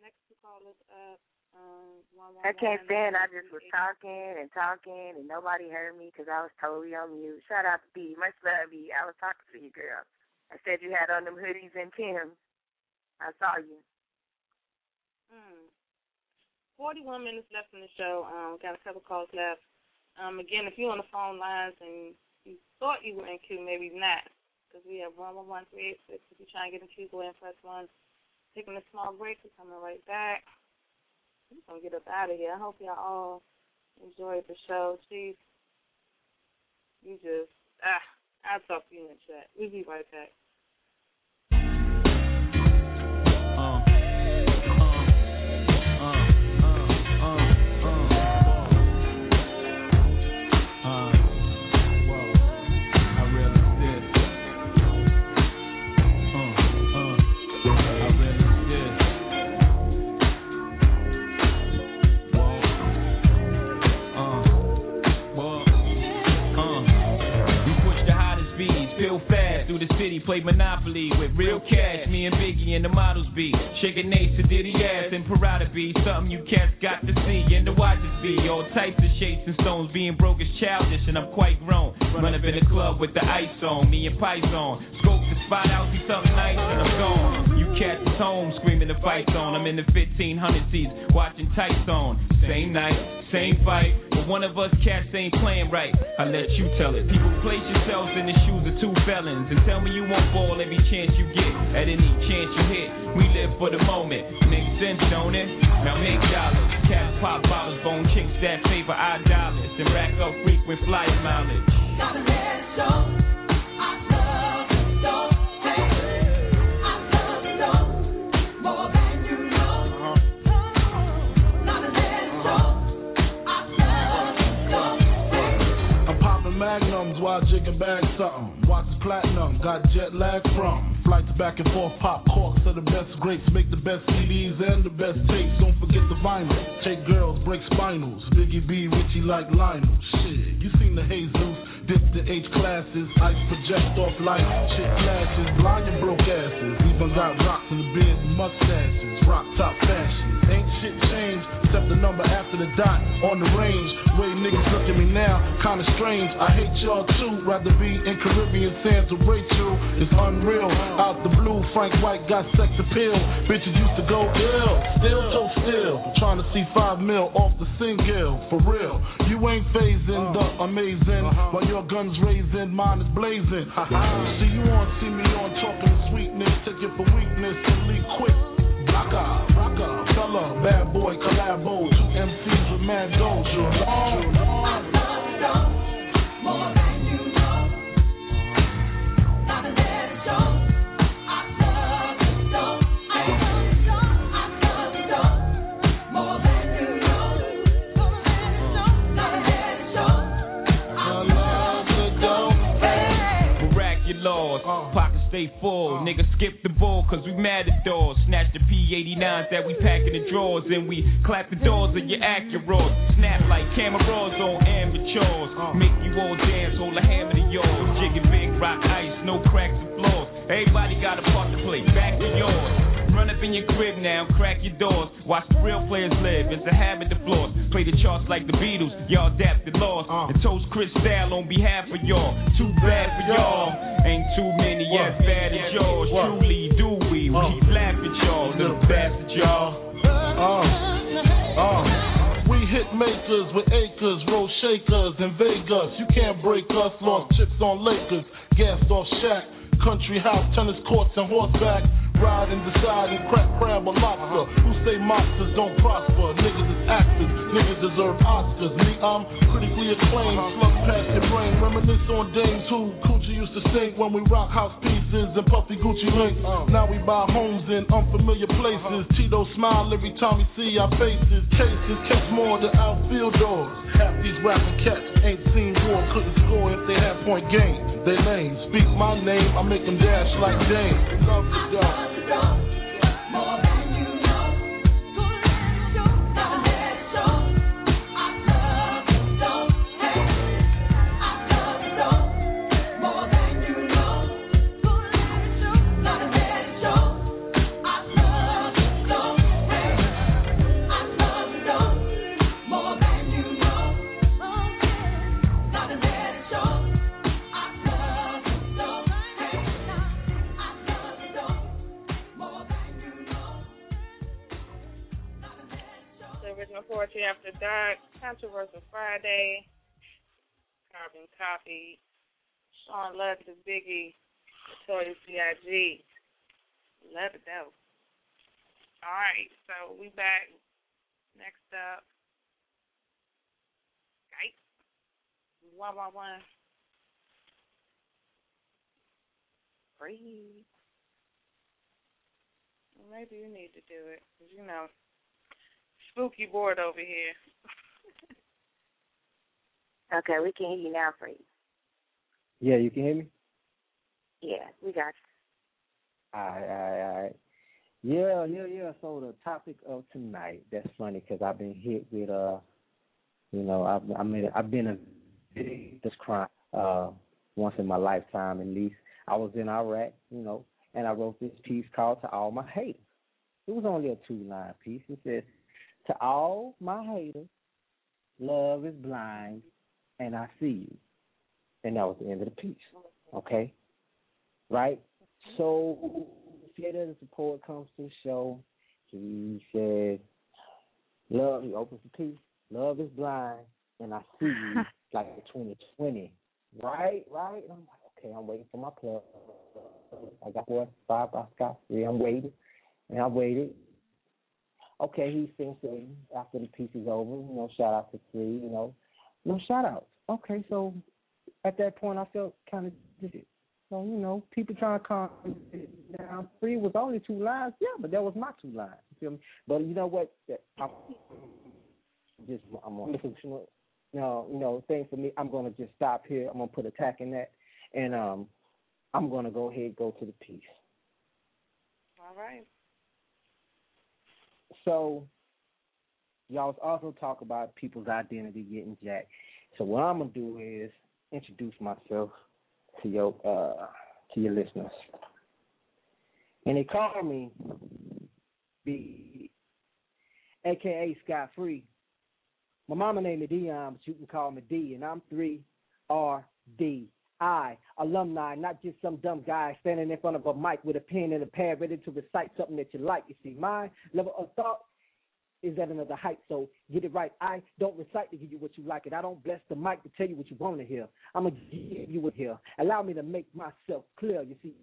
Next to call us up. Um, one, one, I can't stand. I just was talking and talking, and nobody heard me because I was totally on mute. Shout out to B. Much love, B. I was talking to you, girl. I said you had on them hoodies and Tim's. I saw you. Mm. 41 minutes left in the show. Um, got a couple calls left. Um, again, if you're on the phone lines and you thought you were in queue, maybe not, because we have one one one three eight six. If you're trying to get in queue, go ahead and press one. Taking a small break. We're coming right back. We're gonna get up out of here. I hope y'all all enjoyed the show. Chief, you just ah, I'll talk to you in the chat. We'll be right back. Through the city, play Monopoly with real cash. Me and Biggie and the models be shaking Nate to Diddy ass and Parada be something you cats got to see and to watch it be. All types of shapes and stones, being broke is childish and I'm quite grown. Run up in the club with the ice on, me and Pice on. Scope the spot out, see something nice and I'm gone. Cats is home screaming the fight zone. I'm in the 1500 seats watching tights on. Same night, same fight, but one of us cats ain't playing right. I let you tell it. People place yourselves in the shoes of two felons and tell me you won't ball every chance you get. At any chance you hit, we live for the moment. Makes sense, don't it? Now make dollars. Cats pop bottles, bone chicks that favor our dollars and rack up frequent flyer mileage. Gotta let it show. I love it so. While jigging back something. Watches platinum, got jet lag from. Flights back and forth, pop corks are the best grapes. Make the best CDs and the best tapes. Don't forget the vinyl. Take girls, break spinals. Biggie B, Richie like Lionel. Shit, you seen the Jesus. Dip the H classes, ice project off light, shit flashes, blind and broke asses. Even got rocks in the beard and mustaches, rock top fashion. Shit changed except the number after the dot on the range. Way niggas look at me now, kinda strange. I hate y'all too, rather be in Caribbean sands with Rachel. It's unreal. Out the blue, Frank White got sex appeal. Bitches used to go ill, still so still. Trying to see five mil off the single, for real. You ain't phasing the uh-huh. amazing, uh-huh. while your guns raising, mine is blazing. Uh-huh. see you on, see me on, talking sweetness, take it for weakness and leave quick. Rocka, rocka, fella, bad boy, collabo, two MCs with mad doja. More stay full. Nigga skip the ball cause we mad at doors. Snatch the P89s that we pack in the drawers. And we clap the doors of your Acuras. Snap like cameras on amateurs. Uh. Make you all dance, hold a hammer to yours. Jigging big rock ice, no cracks and flaws. Everybody got a part to play, back to yours. In your crib now, crack your doors. Watch the real players live, it's a habit to floss. Play the charts like the Beatles, y'all adapted lost. And toast Cristal on behalf of y'all. Too bad for y'all. Ain't too many as bad as yours. Truly do we. We laugh at y'all, little bastard y'all. Uh, uh. We hit makers with acres, roll shakers in Vegas. You can't break us, lost chips on Lakers, gassed off Shaq. Country house, tennis courts, and horseback. Ride and decide and crack crab or lobster. Uh-huh. Who say monsters don't prosper? Niggas is actors, Niggas deserve Oscars. Me, I'm critically acclaimed. Uh-huh. Slug past your brain. Reminisce on Dame 2. Coochie used to sing when we rock house pieces and puffy Gucci links. Uh-huh. Now we buy homes in unfamiliar places. Tito smile every time we see our faces. Cases catch more than outfield doors. Half these rapping cats ain't seen war, couldn't score if they had point game. They lame. Speak my name, I make them dash like Dame. Love the dog. The Poetry After Dark, Controversial Friday, Carbon Copy, Sean Love to Biggie, Toya C.I.G. Love it though. All right, so we back. Next up, Skype. One one one. Breathe. Maybe you need to do it, cause you know, spooky board over here. Okay, we can hear you now, Free. Yeah, you can hear me? Yeah, we got you. All right, all right, all right. Yeah, yeah, yeah. So the topic of tonight, that's funny because I've been hit with, uh, you know, I've, I mean, I've been a victim this crime uh, once in my lifetime at least. I was in Iraq, you know, and I wrote this piece called To All My Haters. It was only a two-line piece. It says, To all my haters, love is blind, and I see you. And that was the end of the piece. Okay? Right? So, Theater the poet comes to the show. He says, Love, he opens the piece. Love is blind, and I see you like 2020. Right? Right? And I'm like, okay, I'm waiting for my plug. I got what? Five, I got three. I'm waiting. And I waited. Okay, he it after the piece is over. You know, shout out to three, you know. No shout outs. Okay, so at that point I felt kind of So, you know, people trying to calm down. Three was only two lines. Yeah, but that was my two lines. You feel me? But you know what? I'm just I'm on emotional no, you know, thing for me, I'm gonna just stop here. I'm gonna put attack in that and um I'm gonna go ahead go to the piece. All right. So y'all also talk about people's identity getting jacked. So what I'm gonna do is introduce myself to your uh to your listeners. And they call me B aka Scott Free. My mama named me Dion, but you can call me D, and I'm three R D I, alumni, not just some dumb guy standing in front of a mic with a pen and a pad ready to recite something that you like. You see, my level of thought is at another height, so get it right. I don't recite to give you what you like, and I don't bless the mic to tell you what you want to hear. I'm going to give you it here. Allow me to make myself clear. You see,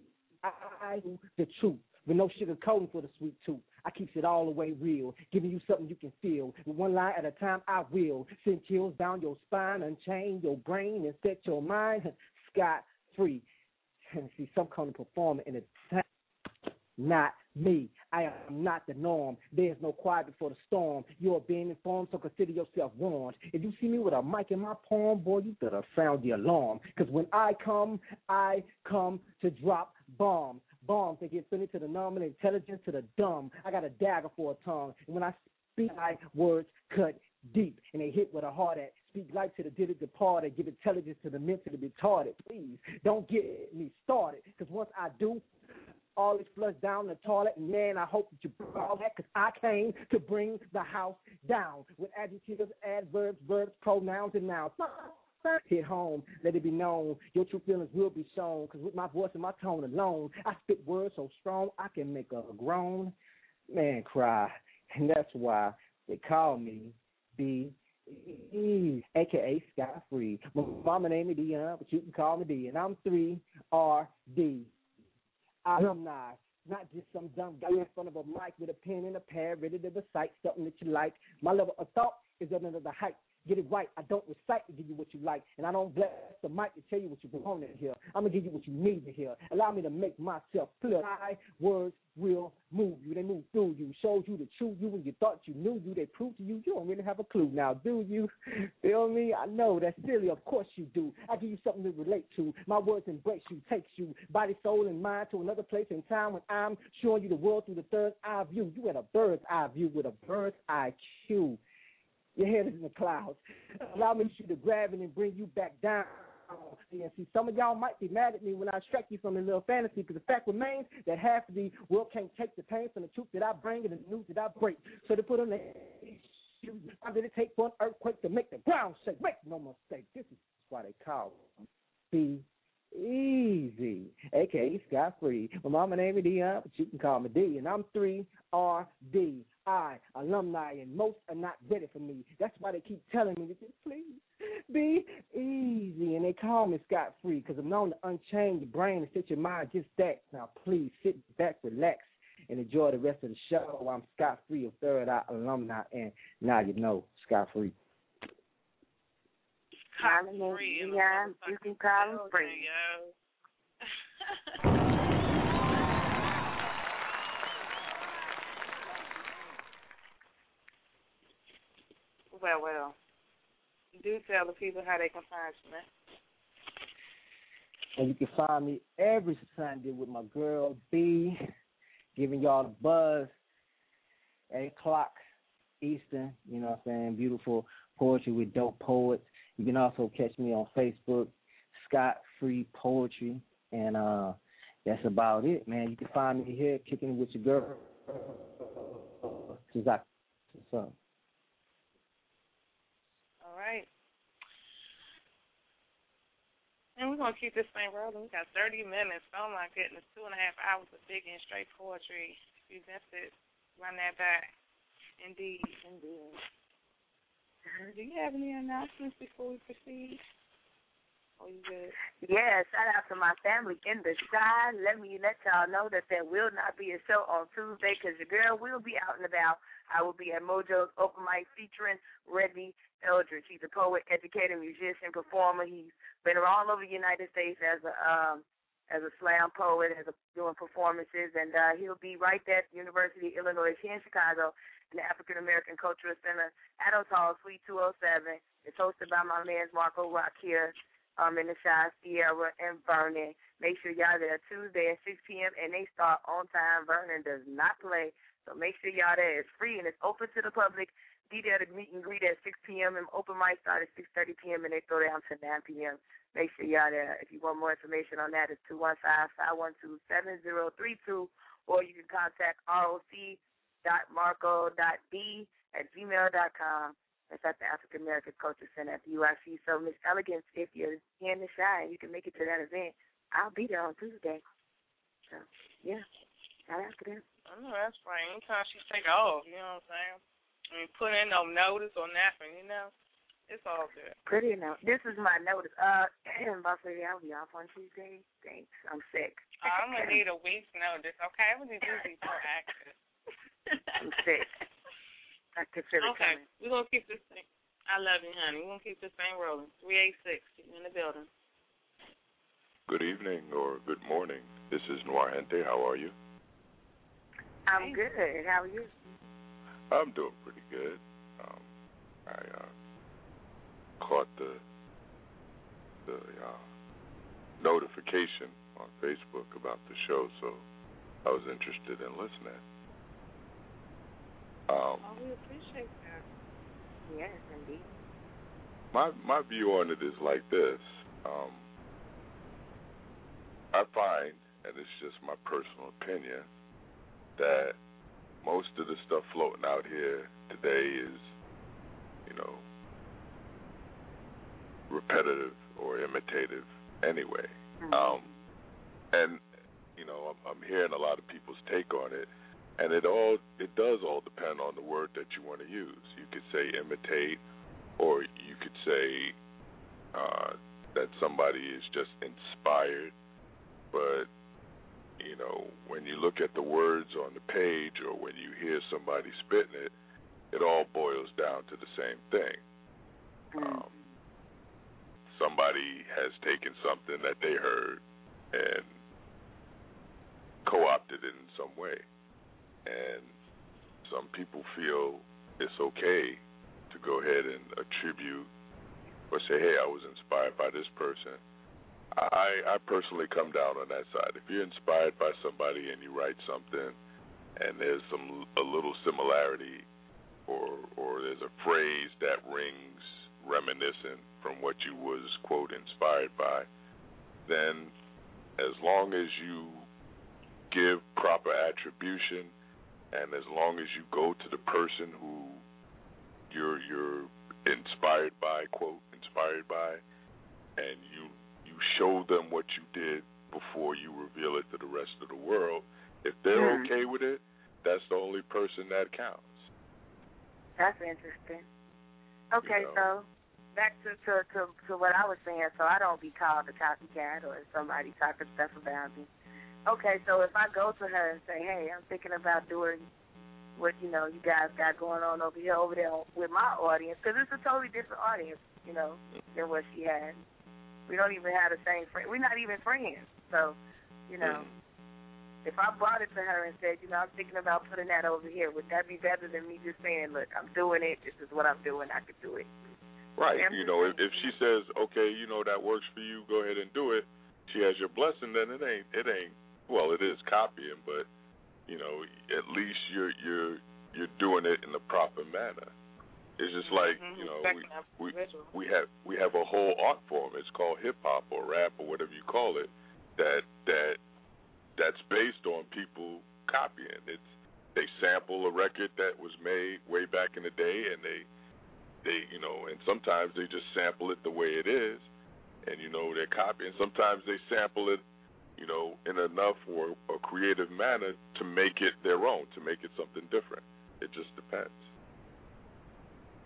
I the truth with no sugar coating for the sweet tooth. I keeps it all the way real, giving you something you can feel. One line at a time, I will send chills down your spine, unchain your brain, and set your mind scot free. And See, some kind of performer in a not me. I am not the norm. There's no quiet before the storm. You are being informed, so consider yourself warned. If you see me with a mic in my palm, boy, you better sound the alarm. Because when I come, I come to drop bombs. Bombs that get sent to the numb and intelligent to the dumb. I got a dagger for a tongue. And when I speak, my words cut deep and they hit with a heart at. Speak life to the dead departed. Give intelligence to the mentally retarded. Please don't get me started. Because once I do, all is flushed down the toilet. And man, I hope that you brought all that because I came to bring the house down with adjectives, adverbs, verbs, pronouns, and nouns. Hit home, let it be known. Your true feelings will be shown. Because with my voice and my tone alone, I spit words so strong I can make a grown man cry. And that's why they call me B aka Scott Free. My mama name is Dion, but you can call me D. And I'm three R D. Alumni, not not just some dumb guy in front of a mic with a pen and a pad ready to recite something that you like. My level of thought is the hype. Get it right. I don't recite to give you what you like, and I don't bless the mic to tell you what you want to hear. I'm gonna give you what you need to hear. Allow me to make myself clear. My words will move you. They move through you. Showed you the truth. You when you thought you knew you. They proved to you you don't really have a clue. Now, do you? Feel me? I know that's silly. Of course you do. I give you something to relate to. My words embrace you, takes you, body, soul, and mind to another place in time when I'm showing you the world through the third eye view. You at a bird's eye view with a bird's cue. Your head is in the clouds. Allow me to grab it and bring you back down. And see, some of y'all might be mad at me when I extract you from the little fantasy, because the fact remains that half of the world can't take the pain from the truth that I bring and the news that I break. So to put on the how did it take an earthquake to make the ground shake? Make no mistake, this is why they call me Easy, aka Scott Free. My mama named me Dion, but you can call me D, and I'm three R D I alumni, and most are not ready for me. That's why they keep telling me to just please be easy, and they call me Scott Free because I'm known to unchain your brain and set your mind just that. Now please sit back, relax, and enjoy the rest of the show. I'm Scott Free of Third Eye alumni, and now you know Scott Free. Call him free. Yeah, you can call him free. well, well. Do tell the people how they can find you, man. And you can find me every Sunday with my girl B, giving y'all the buzz. Eight o'clock Eastern, you know what I'm saying? Beautiful poetry with dope poets. You can also catch me on Facebook, Scott Free Poetry, and uh that's about it, man. You can find me here kicking with your girl. What's up? All right. And we're gonna keep this thing rolling. We got thirty minutes. Oh my goodness, two and a half hours of digging straight poetry. You missed it, run that back. Indeed, indeed. Do you have any announcements before we proceed? Yeah, shout out to my family in the shy. Let me let y'all know that there will not be a show on Tuesday because your girl will be out and about. I will be at Mojo's Open Mic featuring Reggie Eldridge. He's a poet, educator, musician, performer. He's been all over the United States as a um, as a slam poet, as a, doing performances, and uh, he'll be right there at the University of Illinois here in Chicago in the African American Cultural Center, Adults Hall, Suite 207. It's hosted by my man Marco Rock here um, in the Shy Sierra and Vernon. Make sure y'all there Tuesday at 6 p.m. and they start on time. Vernon does not play, so make sure y'all there. It's free and it's open to the public. Be there to meet and greet at 6 p.m. and open mic start at 6:30 p.m. and they throw down to 9 p.m. Make sure y'all there. If you want more information on that, it's two one five five one two seven zero three two, or you can contact roc dot marco dot b at gmail dot com. That's at the African American Culture Center at the UIC. So, Miss Elegance, if you're here in the shy and you can make it to that event, I'll be there on Tuesday. So, yeah, out to them. I know that's right. Anytime she take off, you know what I'm saying? I mean, put in no notice or nothing, you know? It's all good. Pretty enough. This is my notice. Uh, and Boss Lady, I'll be off on Tuesday. Thanks. I'm sick. I'm gonna need a week's notice, okay? I'm gonna need to be proactive. I'm sick. I can feel Okay, coming. we're gonna keep this thing. I love you, honey. We're gonna keep this thing rolling. Three eight six You in the building. Good evening or good morning. This is Noir Gente. How are you? I'm good. How are you? I'm doing pretty good. Um, I uh, caught the the uh, notification on Facebook about the show, so I was interested in listening. Um, Oh, we appreciate that. Yes, indeed. my my view on it is like this. Um, I find, and it's just my personal opinion, that most of the stuff floating out here today is, you know, repetitive or imitative anyway. Um, and you know, I'm, I'm hearing a lot of people's take on it, and it all it does all depend on the word that you want to use. You could say imitate, or you could say uh, that somebody is just inspired. But you know, when you look at the words on the page, or when you hear somebody spitting it, it all boils down to the same thing. Um, somebody has taken something that they heard and co-opted it in some way, and some people feel it's okay to go ahead and attribute or say, "Hey, I was inspired by this person." I I personally come down on that side. If you're inspired by somebody and you write something, and there's some a little similarity, or or there's a phrase that rings reminiscent from what you was quote inspired by, then as long as you give proper attribution, and as long as you go to the person who you're you're inspired by, quote inspired by, and you you show them what you did before you reveal it to the rest of the world. If they're Mhm. okay with it, that's the only person that counts. That's interesting. Okay, You know. so back to, to to to what I was saying. So I don't be called a copycat or somebody talking stuff about me. Okay, so if I go to her and say, "Hey, I'm thinking about doing what you know you guys got going on over here, over there with my audience, because it's a totally different audience, you know, than what she had. We don't even have the same friend. We're not even friends. So, you know, if I brought it to her and said, you know, I'm thinking about putting that over here, would that be better than me just saying, look, I'm doing it. This is what I'm doing. I could do it. Right. You know, if, if she says, "Okay, you know that works for you, go ahead and do it," she has your blessing. Then it ain't. It ain't. Well, it is copying, but you know, at least you're you're you're doing it in the proper manner. It's just like Mm-hmm. you know, we we we have we have a whole art form. It's called hip hop or rap or whatever you call it. That that that's based on people copying. It's they sample a record that was made way back in the day, and they they you know, and sometimes they just sample it the way it is, and you know they're copying. Sometimes they sample it, you know, in enough or a creative manner to make it their own, to make it something different. It just depends.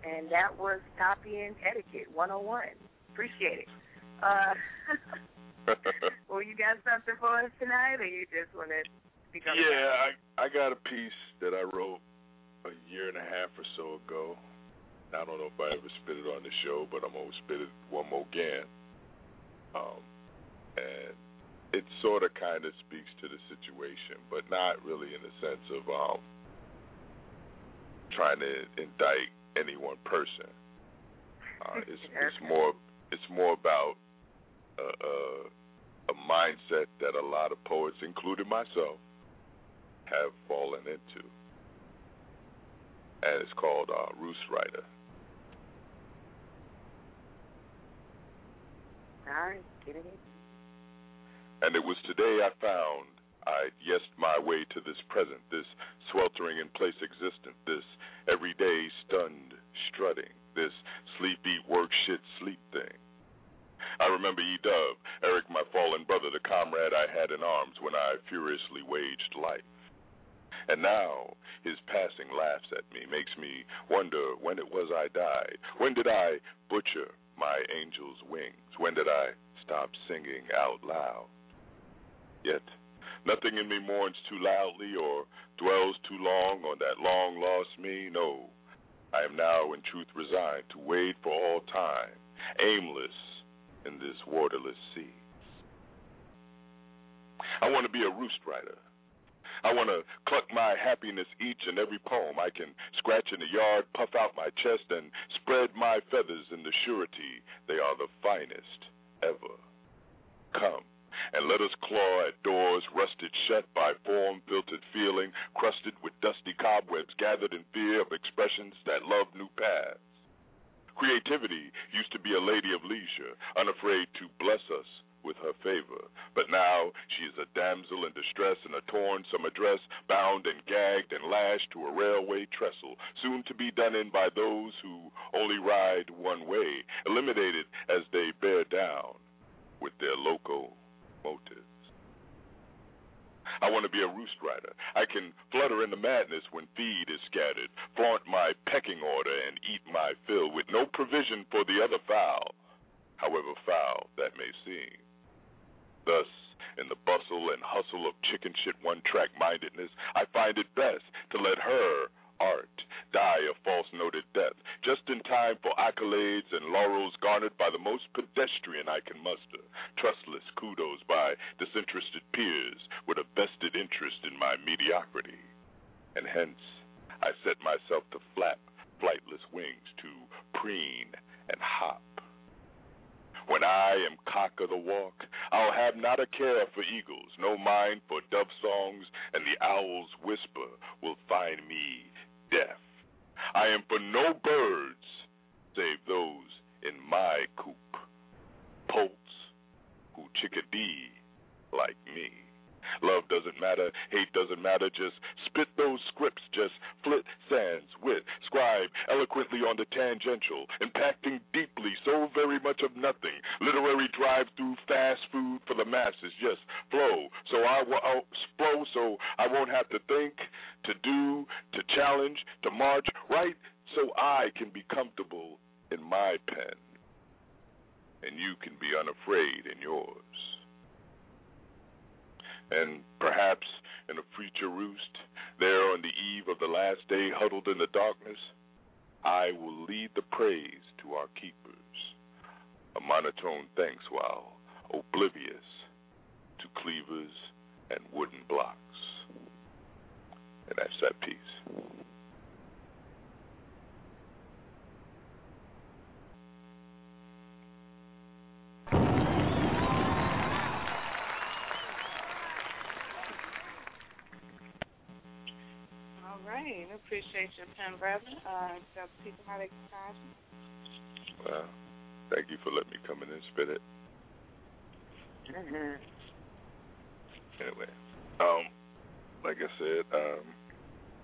And that was copying etiquette 101. Appreciate it. Uh, well, you got something for us tonight, or you just want to speak on Yeah, I I got a piece that I wrote a year and a half or so ago. I don't know if I ever spit it on the show, but I'm gonna spit it one more again. Um, and it sort of kind of speaks to the situation, but not really in the sense of um trying to indict any one person. Uh, it's it's more it's more about a, a a mindset that a lot of poets, including myself, have fallen into, and it's called uh, Roost Rider. All right, get it. And it was today I found I'd yesed my way to this present, this sweltering in place existent, this everyday stunned strutting, this sleepy work shit sleep thing. I remember E Dub, Eric, my fallen brother, the comrade I had in arms when I furiously waged life. And now his passing laughs at me, makes me wonder when it was I died. When did I butcher my angel's wings? When did I stop singing out loud? Yet nothing in me mourns too loudly or dwells too long on that long lost me. No, I am now in truth resigned to wade for all time, aimless in this waterless sea. I want to be a roost writer. I want to cluck my happiness each and every poem I can scratch in the yard, puff out my chest, and spread my feathers in the surety they are the finest ever. Come and let us claw at doors rusted shut by form filtered feeling, crusted with dusty cobwebs gathered in fear of expressions that love new paths. Creativity used to be a lady of leisure, unafraid to bless us with her favor. But now she is a damsel in distress in a torn summer dress, bound and gagged and lashed to a railway trestle, soon to be done in by those who only ride one way, eliminated as they bear down with their locomotives. I want to be a roost rider. I can flutter in the madness when feed is scattered, flaunt my pecking order, and eat my fill with no provision for the other fowl, however foul that may seem. Thus, in the bustle and hustle of chicken shit one track mindedness, I find it best to let her art die a false noted death, just in time for accolades and laurels garnered by the most pedestrian I can muster, trustless kudos by disinterested peers with a vested interest in my mediocrity. And hence, I set myself to flap flightless wings to preen and hop. When I am cock of the walk, I'll have not a care for eagles, no mind for dove songs, and the owl's whisper will find me deaf. I am for no birds save those in my coop. Poults who chickadee like me. Love doesn't matter, hate doesn't matter, just spit those scripts, just flit sands, wit, scribe eloquently on the tangential, impacting deeply so very much of nothing. Literary drive through fast food for the masses, just flow. So I will I'll uh, flow so I won't have to think, to do, to challenge, to march, right? So I can be comfortable in my pen. And you can be unafraid in yours and perhaps in a future roost, there on the eve of the last day, huddled in the darkness, I will lead the praise to our keepers, a monotone thanks while oblivious to cleavers and wooden blocks. And that's that piece. Appreciate your pen, brother. Uh, tell people how they can find you. Well, thank you for letting me come in and spit it. Mm-hmm. Anyway, um, like I said, um,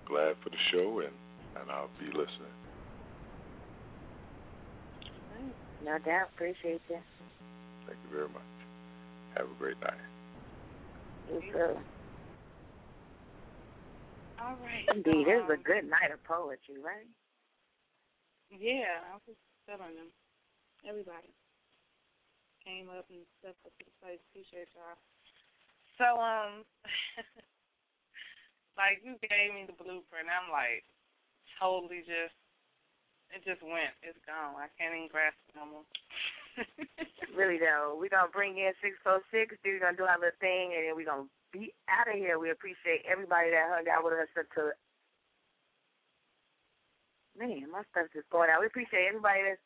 glad for the show, and and I'll be listening. No doubt. Appreciate you. Thank you very much. Have a great night. You too. All right. Indeed, so, it was a um, good night of poetry, right? Yeah, I was feeling them. Everybody came up and stepped up to the place. Appreciate y'all. So, um, like you gave me the blueprint. I'm like totally just, it just went. It's gone. I can't even grasp it no more. really though, we're gonna bring in six four six. We're gonna do our little thing, and then we're gonna be out of here. We appreciate everybody that hung out with us until. Man, my stuff's just going out. We appreciate everybody that's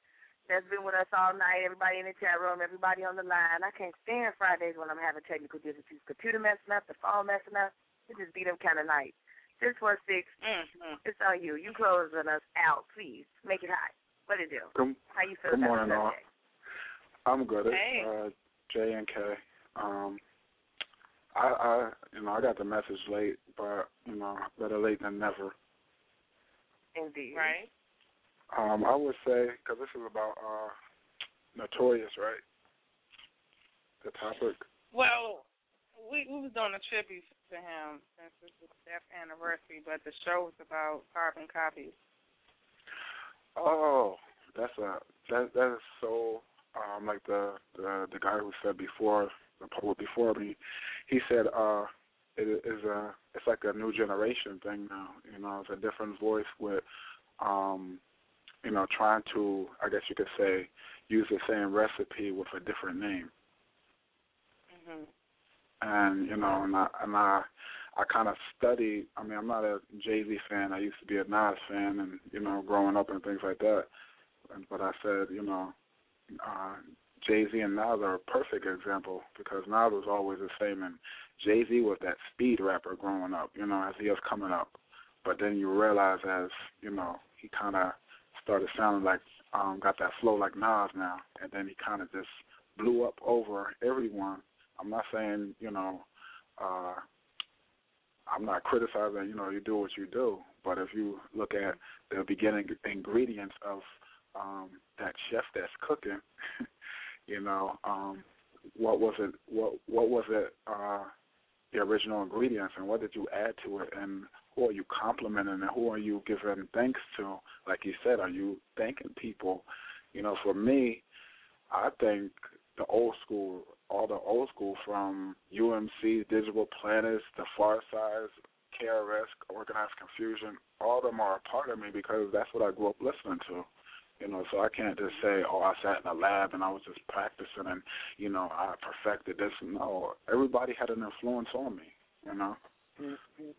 that's been with us all night. Everybody in the chat room. Everybody on the line. I can't stand Fridays when I'm having technical difficulties. Computer messing up, the phone messing up. It just be them kind of nights. Six four six. Mm-hmm. It's on you. You closing us out, please. Make it hot. What it do? Good, How you feel good about morning, all. I'm good. Hey. Uh, J and K. Um, I, I, you know, I got the message late, but you know, better late than never. Indeed. Right. Um, I would say because this is about uh, notorious, right? The topic. Well, we we was doing a tribute to him since it's his death anniversary, but the show was about carbon copies. Oh, that's a that that is so um like the the the guy who said before the poet before me, he said uh it is a it's like a new generation thing now. You know, it's a different voice with um you know trying to I guess you could say use the same recipe with a different name. hmm and you know, and I and I I kind of studied. I mean, I'm not a Jay Z fan. I used to be a Nas fan, and you know, growing up and things like that. And, but I said, you know, uh, Jay Z and Nas are a perfect example because Nas was always the same, and Jay Z was that speed rapper growing up. You know, as he was coming up. But then you realize as you know, he kind of started sounding like um got that flow like Nas now, and then he kind of just blew up over everyone. I'm not saying you know, uh, I'm not criticizing. You know, you do what you do, but if you look at the beginning ingredients of um, that chef that's cooking, you know, um, what was it? What what was it? Uh, the original ingredients, and what did you add to it, and who are you complimenting, and who are you giving thanks to? Like you said, are you thanking people? You know, for me, I think the old school, all the old school from UMC, Digable Planets, the Far Sides, KRS, Organized Confusion, all of them are a part of me because that's what I grew up listening to. You know, so I can't just say, oh, I sat in a lab and I was just practicing and, you know, I perfected this. No, everybody had an influence on me, you know. Mm-hmm.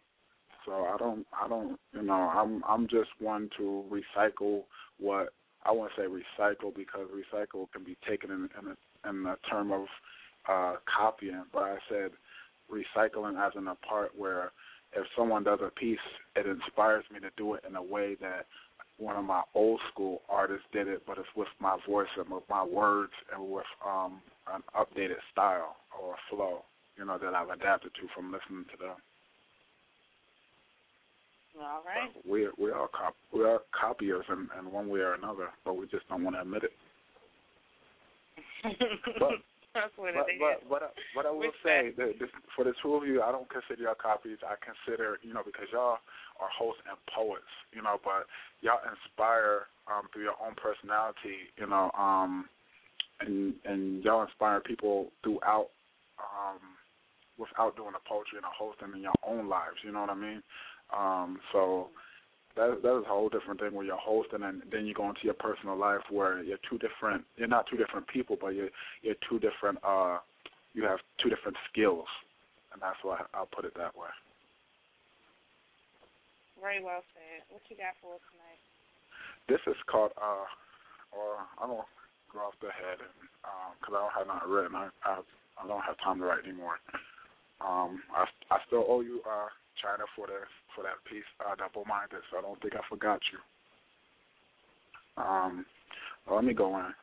So I don't, I don't, you know, I'm, I'm just one to recycle what I won't say recycle because recycle can be taken in in, a, in the term of uh, copying, but I said recycling as in a part where if someone does a piece, it inspires me to do it in a way that one of my old school artists did it, but it's with my voice and with my words and with um, an updated style or flow, you know, that I've adapted to from listening to them. All right. We we are cop we are copiers in, in one way or another, but we just don't want to admit it. but, That's what but, it is. but what I, what I will say that this, for the two of you, I don't consider y'all copies. I consider you know because y'all are hosts and poets, you know, but y'all inspire um, through your own personality, you know, um, and and y'all inspire people throughout um, without doing the poetry and the hosting in your own lives. You know what I mean? Um, so that that is a whole different thing when you're hosting and then you go into your personal life where you're two different you're not two different people but you're you're two different uh you have two different skills and that's why I'll put it that way. Very well said. What you got for us tonight? This is called uh or I'm gonna go off the head because I don't have nothing written I, I I don't have time to write anymore. Um I I still owe you uh Chyna for the for that piece, uh, double minded. So I don't think I forgot you. Um, well, let me go in.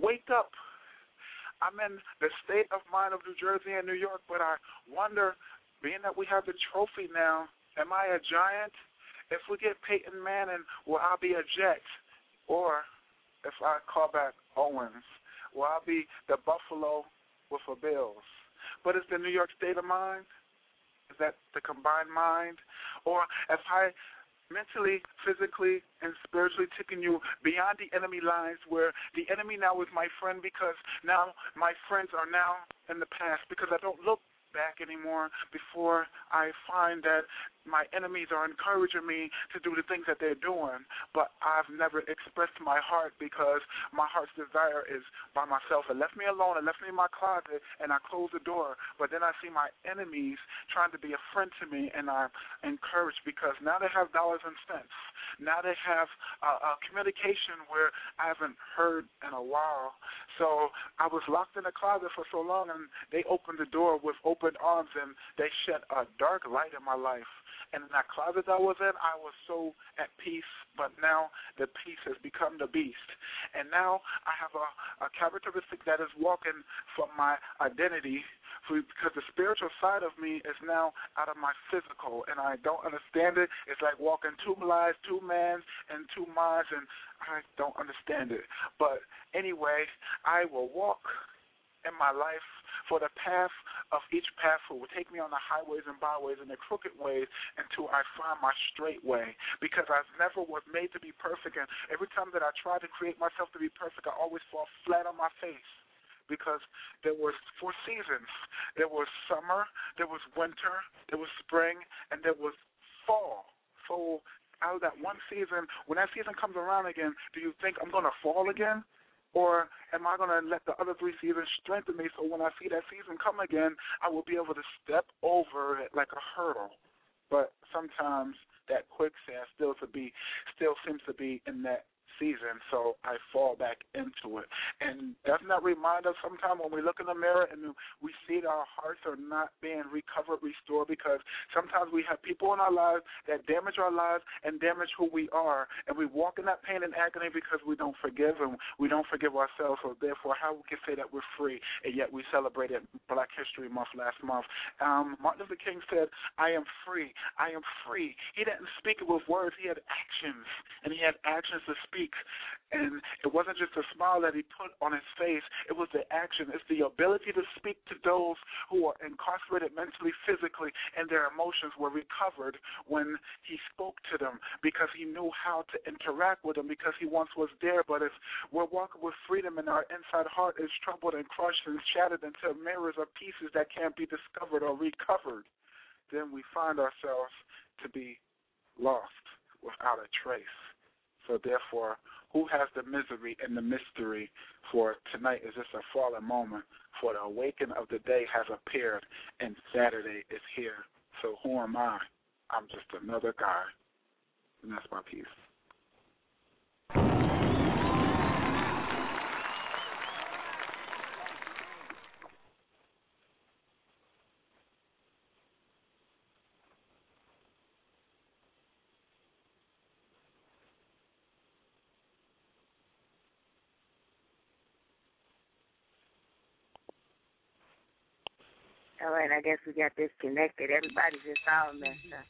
Wake up. I'm in the state of mind of New Jersey and New York, but I wonder, being that we have the trophy now, am I a giant? If we get Peyton Manning, will I be a Jet? Or if I call back Owens, will I be the Buffalo with the Bills? But is the New York state of mind? Is that the combined mind? Or if I mentally, physically, and spiritually taking you beyond the enemy lines where the enemy now is my friend because now my friends are now in the past because I don't look back anymore before I find that my enemies are encouraging me to do the things that they're doing, but I've never expressed my heart because my heart's desire is by myself. It left me alone, it left me in my closet, and I closed the door. But then I see my enemies trying to be a friend to me, and I'm encouraged because now they have dollars and cents. Now they have a communication where I haven't heard in a while. So I was locked in the closet for so long, and they opened the door with open arms, and they shed a dark light in my life. And in that closet I was in, I was so at peace, but now the peace has become the beast. And now I have a, a characteristic that is walking from my identity because the spiritual side of me is now out of my physical, and I don't understand it. It's like walking two lives, two mans, and two minds, and I don't understand it. But anyway, I will walk in my life for the path of each path will take me on the highways and byways and the crooked ways until I find my straight way. Because I never was made to be perfect, and every time that I try to create myself to be perfect, I always fall flat on my face. Because there was four seasons. There was summer, there was winter, there was spring, and there was fall. So out of that one season, when that season comes around again, do you think I'm gonna fall again? Or am I going to let the other three seasons strengthen me so when I see that season come again, I will be able to step over it like a hurdle? But sometimes that quicksand still to be still seems to be in that season, so I fall back into it. And doesn't that remind us sometimes when we look in the mirror and we see that our hearts are not being recovered, restored, because sometimes we have people in our lives that damage our lives and damage who we are, and we walk in that pain and agony because we don't forgive and we don't forgive ourselves. So therefore, how we can say that we're free, and yet we celebrated Black History Month last month. Um, Martin Luther King said, "I am free. I am free." He didn't speak it with words; he had actions, and he had actions to speak speak. And it wasn't just a smile that he put on his face, it was the action. It's the ability to speak to those who are incarcerated mentally, physically, and their emotions were recovered when he spoke to them because he knew how to interact with them because he once was there. But if we're walking with freedom and our inside heart is troubled and crushed and shattered into mirrors of pieces that can't be discovered or recovered, then we find ourselves to be lost without a trace. So therefore, who has the misery and the mystery for tonight is just a fallen moment for the awakening of the day has appeared and Saturday is here. So who am I? I'm just another guy. And that's my piece. Right, I guess we got disconnected. Everybody's just all messed up.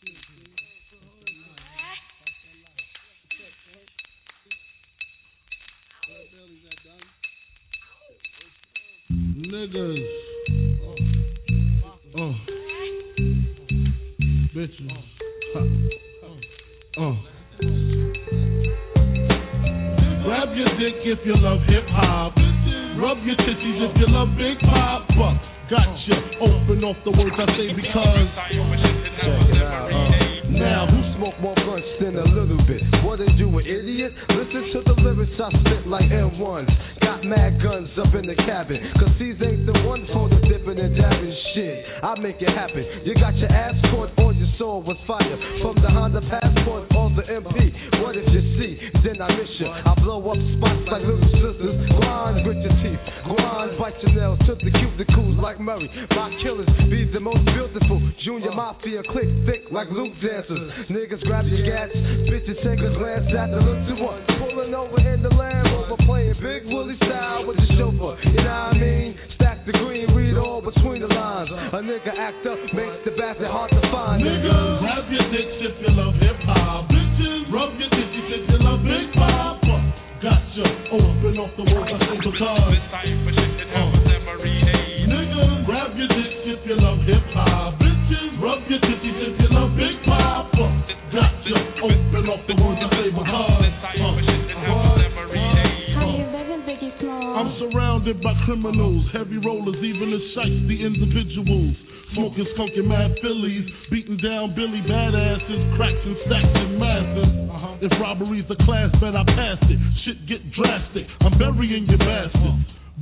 Niggas. Uh. Bitches. Ha. Uh. Grab your dick if you love hip hop. Rub your titties if you love big pop. Buck. Gotcha. Open off the words I say because. Now, who smoke more blunts than a little bit? What are you, an idiot? Listen to the lyrics I spit like M1s. Got mad guns up in the cabin. Cause these ain't the ones for the dipping and dabbing shit. I make it happen. You got your ass caught or your soul was fire. From the Honda Passport or the MP. What if you see? Then I miss you. I blow up spots like little sisters. Grind with your teeth. Grind, bite your nails to the cuticles like Murray. My killers be the most beautiful. Junior Mafia click thick like Luke dancers. Niggas grab your gats. Bitches take a glance at the look to one. Pulling over in the Land Rover. Playing Big Willie style with the chauffeur. You know what I mean? Stack the green, read all between the lines. A nigga act up makes the bastard hard to find. Niggas, grab your dicks if you love hip hop. Bitches, rub your titties if you love big pop. Gotcha. Open off the words I say because. Niggas, grab your dicks if you love hip hop. Bitches, rub your titties if you love big pop. Gotcha. Open off the words I surrounded by criminals, heavy rollers, even the shiesty individuals. Smoking skunky mad fillies, beating down Billy badasses, cracks and stacks in masses. Uh-huh. If robbery's a class, bet I pass it. Shit get drastic, I'm burying your bastard.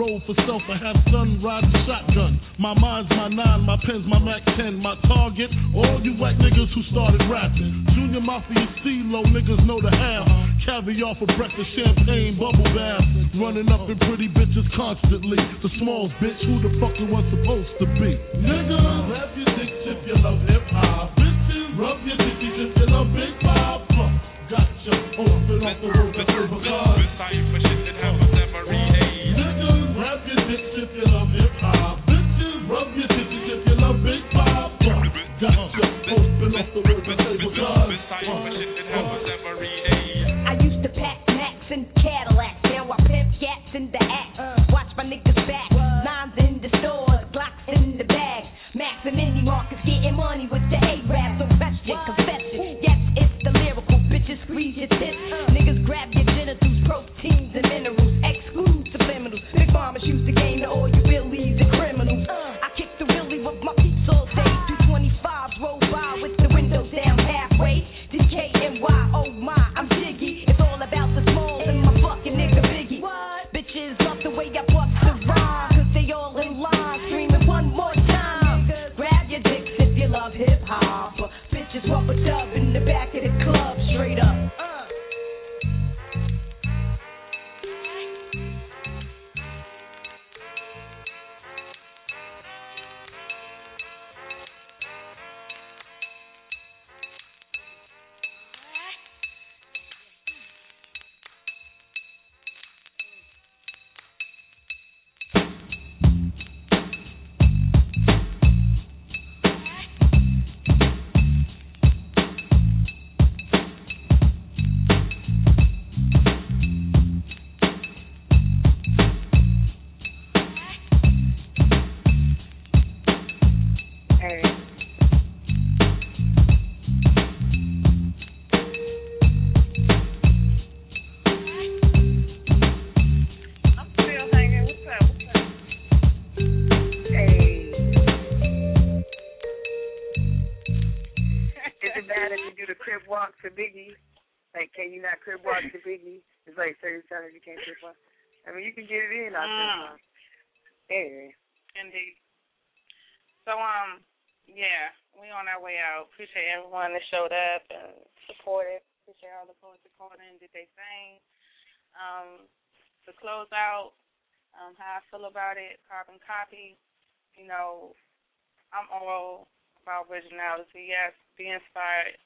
roll for self. I have son riding shotgun. My mind's my nine, my pen's my Mac 10. My target, all you white niggas who started rapping. Junior Mafia CeeLo niggas know the half. Caviar for breakfast, champagne, bubble bath. Running up in pretty bitches constantly. The smalls bitch, who the fuck you was supposed to be? Nigga, grab your dicks if you love hip hop. Bitches, rub your titties if you love big pop. Gotcha, open up the world big pop. Gotcha, open up the to because. I It's like certain times you can't walk. I mean, you can get it in off Mm. Anyway. Indeed. So um, yeah, we on our way out. Appreciate everyone that showed up and supported. Appreciate all the poets that called in, did they thing. Um, to close out, um, how I feel about it, carbon copy. You know, I'm all about originality. Yes, be inspired.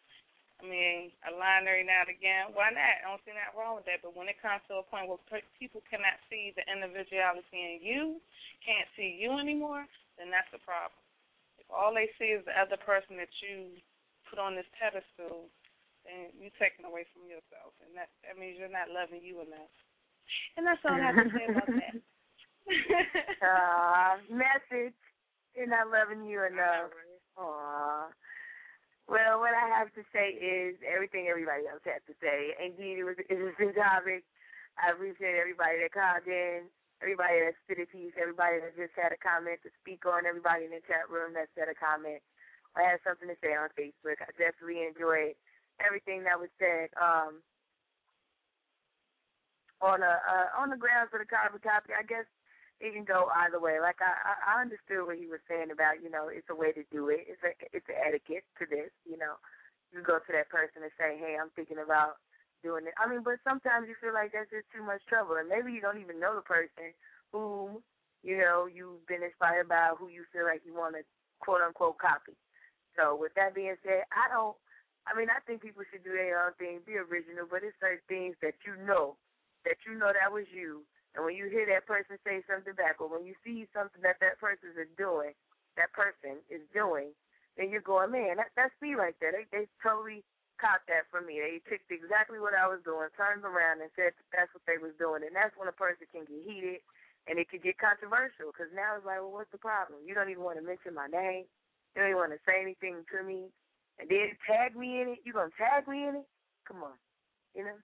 I mean, a line every now and again. Why not? I don't see nothing wrong with that. But when it comes to a point where pe- people cannot see the individuality in you, can't see you anymore, then that's the problem. If all they see is the other person that you put on this pedestal, then you're taking away from yourself, and that that means you're not loving you enough. And that's all I have to say about that. uh, message. You're not loving you enough. Aw. Well, what I have to say is everything everybody else had to say. Indeed, it was it was a good topic. I appreciate everybody that called in, everybody that spit a piece, everybody that just had a comment to speak on, everybody in the chat room that said a comment or had something to say on Facebook. I definitely enjoyed everything that was said. Um, on a uh, on the grounds of the carbon copy, I guess it can go either way. Like I, I understood what he was saying about, you know, it's a way to do it. It's a it's an etiquette to this, you know. You go to that person and say, Hey, I'm thinking about doing it. I mean, but sometimes you feel like that's just too much trouble and maybe you don't even know the person whom, you know, you've been inspired by who you feel like you want to quote unquote copy. So with that being said, I don't I mean, I think people should do their own thing, be original, but it's certain things that you know, that you know that was you, and when you hear that person say something back, or when you see something that that person is doing, that person is doing, then you're going, man, that, that's me right there. They they totally caught that from me. They picked exactly what I was doing, turned around and said that's what they was doing, and that's when a person can get heated and it can get controversial because now it's like, well, what's the problem? You don't even want to mention my name. You don't even want to say anything to me, and then tag me in it. You gonna tag me in it? Come on, you know.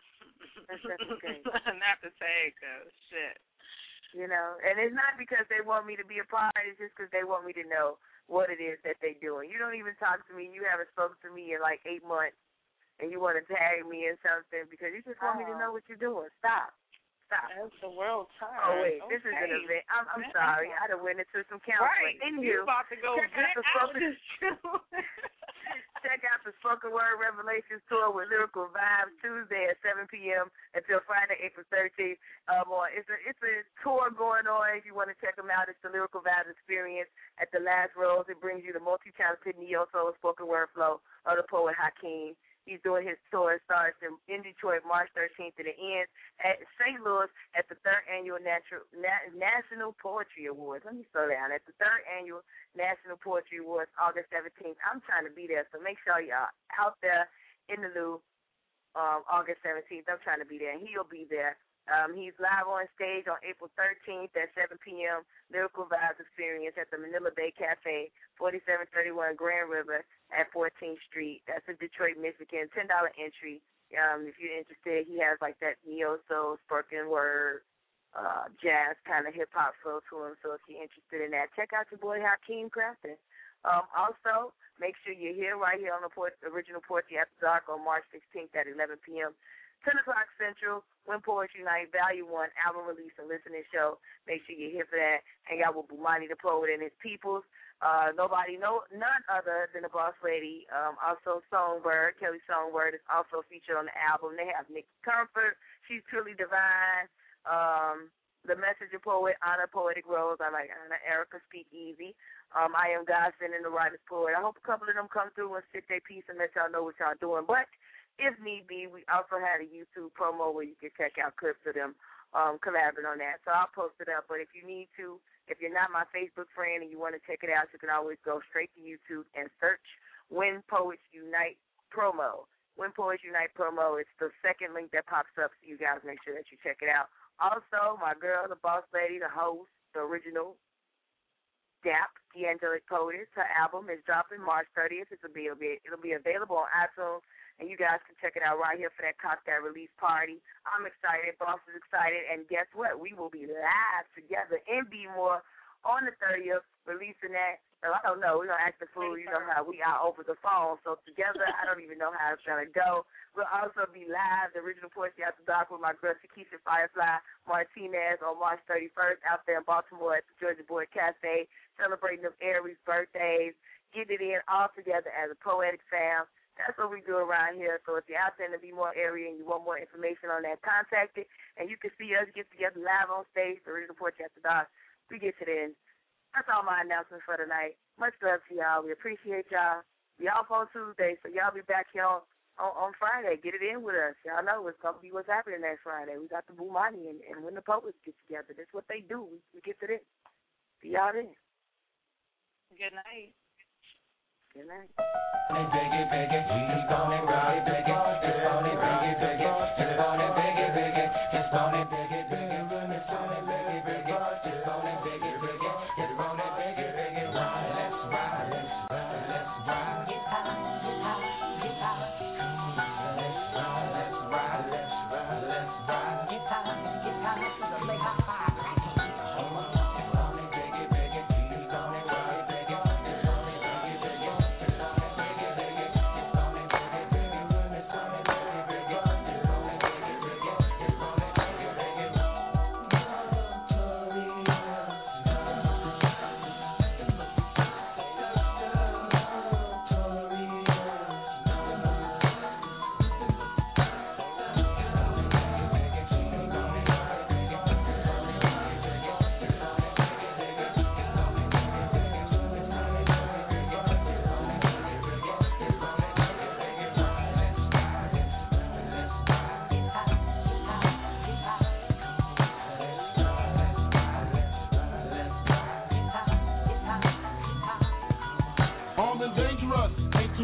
That's that's okay. not to say, cause shit. You know, and it's not because they want me to be a part. It's just because they want me to know what it is that they're doing. You don't even talk to me. You haven't spoken to me in like eight months, and you want to tag me in something because you just want me to know oh. what you're doing. Stop. Stop. That's the world time. Oh wait, this is an event. I'm I'm sorry. I'm- I done went into some counseling. Right. Anywho, You about to go the out this check out the spoken word revelations tour with lyrical vibes Tuesday at 7 p.m. until Friday, April 13th. Um, or it's a it's a tour going on. If you want to check them out, it's the lyrical vibes experience at the Last Rose. It brings you the multi-talented neo soul spoken word flow of the poet Hakeem. He's doing his tour. It starts in, in Detroit March 13th and it ends at St. Louis at the third annual Natural, Na- National Poetry Awards. Let me slow down. At the third annual National Poetry Awards, August 17th. I'm trying to be there, so make sure y'all out there in the loop. Um, August 17th. I'm trying to be there, and he'll be there. Um, he's live on stage on April 13th at 7 p.m. Lyrical Vibes Experience at the Manila Bay Cafe, 4731 Grand River at 14th Street. That's in Detroit, Michigan. $10 entry. Um, if you're interested, he has like that neo soul, spoken word, uh, jazz kind of hip hop flow to him. So if you're interested in that, check out your boy Hakeem Crafton. Um, also, make sure you're here right here on the port, original Poetry After Dark on March 16th at 11 p.m. 10 o'clock Central, When Poets Unite, Value 1, album release and listening show. Make sure you're here for that. Hang out with Bumani the Poet and his peoples. Uh, nobody, no, none other than the boss lady. Um, also Songbird, Kelly Songbird is also featured on the album. They have Nikki Comfort, She's Truly Divine. Um, the Messenger Poet, Honor Poetic Rose. I like. Erica Speak Easy. Um, I am Godson and the Writer's Poet. I hope a couple of them come through and sit their piece and let y'all know what y'all doing. But if need be, we also had a YouTube promo where you can check out clips of them um, collabing on that. So I'll post it up. But if you need to, if you're not my Facebook friend and you want to check it out, you can always go straight to YouTube and search When Poets Unite promo. When Poets Unite promo, it's the second link that pops up, so you guys make sure that you check it out. Also, my girl, the boss lady, the host, the original Dap, the Angelic Poetess, her album is dropping March 30th. It'll be, it'll be it'll be available on iTunes, and you guys can check it out right here for that cocktail release party. I'm excited. Boss is excited, and guess what? We will be live together in Be More on the 30th, releasing that. Oh, I don't know. We're to ask the fool. You know how we are over the phone. So together, I don't even know how it's to go. We'll also be live, the original Poetry After Dark with my girl Shakisha Firefly Martinez on March 31st out there in Baltimore at the Georgia Boy Cafe, celebrating them Aries birthdays, getting it in all together as a poetic fam. That's what we do around here. So if you're out there in the More area and you want more information on that, contact it. And you can see us get together live on stage, the original Poetry After Dark. We get you then. That's all my announcements for tonight. Much love to y'all. We appreciate y'all. We off on Tuesday, so y'all be back here on, on, on Friday. Get it in with us. Y'all know it's gonna be what's happening next Friday. We got the Bumani and, and when the poets get together. That's what they do. We, we get to this. See y'all then. Good night. Good night. Hey, biggie, biggie,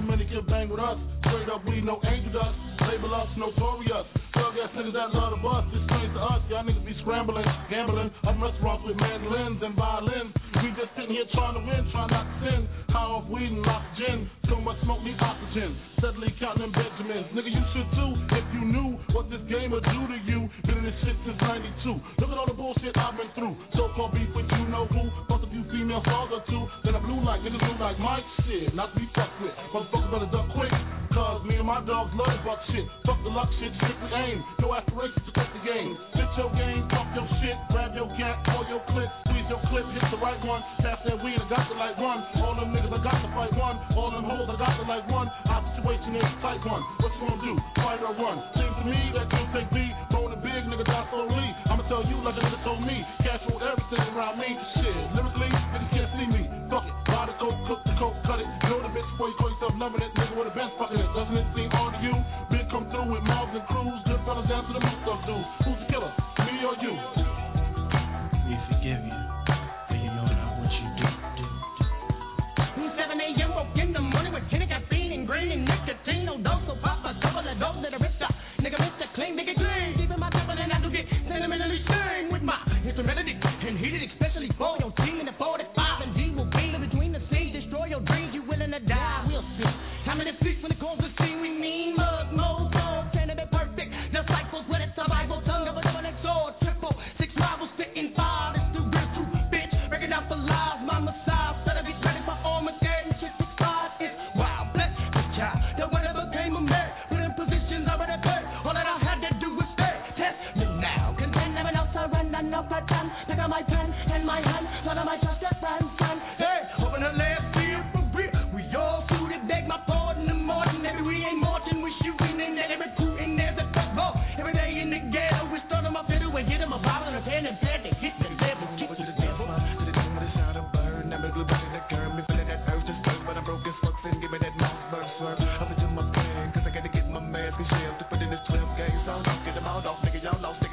ain't too many can bang with us. Straight up, we no angel dust. Label us notorious. Thug ass niggas that love the bus. This strange to us, y'all niggas be scrambling, gambling. I'm restaurants with mandolins and violins. We just sitting here trying to win, trying not to sin. High off weed and oxygen. So much smoke needs oxygen. Steadily counting Benjamins. Nigga, you should too if you knew what this game would do to you. Been in this shit since 92. Look at all the bullshit I've been through. So called beef with you know who. Fuck a few female stars or two. Like niggas blue like Mike shit. Not to be fucked with. Motherfuckers better duck quick. Cause me and my dogs love the buck shit. Fuck the luck shit, strictly aim. No aspirations to cut the game. Fit your game, fuck your shit. Grab your gat, pull your clip. Squeeze your clip, hit the right one. Pass that weed, I got the like one. All them niggas, I got to fight one. All them hoes, I got to like one. Our situation is tight one. With